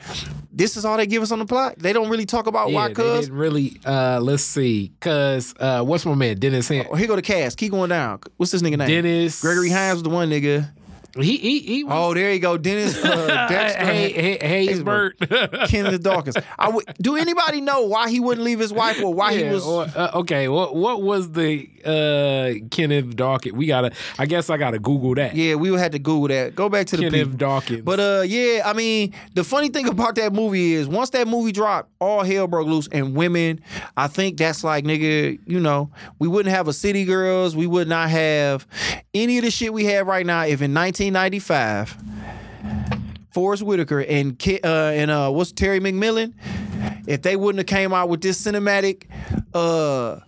This is all they give us on the plot. They don't really talk about Yeah, why. Cause really. Uh, let's see, cause uh, what's my man Dennis? Han- oh, here go the cast. Keep going down. What's this nigga name? Dennis Gregory Hines was the one nigga. He he he. Was, Oh, there you go, Dennis uh, Dexter, hey, hey, Haysbert. Kenneth Dawkins. I would, do anybody know why he wouldn't leave his wife or why he was? or, uh, okay. What what was the uh, Kenneth Dawkins? We gotta. I guess I gotta Google that. yeah, we would have to Google that. Go back to the Kenneth. Dawkins. But uh, yeah, I mean, the funny thing about that movie is once that movie dropped, all hell broke loose, and women. I think that's like nigga, you know, we wouldn't have a City Girls, we would not have any of the shit we have right now if in 1995. Forest Whitaker and uh, and uh, what's Terry McMillan, if they wouldn't have came out with this cinematic, uh,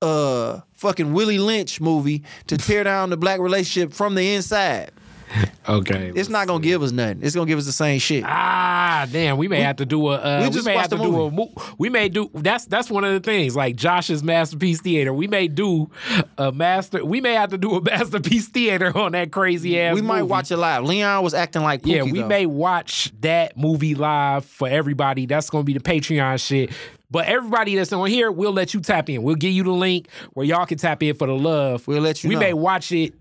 uh, fucking Willie Lynch movie to tear down the black relationship from the inside, okay. it's not gonna give us nothing. It's gonna give us the same shit. Ah, damn. We may have to do a. Uh, we we, just may watched have to the do a. mo- We may do. That's that's one of the things. Like Josh's masterpiece theater. We may do a master. We may have to do a masterpiece theater on that crazy ass. we might movie. watch it live. Leon was acting like Pookie, Yeah, we though. may watch that movie live for everybody. That's gonna be the Patreon shit. But everybody that's on here, we'll let you tap in. We'll give you the link where y'all can tap in for the love. We'll let you We know. may watch it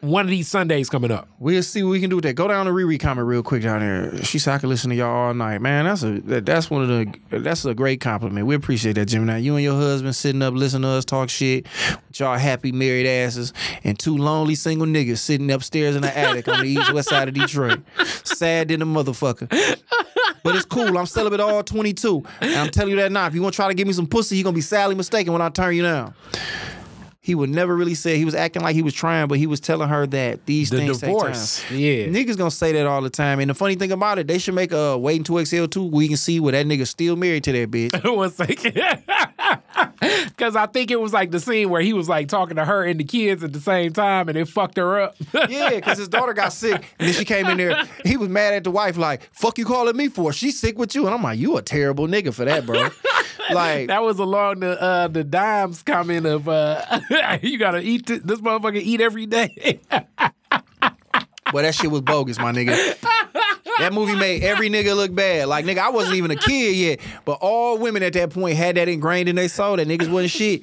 one of these Sundays coming up. We'll see what we can do with that. Go down to Riri comment real quick down there. She said I could listen to y'all all night. Man, that's a that, that's one of the that's a great compliment. We appreciate that, Gemini. You and your husband sitting up listening to us talk shit with y'all happy married asses and two lonely single niggas sitting upstairs in the attic on the east west side of Detroit. Sad than a motherfucker. But it's cool. I'm celibate all 22. And I'm telling you that now. If you want to try to give me some pussy, you're going to be sadly mistaken when I turn you down. He would never really say he was acting like he was trying, but he was telling her that these The things divorce. take time. Yeah. Niggas gonna say that all the time. And the funny thing about it, they should make a waiting to exhale too. We can see where that nigga still married to that bitch. One second. Because I think it was like the scene where he was like talking to her and the kids at the same time and it fucked her up. Yeah, because his daughter got sick. And then she came in there. He was mad at the wife, like, fuck you calling me for? She's sick with you. And I'm like, you a terrible nigga for that, bro. like, that was along the uh, the dimes comment of uh, you gotta eat th- this motherfucker eat every day. Well, that shit was bogus, my nigga. That movie made every nigga look bad. Like, nigga, I wasn't even a kid yet, but all women at that point had that ingrained in their soul that niggas wasn't shit.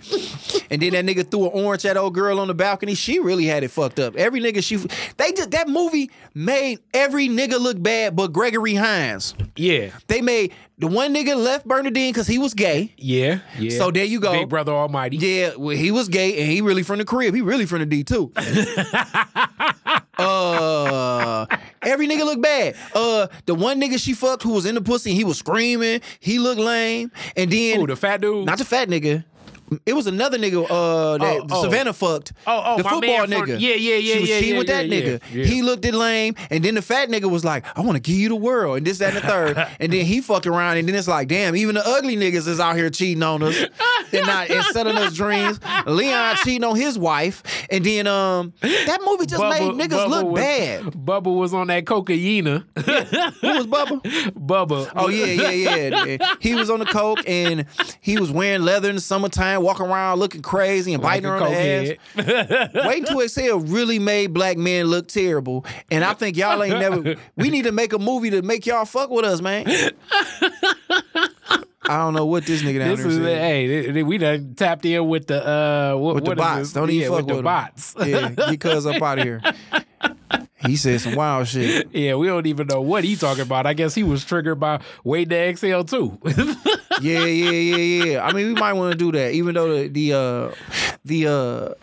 And then that nigga threw an orange at old girl on the balcony. She really had it fucked up. Every nigga she they just that movie made every nigga look bad, but Gregory Hines. Yeah, They made the one nigga left Bernadine because he was gay. yeah, yeah. So there you go. Big Brother Almighty. Yeah, well, he was gay and he really from the crib. He really from the D too. uh, every nigga look bad. Uh, the one nigga she fucked who was in the pussy, he was screaming. He looked lame. And then Ooh, the fat dude. not the fat nigga. It was another nigga uh, that Oh, oh. Savannah fucked. Oh, oh, the my football nigga. yeah, yeah, yeah, She was yeah, cheating yeah, with that yeah, nigga. yeah, yeah. He looked at lame, and then the fat nigga was like, "I want to give you the world," and this, that, and the third. and then he fucked around, and then it's like, damn, even the ugly niggas is out here cheating on us and not and selling us dreams. Leon cheating on his wife, and then um, that movie just made niggas look was, bad. Bubba was on that cocaina. Who was Bubba? Bubba. Oh yeah, yeah, yeah. He was on the coke and he was wearing leather in the summertime, walking around looking crazy and biting a her on the ass. Waiting to Exhale really made black men look terrible, and I think y'all ain't never. We need to make a movie to make y'all fuck with us, man. I don't know what this nigga down This there is said. hey, we done tapped in with the uh what, with the bots. Don't even yeah, fuck with the them. bots. Yeah, get cuz up out of here. He said some wild shit. Yeah, we don't even know what he talking about. I guess he was triggered by waiting to exhale too. Yeah, yeah, yeah, yeah. I mean, we might want to do that, even though the the uh, the uh,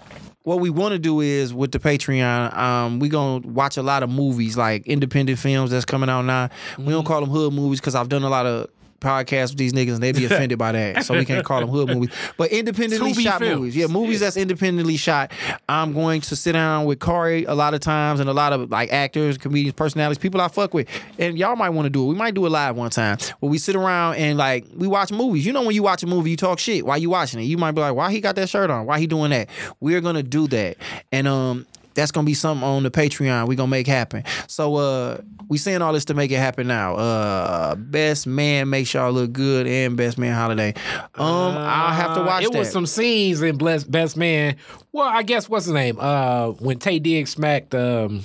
what we want to do is with the Patreon, um, we gonna watch a lot of movies like independent films that's coming out now. We Mm-hmm. don't call them hood movies because I've done a lot of podcasts with these niggas and they'd be offended by that, so we can't call them hood movies. But independently shot films. movies, yeah, movies that's independently shot. I'm going to sit down with Khary a lot of times and a lot of like actors, comedians, personalities, people I fuck with, and y'all might want to do it. We might do it live one time where we sit around and like we watch movies. You know, when you watch a movie, you talk shit while you watching it. You might be like, why he got that shirt on? Why he doing that? We're gonna do that, and um. That's gonna be something on the Patreon. We gonna make happen. So uh we saying all this to make it happen now. Uh best man makes y'all look good and best man holiday. Um I'll have to Uh, watch It that. was some scenes in Bless, Best Man. Well, I guess what's the name? Uh, when Taye Diggs smacked. Um,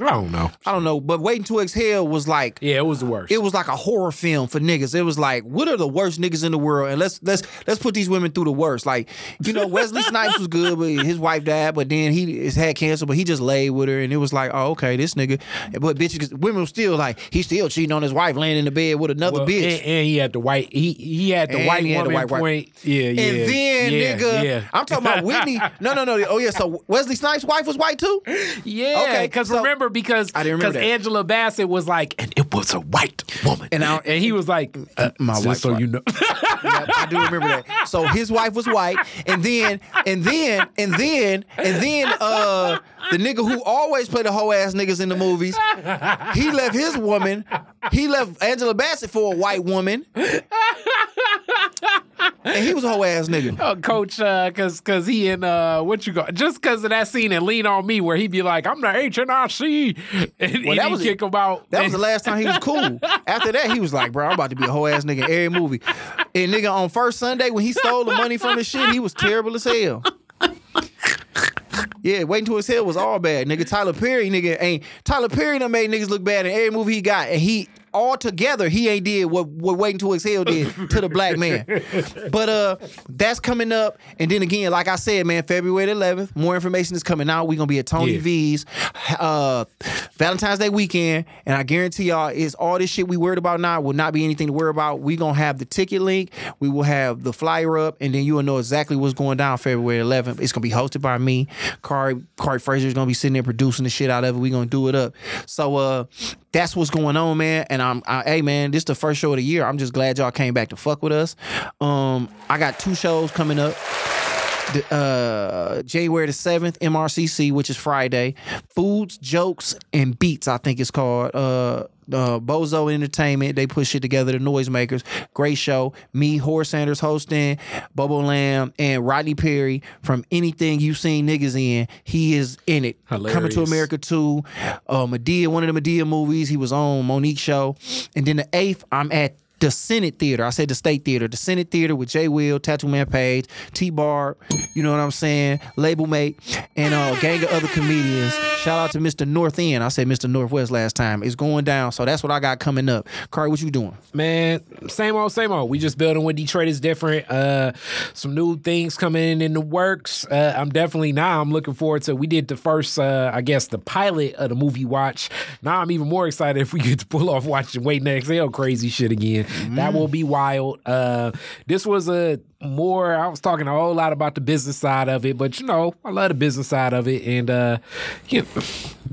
I don't know. I don't know, but Waiting to Exhale was like Yeah, it was the worst. it was like a horror film for niggas. It was like, what are the worst niggas in the world? And let's let's let's put these women through the worst. Like, you know, Wesley Snipes was good, but his wife died. But then he has had cancer, but he just laid with her, and it was like, oh, okay, this nigga. But bitches, women were still like, he's still cheating on his wife, laying in the bed with another Well, bitch. And, and he had the white. He he had the And white he had the woman white- white- point. Yeah, yeah. and then, yeah, nigga, yeah. I'm talking about Whitney. No, no, no. Oh yeah, so Wesley Snipes' wife was white too. Yeah, Okay, because so- remember because I didn't remember that. Angela Bassett was like, and it was a white woman, And I- and he was like, uh, My wife. so you know, Yeah, I do remember that. So his wife was white, and then and then and then and then uh the nigga who always play the whole ass niggas in the movies, he left his woman, he left Angela Bassett for a white woman. And he was a whole ass nigga. uh, Coach, uh, cause cause he in uh, what you got? Just cause of that scene and Lean on Me, where he'd be like, "I'm the H and I C," and Well, that was- kick him out. That was the last time he was cool. After that, he was like, bro, I'm about to be a whole ass nigga in every movie. And nigga, on first Sunday when he stole the money from the shit, he was terrible as hell. Yeah, waiting to his hell was all bad. Nigga, Tyler Perry, nigga, ain't Tyler Perry done made niggas look bad in every movie he got. And he all together, he ain't did what what Waiting to Exhale did to the black man. But uh, that's coming up, and then again, like I said, man, February the 11th, more information is coming out. We're gonna be at Tony Yeah. V's, uh, Valentine's Day weekend, and I guarantee y'all, is all this shit we worried about now will not be anything to worry about. We gonna have the ticket link, we will have the flyer up, and then you will know exactly what's going down February 11th. It's gonna be hosted by me. Khary Khary Frazier's gonna be sitting there producing the shit out of it. We gonna do it up. So uh, that's what's going on, man. And I'm, I, hey man, this is the first show of the year. I'm just glad y'all came back to fuck with us. Um, I got two shows coming up uh, January the 7th, MRCC, which is Friday. Foods, Jokes, and Beats, I think it's called. Uh, uh, Bozo Entertainment, they put shit together, the Noisemakers. Great show. Me, Horace Sanders hosting, Bobo Lamb, and Rodney Perry from Anything You've Seen Niggas In. He is in it. Coming to America 2. Uh, Madea, one of the Madea movies. He was on Mo'Nique Show. And then the 8th, I'm at the Senate Theater. I said the State Theater. The Senate Theater with Jay Will, Tattoo Man Page, T Bar, you know what I'm saying? Label Mate, and uh, a gang of other comedians. Shout out to Mr. North End. I said Mr. Northwest last time. It's going down. So that's what I got coming up. Khary, what you doing? Man, same old, same old. We just building what Detroit is different. Uh, some new things coming in the works. Uh, I'm definitely now. I'm looking forward to. We did the first, uh, I guess, the pilot of the movie watch. Now I'm even more excited if we get to pull off watching Wait Next Exhale crazy shit again. That will be wild. Uh, this was a more. I was talking a whole lot about the business side of it, but you know, I love the business side of it, and uh, you know,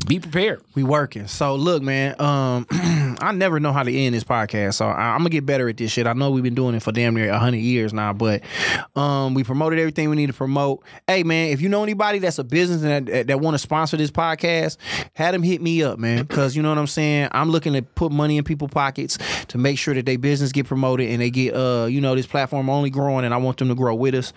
be prepared. We working. So look, man. Um, I never know how to end this podcast, so I, I'm gonna get better at this shit. I know we've been doing it for damn near hundred years now, but um, we promoted everything we need to promote. Hey, man, if you know anybody that's a business and that, that want to sponsor this podcast, have them hit me up, man, because you know what I'm saying. I'm looking to put money in people's pockets to make sure that their business get promoted and they get, uh, you know, this platform only growing, and I want them to grow with us.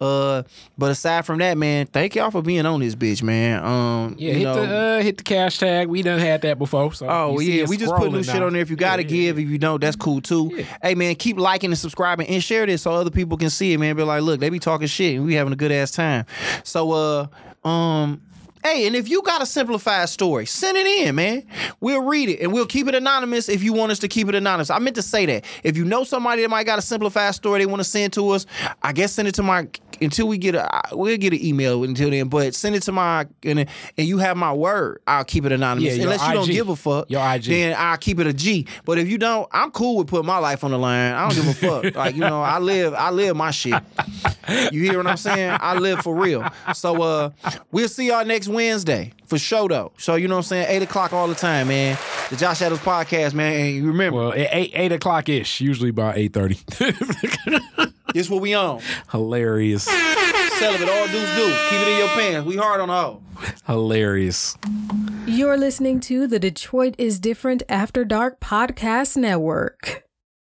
Uh, but aside from that, man, thank y'all for being on this bitch, man. Um, Yeah, hit know, the uh, hit the cash tag. We done had that before. So Oh yeah, we just put new shit on there. If you gotta Yeah, give, if you don't, that's cool too. Hey man, keep liking and subscribing and share this so other people can see it. Man, be like, look, they be talking shit and we having a good ass time. So uh, um. Hey, and if you got a simplified story, send it in, man. We'll read it and we'll keep it anonymous if you want us to keep it anonymous. I meant to say that. If you know somebody that might got a simplified story they want to send to us, I guess send it to my until we get a we'll get an email until then. But send it to my and, and you have my word. I'll keep it anonymous Yeah, unless you don't give a fuck. Your IG. Then I'll keep it a G. But if you don't, I'm cool with putting my life on the line. I don't give a fuck. like you know, I live I live my shit. You hear what I'm saying? I live for real. So uh we'll see y'all next Wednesday for sure though. So you know what I'm saying? Eight o'clock all the time, man. The Josh Adams podcast, man. And you remember, Well, at eight eight o'clock ish, usually by eight thirty. this what we on. Hilarious, Celibate, all deuce deuce. Keep it in your pants. We hard on the hoe. hilarious. You're listening to the Detroit is Different After Dark Podcast Network.